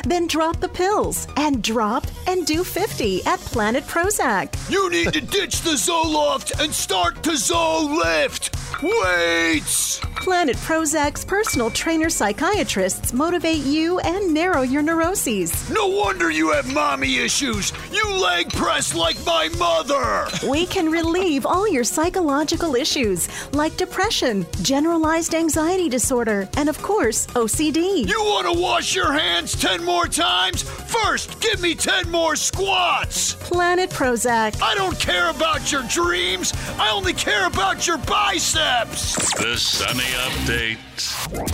Then drop the pills and drop and do 50 at Planet Prozac. You need to ditch the Zoloft and start the Zolift. Weights. Planet Prozac's personal trainer psychiatrists motivate you and narrow your neuroses. No wonder you have mommy issues. You leg press like my mother. We can relieve all your psychological issues like depression, generalized anxiety disorder, and of course, OCD. You want to wash your hands 10 more times? First, give me 10 more squats. Planet Prozac. I don't care about your dreams. I only care about your biceps. The Sunny Update.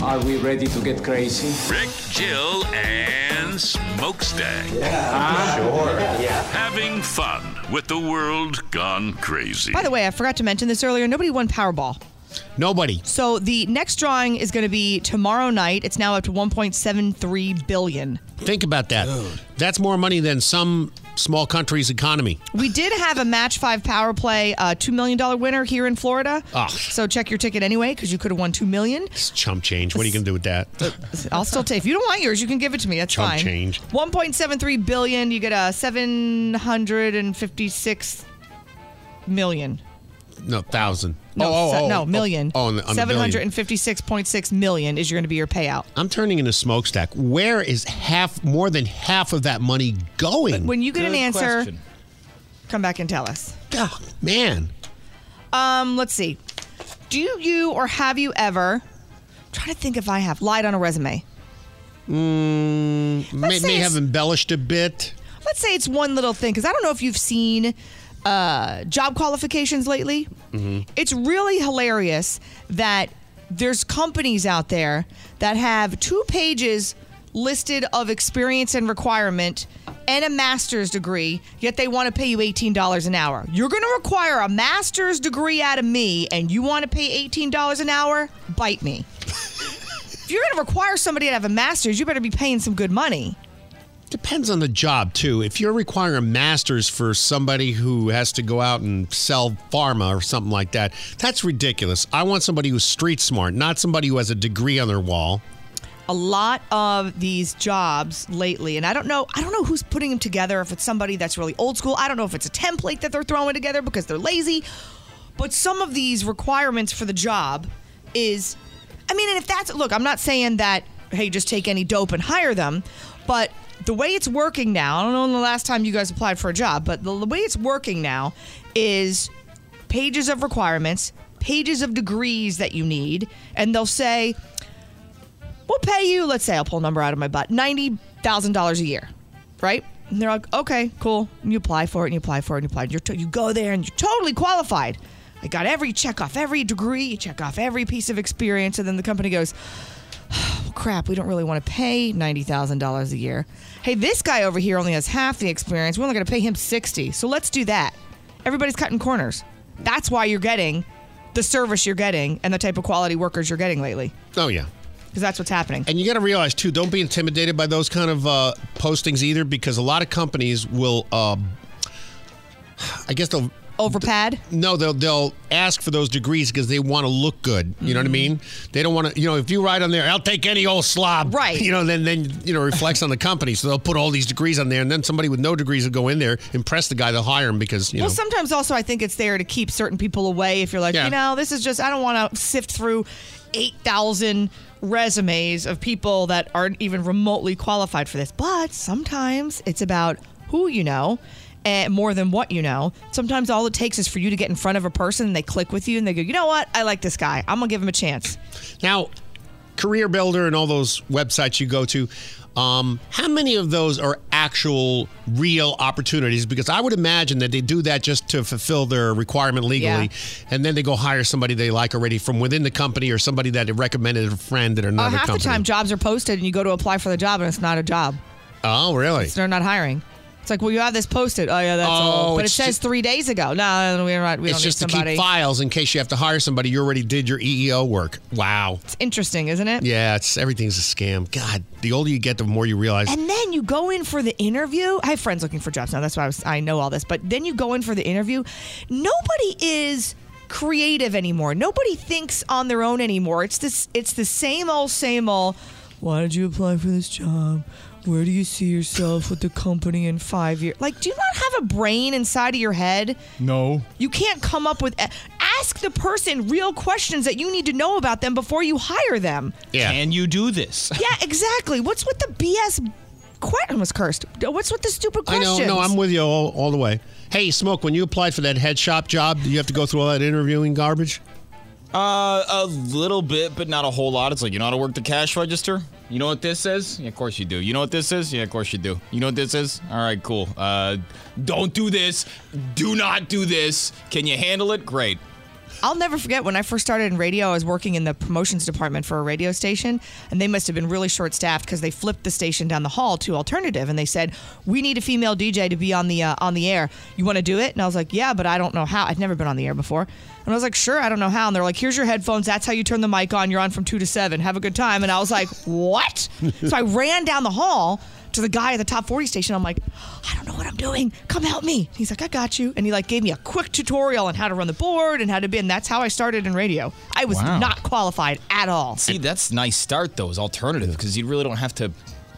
Are we ready to get crazy? Rick, Jill, and Smokestack. Ah. Sure. Yeah. Having fun with the world gone crazy. By the way, I forgot to mention this earlier. Nobody won Powerball. Nobody. So the next drawing is going to be tomorrow night. It's now up to 1.73 billion. Think about that. That's more money than some small country's economy. We did have a match five power play, uh, two million dollar winner here in Florida. Oh. So check your ticket anyway because you could have won two million. It's chump change. What are you going to do with that? I'll still take. If you don't want yours, you can give it to me. That's Chump fine. change. 1.73 billion. You get a 756 million. No, thousand. No, oh, se- oh, no, oh, million. Oh, on the, on 756.6 million is going to be your payout. I'm turning into smokestack. Where is half, more than half of that money going? When you get an answer, question. come back and tell us. Oh, man. Um, let's see. Do you or have you ever? trying to think if I have lied on a resume. Mm, may, may have embellished a bit. Let's say it's one little thing because I don't know if you've seen uh, job qualifications lately. Mm-hmm. It's really hilarious that there's companies out there that have two pages listed of experience and requirement and a master's degree, yet they want to pay you $18 an hour. You're going to require a master's degree out of me and you want to pay $18 an hour? Bite me. if you're going to require somebody to have a master's, you better be paying some good money. Depends on the job too. If you're requiring a master's for somebody who has to go out and sell pharma or something like that, that's ridiculous. I want somebody who's street smart, not somebody who has a degree on their wall. a lot of these jobs lately and i don't know i don't know who's putting them together if it's somebody that's really old school i don't know if it's a template that they're throwing together because they're lazy but some of these requirements for the job is i mean and if that's look i'm not saying that hey just take any dope and hire them but the way it's working now i don't know the last time you guys applied for a job but the, the way it's working now is pages of requirements pages of degrees that you need and they'll say we'll pay you, let's say I'll pull a number out of my butt, $90,000 a year, right? And they're like, okay, cool. And you apply for it and you apply for it and you apply. You're to- you go there and you're totally qualified. I got every check off every degree, you check off every piece of experience. And then the company goes, crap, we don't really want to pay $90,000 a year. Hey, this guy over here only has half the experience. We're only going to pay him 60. So let's do that. Everybody's cutting corners. That's why you're getting the service you're getting and the type of quality workers you're getting lately. Oh yeah. because that's what's happening. And you got to realize too, don't be intimidated by those kind of uh, postings either, because a lot of companies will, uh, I guess they'll overpad. No, they'll they'll ask for those degrees because they want to look good. You know what I mm-hmm. mean? They don't want to. You know, if you write on there, I'll take any old slob. Right. You know, then then you know reflects on the company. So they'll put all these degrees on there, and then somebody with no degrees will go in there, impress the guy, they'll hire him because you well, know. Well, sometimes also I think it's there to keep certain people away. If you're like, Yeah. you know, this is just I don't want to sift through eight thousand resumes of people that aren't even remotely qualified for this. But sometimes it's about who you know. And more than what you know. Sometimes all it takes is for you to get in front of a person and they click with you and they go, you know what? I like this guy. I'm gonna give him a chance. Now, Career Builder and all those websites you go to, um, how many of those are actual real opportunities? Because I would imagine that they do that just to fulfill their requirement legally, and then they go hire somebody they like already from within the company or somebody that they recommended a friend at Uh, another half company. the time, jobs are posted and you go to apply for the job and it's not a job. Oh, really? They're not hiring. It's like, well, you have this posted. Oh yeah, that's Oh, all. But it says just- three days ago. No, we're not. We it's don't just need to somebody. keep files in case you have to hire somebody. You already did your EEO work. Wow. It's interesting, isn't it? Yeah, it's everything's a scam. God, the older you get, the more you realize. And then you go in for the interview. I have friends looking for jobs now. That's why I, was, I know all this. But then you go in for the interview. Nobody is creative anymore. Nobody thinks on their own anymore. It's this. It's the same old, same old. Why did you apply for this job? Where do you see yourself with the company in five years? Like, do you not have a brain inside of your head? No. You can't come up with. Ask the person real questions that you need to know about them before you hire them. Yeah. Can you do this? Yeah, exactly. What's with the BS? Que- almost cursed. What's with the stupid I know, no, I'm with you all, all the way. Hey, Smoke, when you applied for that head shop job, did you have to go through all that interviewing garbage? Uh, a little bit, but not a whole lot. It's like you know how to work the cash register. You know what this is? Yeah, of course you do. You know what this is? Yeah, of course you do. You know what this is? All right, cool. Uh, don't do this. Do not do this. Can you handle it? Great. I'll never forget when I first started in radio. I was working in the promotions department for a radio station, and they must have been really short staffed because they flipped the station down the hall to alternative, and they said we need a female DJ to be on the uh, on the air. You want to do it? And I was like, yeah, but I don't know how. I'd never been on the air before, and I was like, sure, I don't know how. And they're like, here's your headphones. That's how you turn the mic on. You're on from two to seven. Have a good time. And I was like, what? so I ran down the hall to the guy at the top 40 station. I'm like, I don't know what I'm doing. Come help me. He's like, I got you. And he like gave me a quick tutorial on how to run the board and how to be. And that's how I started in radio. I was Wow. not qualified at all. See, that's a nice start though, as alternative, because you really don't have to.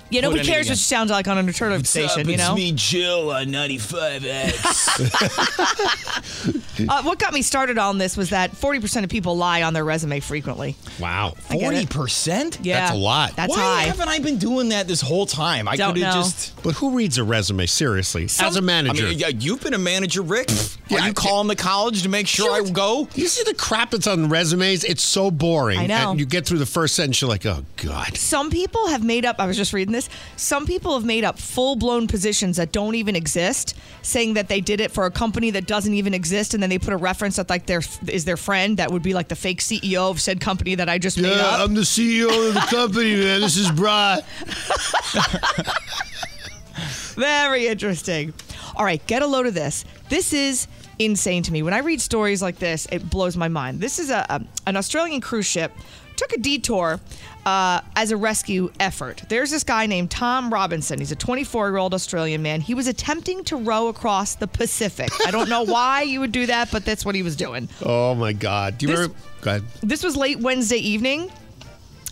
You know, put who cares anything what you sound like on an alternative station, you know? Jill on 95X. Uh, what got me started on this was that 40% of people lie on their resume frequently. Wow. I get it. 40%? Yeah. That's a lot. That's Why high. haven't I been doing that this whole time? I Don't could have know. just. But who reads a resume seriously as a manager? I mean, yeah, you've been a manager, Rick. Are you calling the college to make sure I go? you see the crap that's on resumes? It's so boring. I know. And you get through the first sentence, you're like, oh god. Some people have made up, I was just reading this, some people have made up full blown positions that don't even exist, saying that they did it for a company that doesn't even exist, and then they put a reference that like their is their friend that would be like the fake CEO of said company that I just made Yeah, up. I'm the CEO of the company, man. This is Bry. Very interesting. All right, get a load of this. This is insane to me. When I read stories like this, it blows my mind. This is a, a an Australian cruise ship took a detour uh, as a rescue effort. There's this guy named Tom Robinson. He's a 24 year old Australian man. He was attempting to row across the Pacific. I don't know why you would do that, but that's what he was doing. Oh my god. Do you This- remember? Go ahead. This was late Wednesday evening,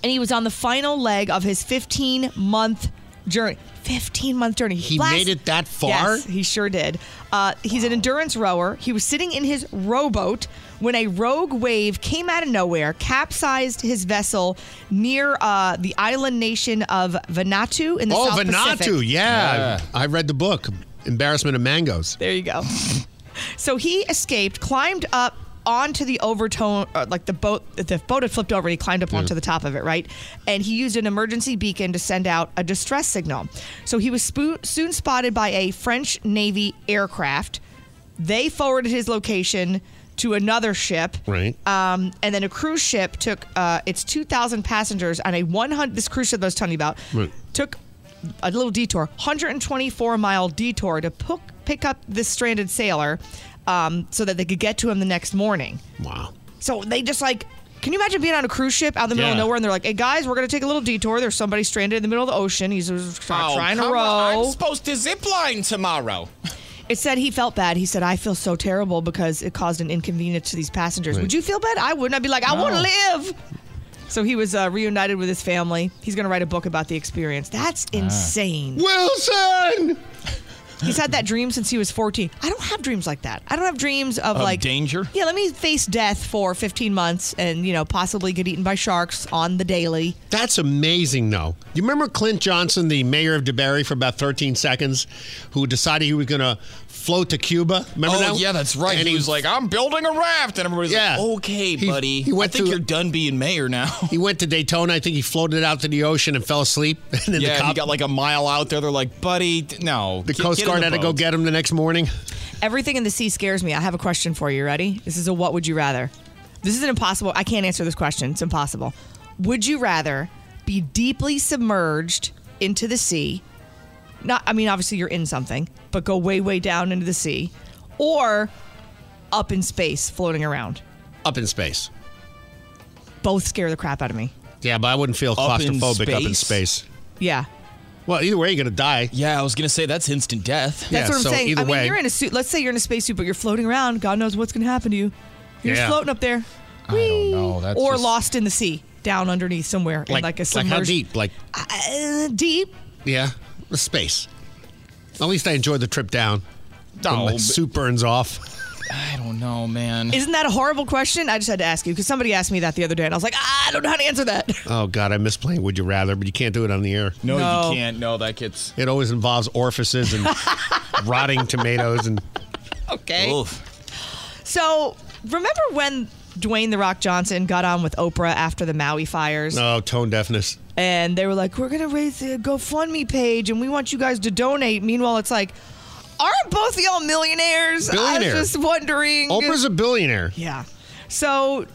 and he was on the final leg of his 15 month journey. 15 month journey. He made it that far? Yes, he sure did. Uh, he's an endurance rower. He was sitting in his rowboat when a rogue wave came out of nowhere, capsized his vessel near uh, the island nation of Vanuatu in the oh, South Vanuatu. Pacific. Yeah. I read the book, Embarrassment of Mangoes. There you go. so he escaped, climbed up onto the overtone, uh, like the boat. The boat had flipped over. and He climbed up onto the top of it, right? And he used an emergency beacon to send out a distress signal. So he was spo- soon spotted by a French Navy aircraft. They forwarded his location to another ship. Right. Um, and then a cruise ship took uh, its 2,000 passengers on a 100. This cruise ship that I was telling you about Right. took a little detour, 124 mile detour to pick, pick up this stranded sailor um, so that they could get to him the next morning. Wow. So they just like Can you imagine being on a cruise ship out in the middle of nowhere and they're like, "Hey guys, we're gonna take a little detour. There's somebody stranded in the middle of the ocean. He's Oh, trying to row." on. I'm supposed to zip line tomorrow. It said he felt bad. He said, "I feel so terrible because it caused an inconvenience to these passengers." Right. Would you feel bad? I wouldn't. I'd be like, "I want to live." So he was uh, reunited with his family. He's going to write a book about the experience. That's Ah. insane. Wilson. He's had that dream since he was 14. I don't have dreams like that. I don't have dreams of, Of like danger? Yeah, let me face death for 15 months and, you know, possibly get eaten by sharks on the daily. That's amazing, though. You remember Clint Johnson, the mayor of DeBary, for about 13 seconds, who decided he was going to float to Cuba? Remember oh, that? yeah, that's right. And he was like, I'm building a raft. And everybody's Yeah. like, okay, He- buddy. he went I think to- you're done being mayor now. He went to Daytona. I think he floated out to the ocean and fell asleep. And then yeah, the and he got like a mile out there. They're like, buddy, no. the get- Coast get Guard the had to go get him the next morning. Everything in the sea scares me. I have a question for you. Ready? This is a what would you rather? This is an impossible. I can't answer this question. It's impossible. Would you rather be deeply submerged into the sea? Not I mean obviously you're in something, but go way way down into the sea or up in space floating around. Up in space. Both scare the crap out of me. Yeah, but I wouldn't feel Up in claustrophobic up in space? space. Yeah. Well, either way, you're going to die. Yeah, I was going to say that's instant death. That's Yeah, what I'm so saying. either I mean, way- you're in a suit. Let's say you're in a spacesuit, but you're floating around. God knows what's going to happen to you. You're just floating up there. I don't know. That's or just- lost in the sea, down underneath somewhere, in like a like submerged. how deep? Like, Uh, deep. yeah, the space. At least I enjoyed the trip down. Oh, my but- suit burns off. I don't know, man. Isn't that a horrible question? I just had to ask you because somebody asked me that the other day, and I was like, I don't know how to answer that. Oh God, I miss playing Would You Rather, but you can't do it on the air. no, No. you can't. No, that gets. It always involves orifices and rotting tomatoes and Okay. Oof. So remember when Dwayne the Rock Johnson got on with Oprah after the Maui fires, oh tone deafness. and they were like, "We're gonna raise the GoFundMe page, and we want you guys to donate." Meanwhile, it's like, aren't both of y'all millionaires? Billionaire. I was just wondering. Oprah's a billionaire. Yeah. So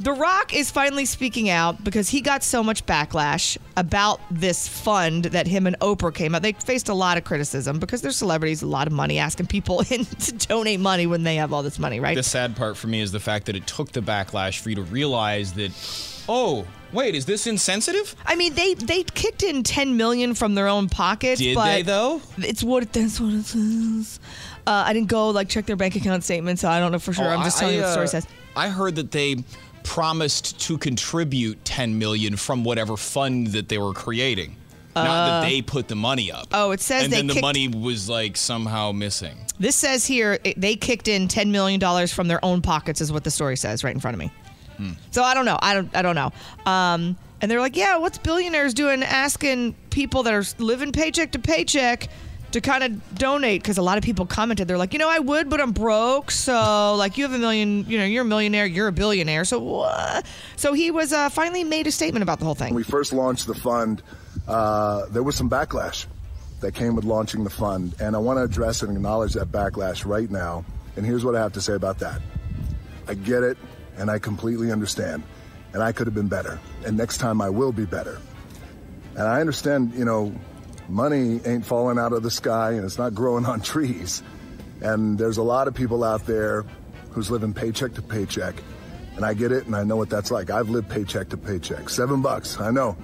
The Rock is finally speaking out because he got so much backlash about this fund that him and Oprah came out. They faced a lot of criticism because they're celebrities, a lot of money, asking people in to donate money when they have all this money, right? The sad part for me is the fact that it took the backlash for you to realize that, oh, wait, is this insensitive? I mean, they they kicked in 10 million from their own pockets. Did but they, though? It's what that's what it says. Uh, I didn't go like check their bank account statement, so I don't know for sure. Oh, I'm just I- telling you what the story uh, says. I heard that they promised to contribute 10 million from whatever fund that they were creating. Not Uh, that they put the money up. Oh, it says and they then the kicked- money was like somehow missing. This says here it, they kicked in 10 million dollars from their own pockets, is what the story says right in front of me. Hmm. So I don't know. I don't. I don't know. Um, and they're like, yeah, what's billionaires doing, asking people that are living paycheck to paycheck to kind of donate? Because a lot of people commented, they're like, you know, I would, but I'm broke. So like, you have a million, you know, you're a millionaire, you're a billionaire. So what? So he was uh, finally made a statement about the whole thing. When we first launched the fund, uh, there was some backlash that came with launching the fund, and I want to address and acknowledge that backlash right now. And here's what I have to say about that. I get it, and I completely understand, and I could have been better, and next time I will be better. And I understand, you know, money ain't falling out of the sky, and it's not growing on trees. And there's a lot of people out there who's living paycheck to paycheck. And I get it, and I know what that's like. I've lived paycheck to paycheck. Seven bucks, I know.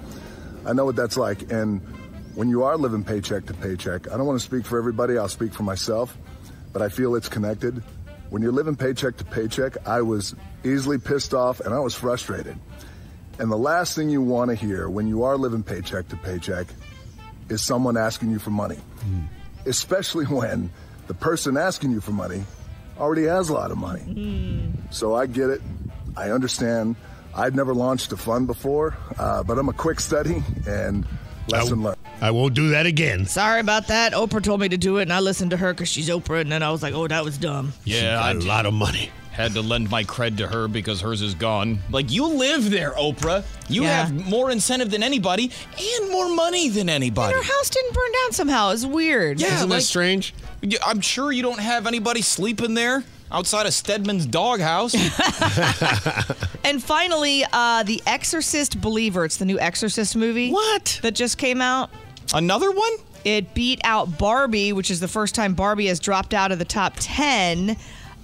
I know what that's like. And when you are living paycheck to paycheck, I don't want to speak for everybody, I'll speak for myself, but I feel it's connected. When you're living paycheck to paycheck, I was easily pissed off and I was frustrated. And the last thing you want to hear when you are living paycheck to paycheck is someone asking you for money, especially when the person asking you for money already has a lot of money. So I get it. I understand. I'd never launched a fund before, uh, but I'm a quick study and lesson learned. I won't do that again. Sorry about that. Oprah told me to do it, and I listened to her because she's Oprah, and then I was like, oh, that was dumb. Yeah, got a lot of money. Had to lend my cred to her because hers is gone. Like you live there, Oprah. You Yeah. have more incentive than anybody and more money than anybody. Her house didn't burn down somehow. It's weird. Yeah, Isn't that strange? I'm sure you don't have anybody sleeping there outside of Stedman's doghouse. And finally, uh, The Exorcist Believer. It's the new Exorcist movie. What? That just came out. Another one? It beat out Barbie, which is the first time Barbie has dropped out of the top 10.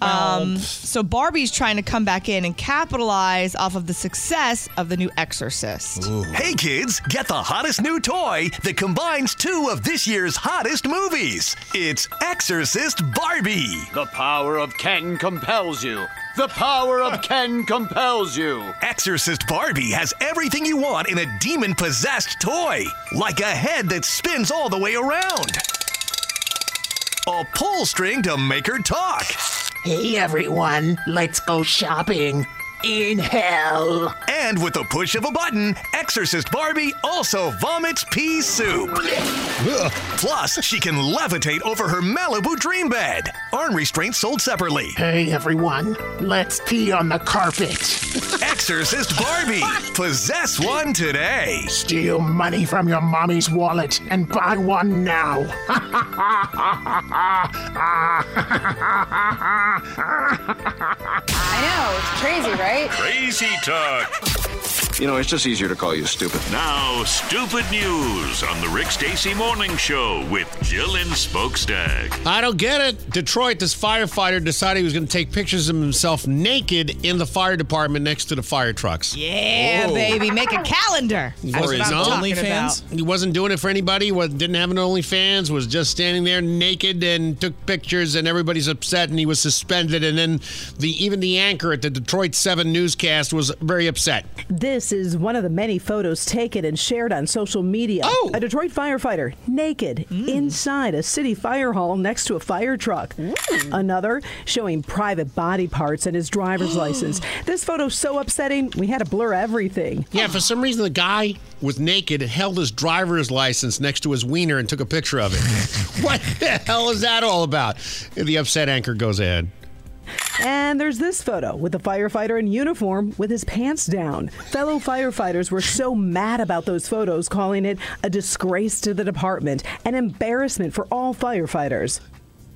Um, so Barbie's trying to come back in and capitalize off of the success of the new Exorcist. Hey kids, get the hottest new toy that combines two of this year's hottest movies. It's Exorcist Barbie. The power of Ken compels you. The power of Ken compels you. Exorcist Barbie has everything you want in a demon possessed toy, like a head that spins all the way around, a pull string to make her talk. Hey everyone, let's go shopping in hell. And with the push of a button, Exorcist Barbie also vomits pea soup. Plus, she can levitate over her Malibu dream bed. Arm restraints sold separately. Hey everyone, let's pee on the carpet. Exorcist Barbie, possess one today. Steal money from your mommy's wallet and buy one now. I know, it's crazy, right? Crazy talk. You know, it's just easier to call you stupid. Now, stupid news on the Rick Stacy Morning Show with Jill and Smokestack. I don't get it. Detroit, this firefighter decided he was going to take pictures of himself naked in the fire department next to the fire trucks. Yeah, oh. baby, make a calendar. He That's what wasn't, I'm talking about. he wasn't doing it for anybody. Was, didn't have an OnlyFans. Was just standing there naked and took pictures. And everybody's upset. And he was suspended. And then the even the anchor at the Detroit Seven newscast was very upset. This is one of the many photos taken and shared on social media. Oh! A Detroit firefighter naked hmm. inside a city fire hall next to a fire truck. Hmm. Another showing private body parts and his driver's license. This photo's so upsetting, we had to blur everything. Yeah, for some reason the guy was naked, held his driver's license next to his wiener, and took a picture of it. what the hell is that all about? The upset anchor goes ahead. And there's this photo with a firefighter in uniform with his pants down. Fellow firefighters were so mad about those photos, calling it a disgrace to the department, an embarrassment for all firefighters.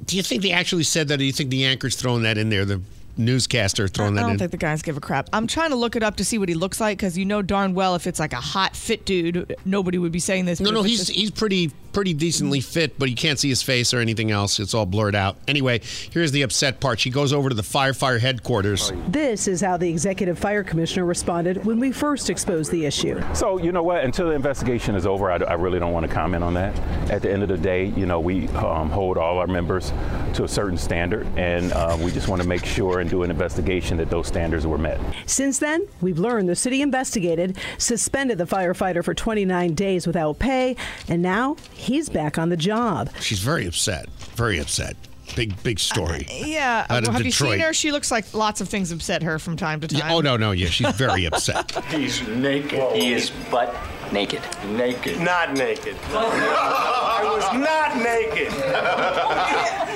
Do you think they actually said that? Or do you think the anchor's throwing that in there? The newscaster throwing that. I don't in? think the guys give a crap. I'm trying to look it up to see what he looks like because you know darn well if it's like a hot, fit dude, nobody would be saying this. No, no, he's just- he's pretty pretty decently fit, but you can't see his face or anything else. It's all blurred out. Anyway, here's the upset part. She goes over to the firefighter headquarters. This is how the executive fire commissioner responded when we first exposed the issue. So, you know what? Until the investigation is over, I, I really don't want to comment on that. At the end of the day, you know, we um, hold all our members to a certain standard, and uh, we just want to make sure and do an investigation that those standards were met. Since then, we've learned the city investigated, suspended the firefighter for 29 days without pay, and now he's back on the job. She's very upset. Very upset. Big big story. Uh, yeah. Out of have you seen her? She looks like lots of things upset her from time to time. Yeah, oh no no yeah she's very upset. He's naked. He is butt naked. Naked. Not naked. I was not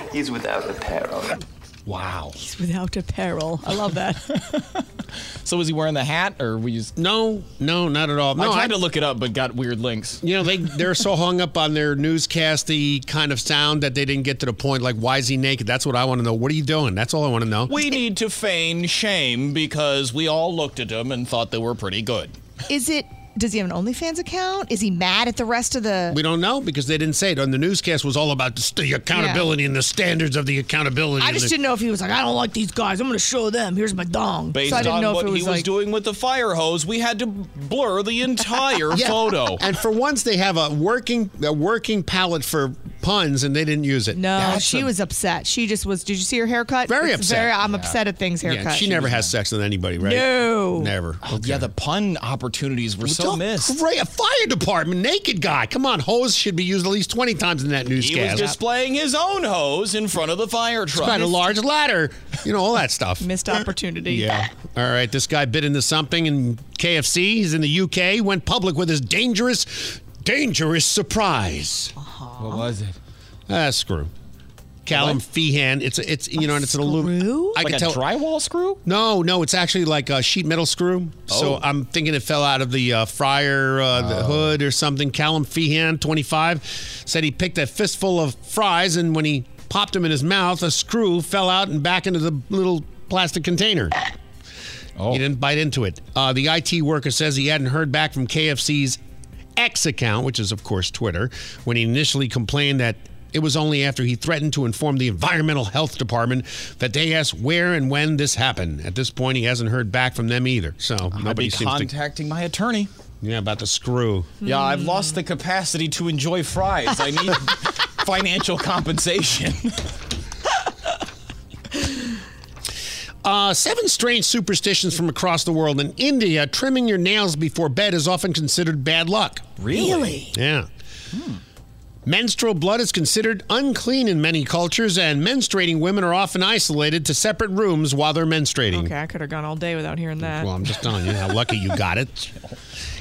naked. He's without apparel. Wow. He's without apparel. I love that. So was he wearing the hat, or we just? No, no, not at all. No, I tried I- to look it up, but got weird links. You know, they they're so hung up on their newscasty kind of sound that they didn't get to the point. Like, why is he naked? That's what I want to know. What are you doing? That's all I want to know. We need to feign shame because we all looked at him and thought they were pretty good. Is it? Does he have an OnlyFans account? Is he mad at the rest of the? We don't know because they didn't say it. On the newscast was all about the, st- the accountability and the standards of the accountability. I just the- didn't know if he was like, I don't like these guys. I'm going to show them. Here's my dong. Based so I didn't on know what if it was he was like. doing with the fire hose, we had to blur the entire Yeah. photo. And for once, they have a working a working palette for puns, and they didn't use it. No, That's she a- was upset. She just was. Did you see her haircut? Very It's upset. Very, I'm Yeah. upset at things haircut. Yeah, she never has sex with anybody, right? No. never. Oh, Yeah, the pun opportunities were so Don't- missed. Great, a fire department, naked guy. Come on, hose should be used at least twenty times in that newscast. He newscast. was displaying his own hose in front of the fire It's truck. got a large ladder, you know, all that stuff. Missed opportunity. Yeah. All right. This guy bit into something in KFC. He's in the UK. Went public with his dangerous, dangerous surprise. What was it? Ah, screw. Callum Feehan. It's a, it's you know, and it's an aluminum. I Like can a tell. drywall screw? No, no, it's actually like a sheet metal screw. So Oh. I'm thinking it fell out of the uh, fryer, uh, the hood or something. Callum Feehan, 25, said he picked a fistful of fries and when he popped them in his mouth, a screw fell out and back into the little plastic container. Oh. He didn't bite into it. Uh, the IT worker says he hadn't heard back from KFC's X account, which is, of course, Twitter, when he initially complained that It was only after he threatened to inform the Environmental Health Department that they asked where and when this happened. At this point, he hasn't heard back from them either. So I'll nobody be seems to. contacting my attorney. Yeah, about the screw. Yeah, I've lost the capacity to enjoy fries. I need financial compensation. Uh, seven strange superstitions from across the world. In India, trimming your nails before bed is often considered bad luck. Really? Yeah. Menstrual blood is considered unclean in many cultures, and menstruating women are often isolated to separate rooms while they're menstruating. Okay, I could have gone all day without hearing that. Well, I'm just telling you how lucky you got it.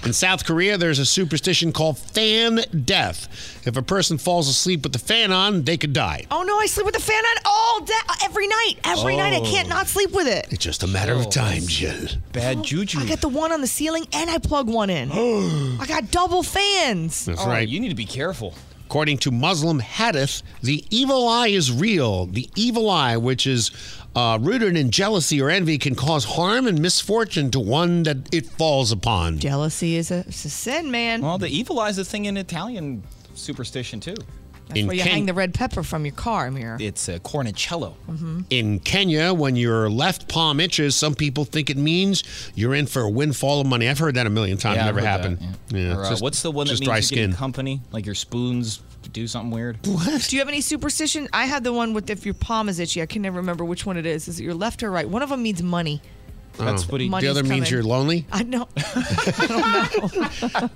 In South Korea, there's a superstition called fan death. If a person falls asleep with the fan on, they could die. Oh no, I sleep with the fan on all day, every night. Every night, I Oh. can't not sleep with it. It's just a matter of oh. time, Jill. Bad oh, juju. I got the one on the ceiling, and I plug one in. I got double fans. That's right. You need to be careful. According to Muslim hadith, the evil eye is real. The evil eye, which is uh, rooted in jealousy or envy, can cause harm and misfortune to one that it falls upon. Jealousy is a, a sin, man. Well, the evil eye is a thing in Italian superstition too. That's in where you Ken- hang the red pepper from your car mirror. It's a cornicello. In Kenya, when your left palm itches, some people think it means you're in for a windfall of money. I've heard that a million times. Yeah, Never happened. that, Yeah, Or, it's uh, just- what's the one that just means dry you skin? get in company? Like your spoons do something weird? What? Do you have any superstition? I had the one with if your palm is itchy. I can never remember which one it is. Is it your left or right? One of them means money. That's Oh. what he. The Money's other means coming. you're lonely. I know.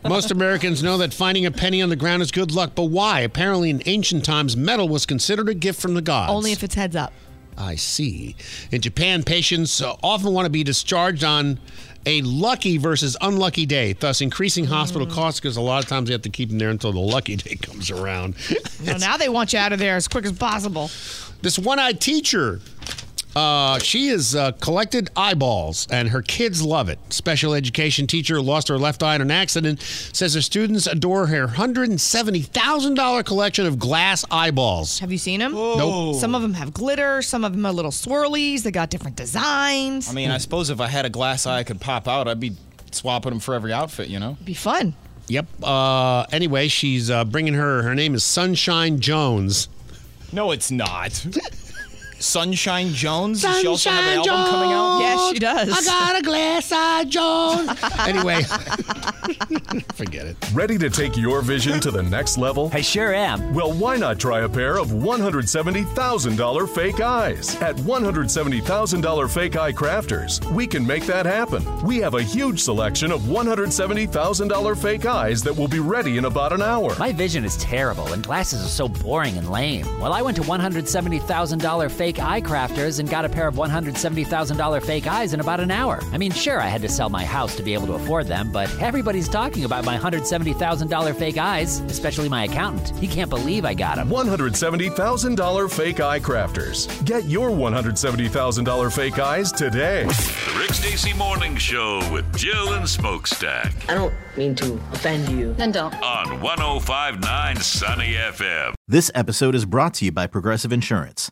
Most Americans know that finding a penny on the ground is good luck, but why? Apparently, in ancient times, metal was considered a gift from the gods. Only if it's heads up. I see. In Japan, patients uh, often want to be discharged on a lucky versus unlucky day, thus increasing hospital Mm. costs because a lot of times they have to keep them there until the lucky day comes around. No, now they want you out of there as quick as possible. This one-eyed teacher, uh, she has uh, collected eyeballs, and her kids love it. Special education teacher lost her left eye in an accident. Says her students adore her hundred and seventy thousand dollar collection of glass eyeballs. Have you seen them? Nope. Some of them have glitter. Some of them are little swirlies. They got different designs. I mean, I suppose if I had a glass eye I could pop out, I'd be swapping them for every outfit. You know. be fun. Yep. Uh, anyway, she's uh, bringing her. Her name is Sunshine Jones. No, it's not. Sunshine Jones. Does she also have an Sunshine album coming out? Yes, she does. I got a glass eye, Jones. anyway, forget it. Ready to take your vision to the next level? I sure am. Well, why not try a pair of $170,000 fake eyes? At $170,000 Fake Eye Crafters, we can make that happen. We have a huge selection of $170,000 fake eyes that will be ready in about an hour. My vision is terrible, and glasses are so boring and lame. Well, I went to $170,000 fake eye crafters and got a pair of $170,000 fake eyes in about an hour. I mean, sure, I had to sell my house to be able to afford them, but everybody's talking about my $170,000 fake eyes, especially my accountant. He can't believe I got them. $170,000 Fake Eye Crafters. Get your $170,000 fake eyes today. The Rick Stacy Morning Show with Jill and Smokestack I don't mean to offend you. Then don't. on 1059 Sunny FM. This episode is brought to you by Progressive Insurance.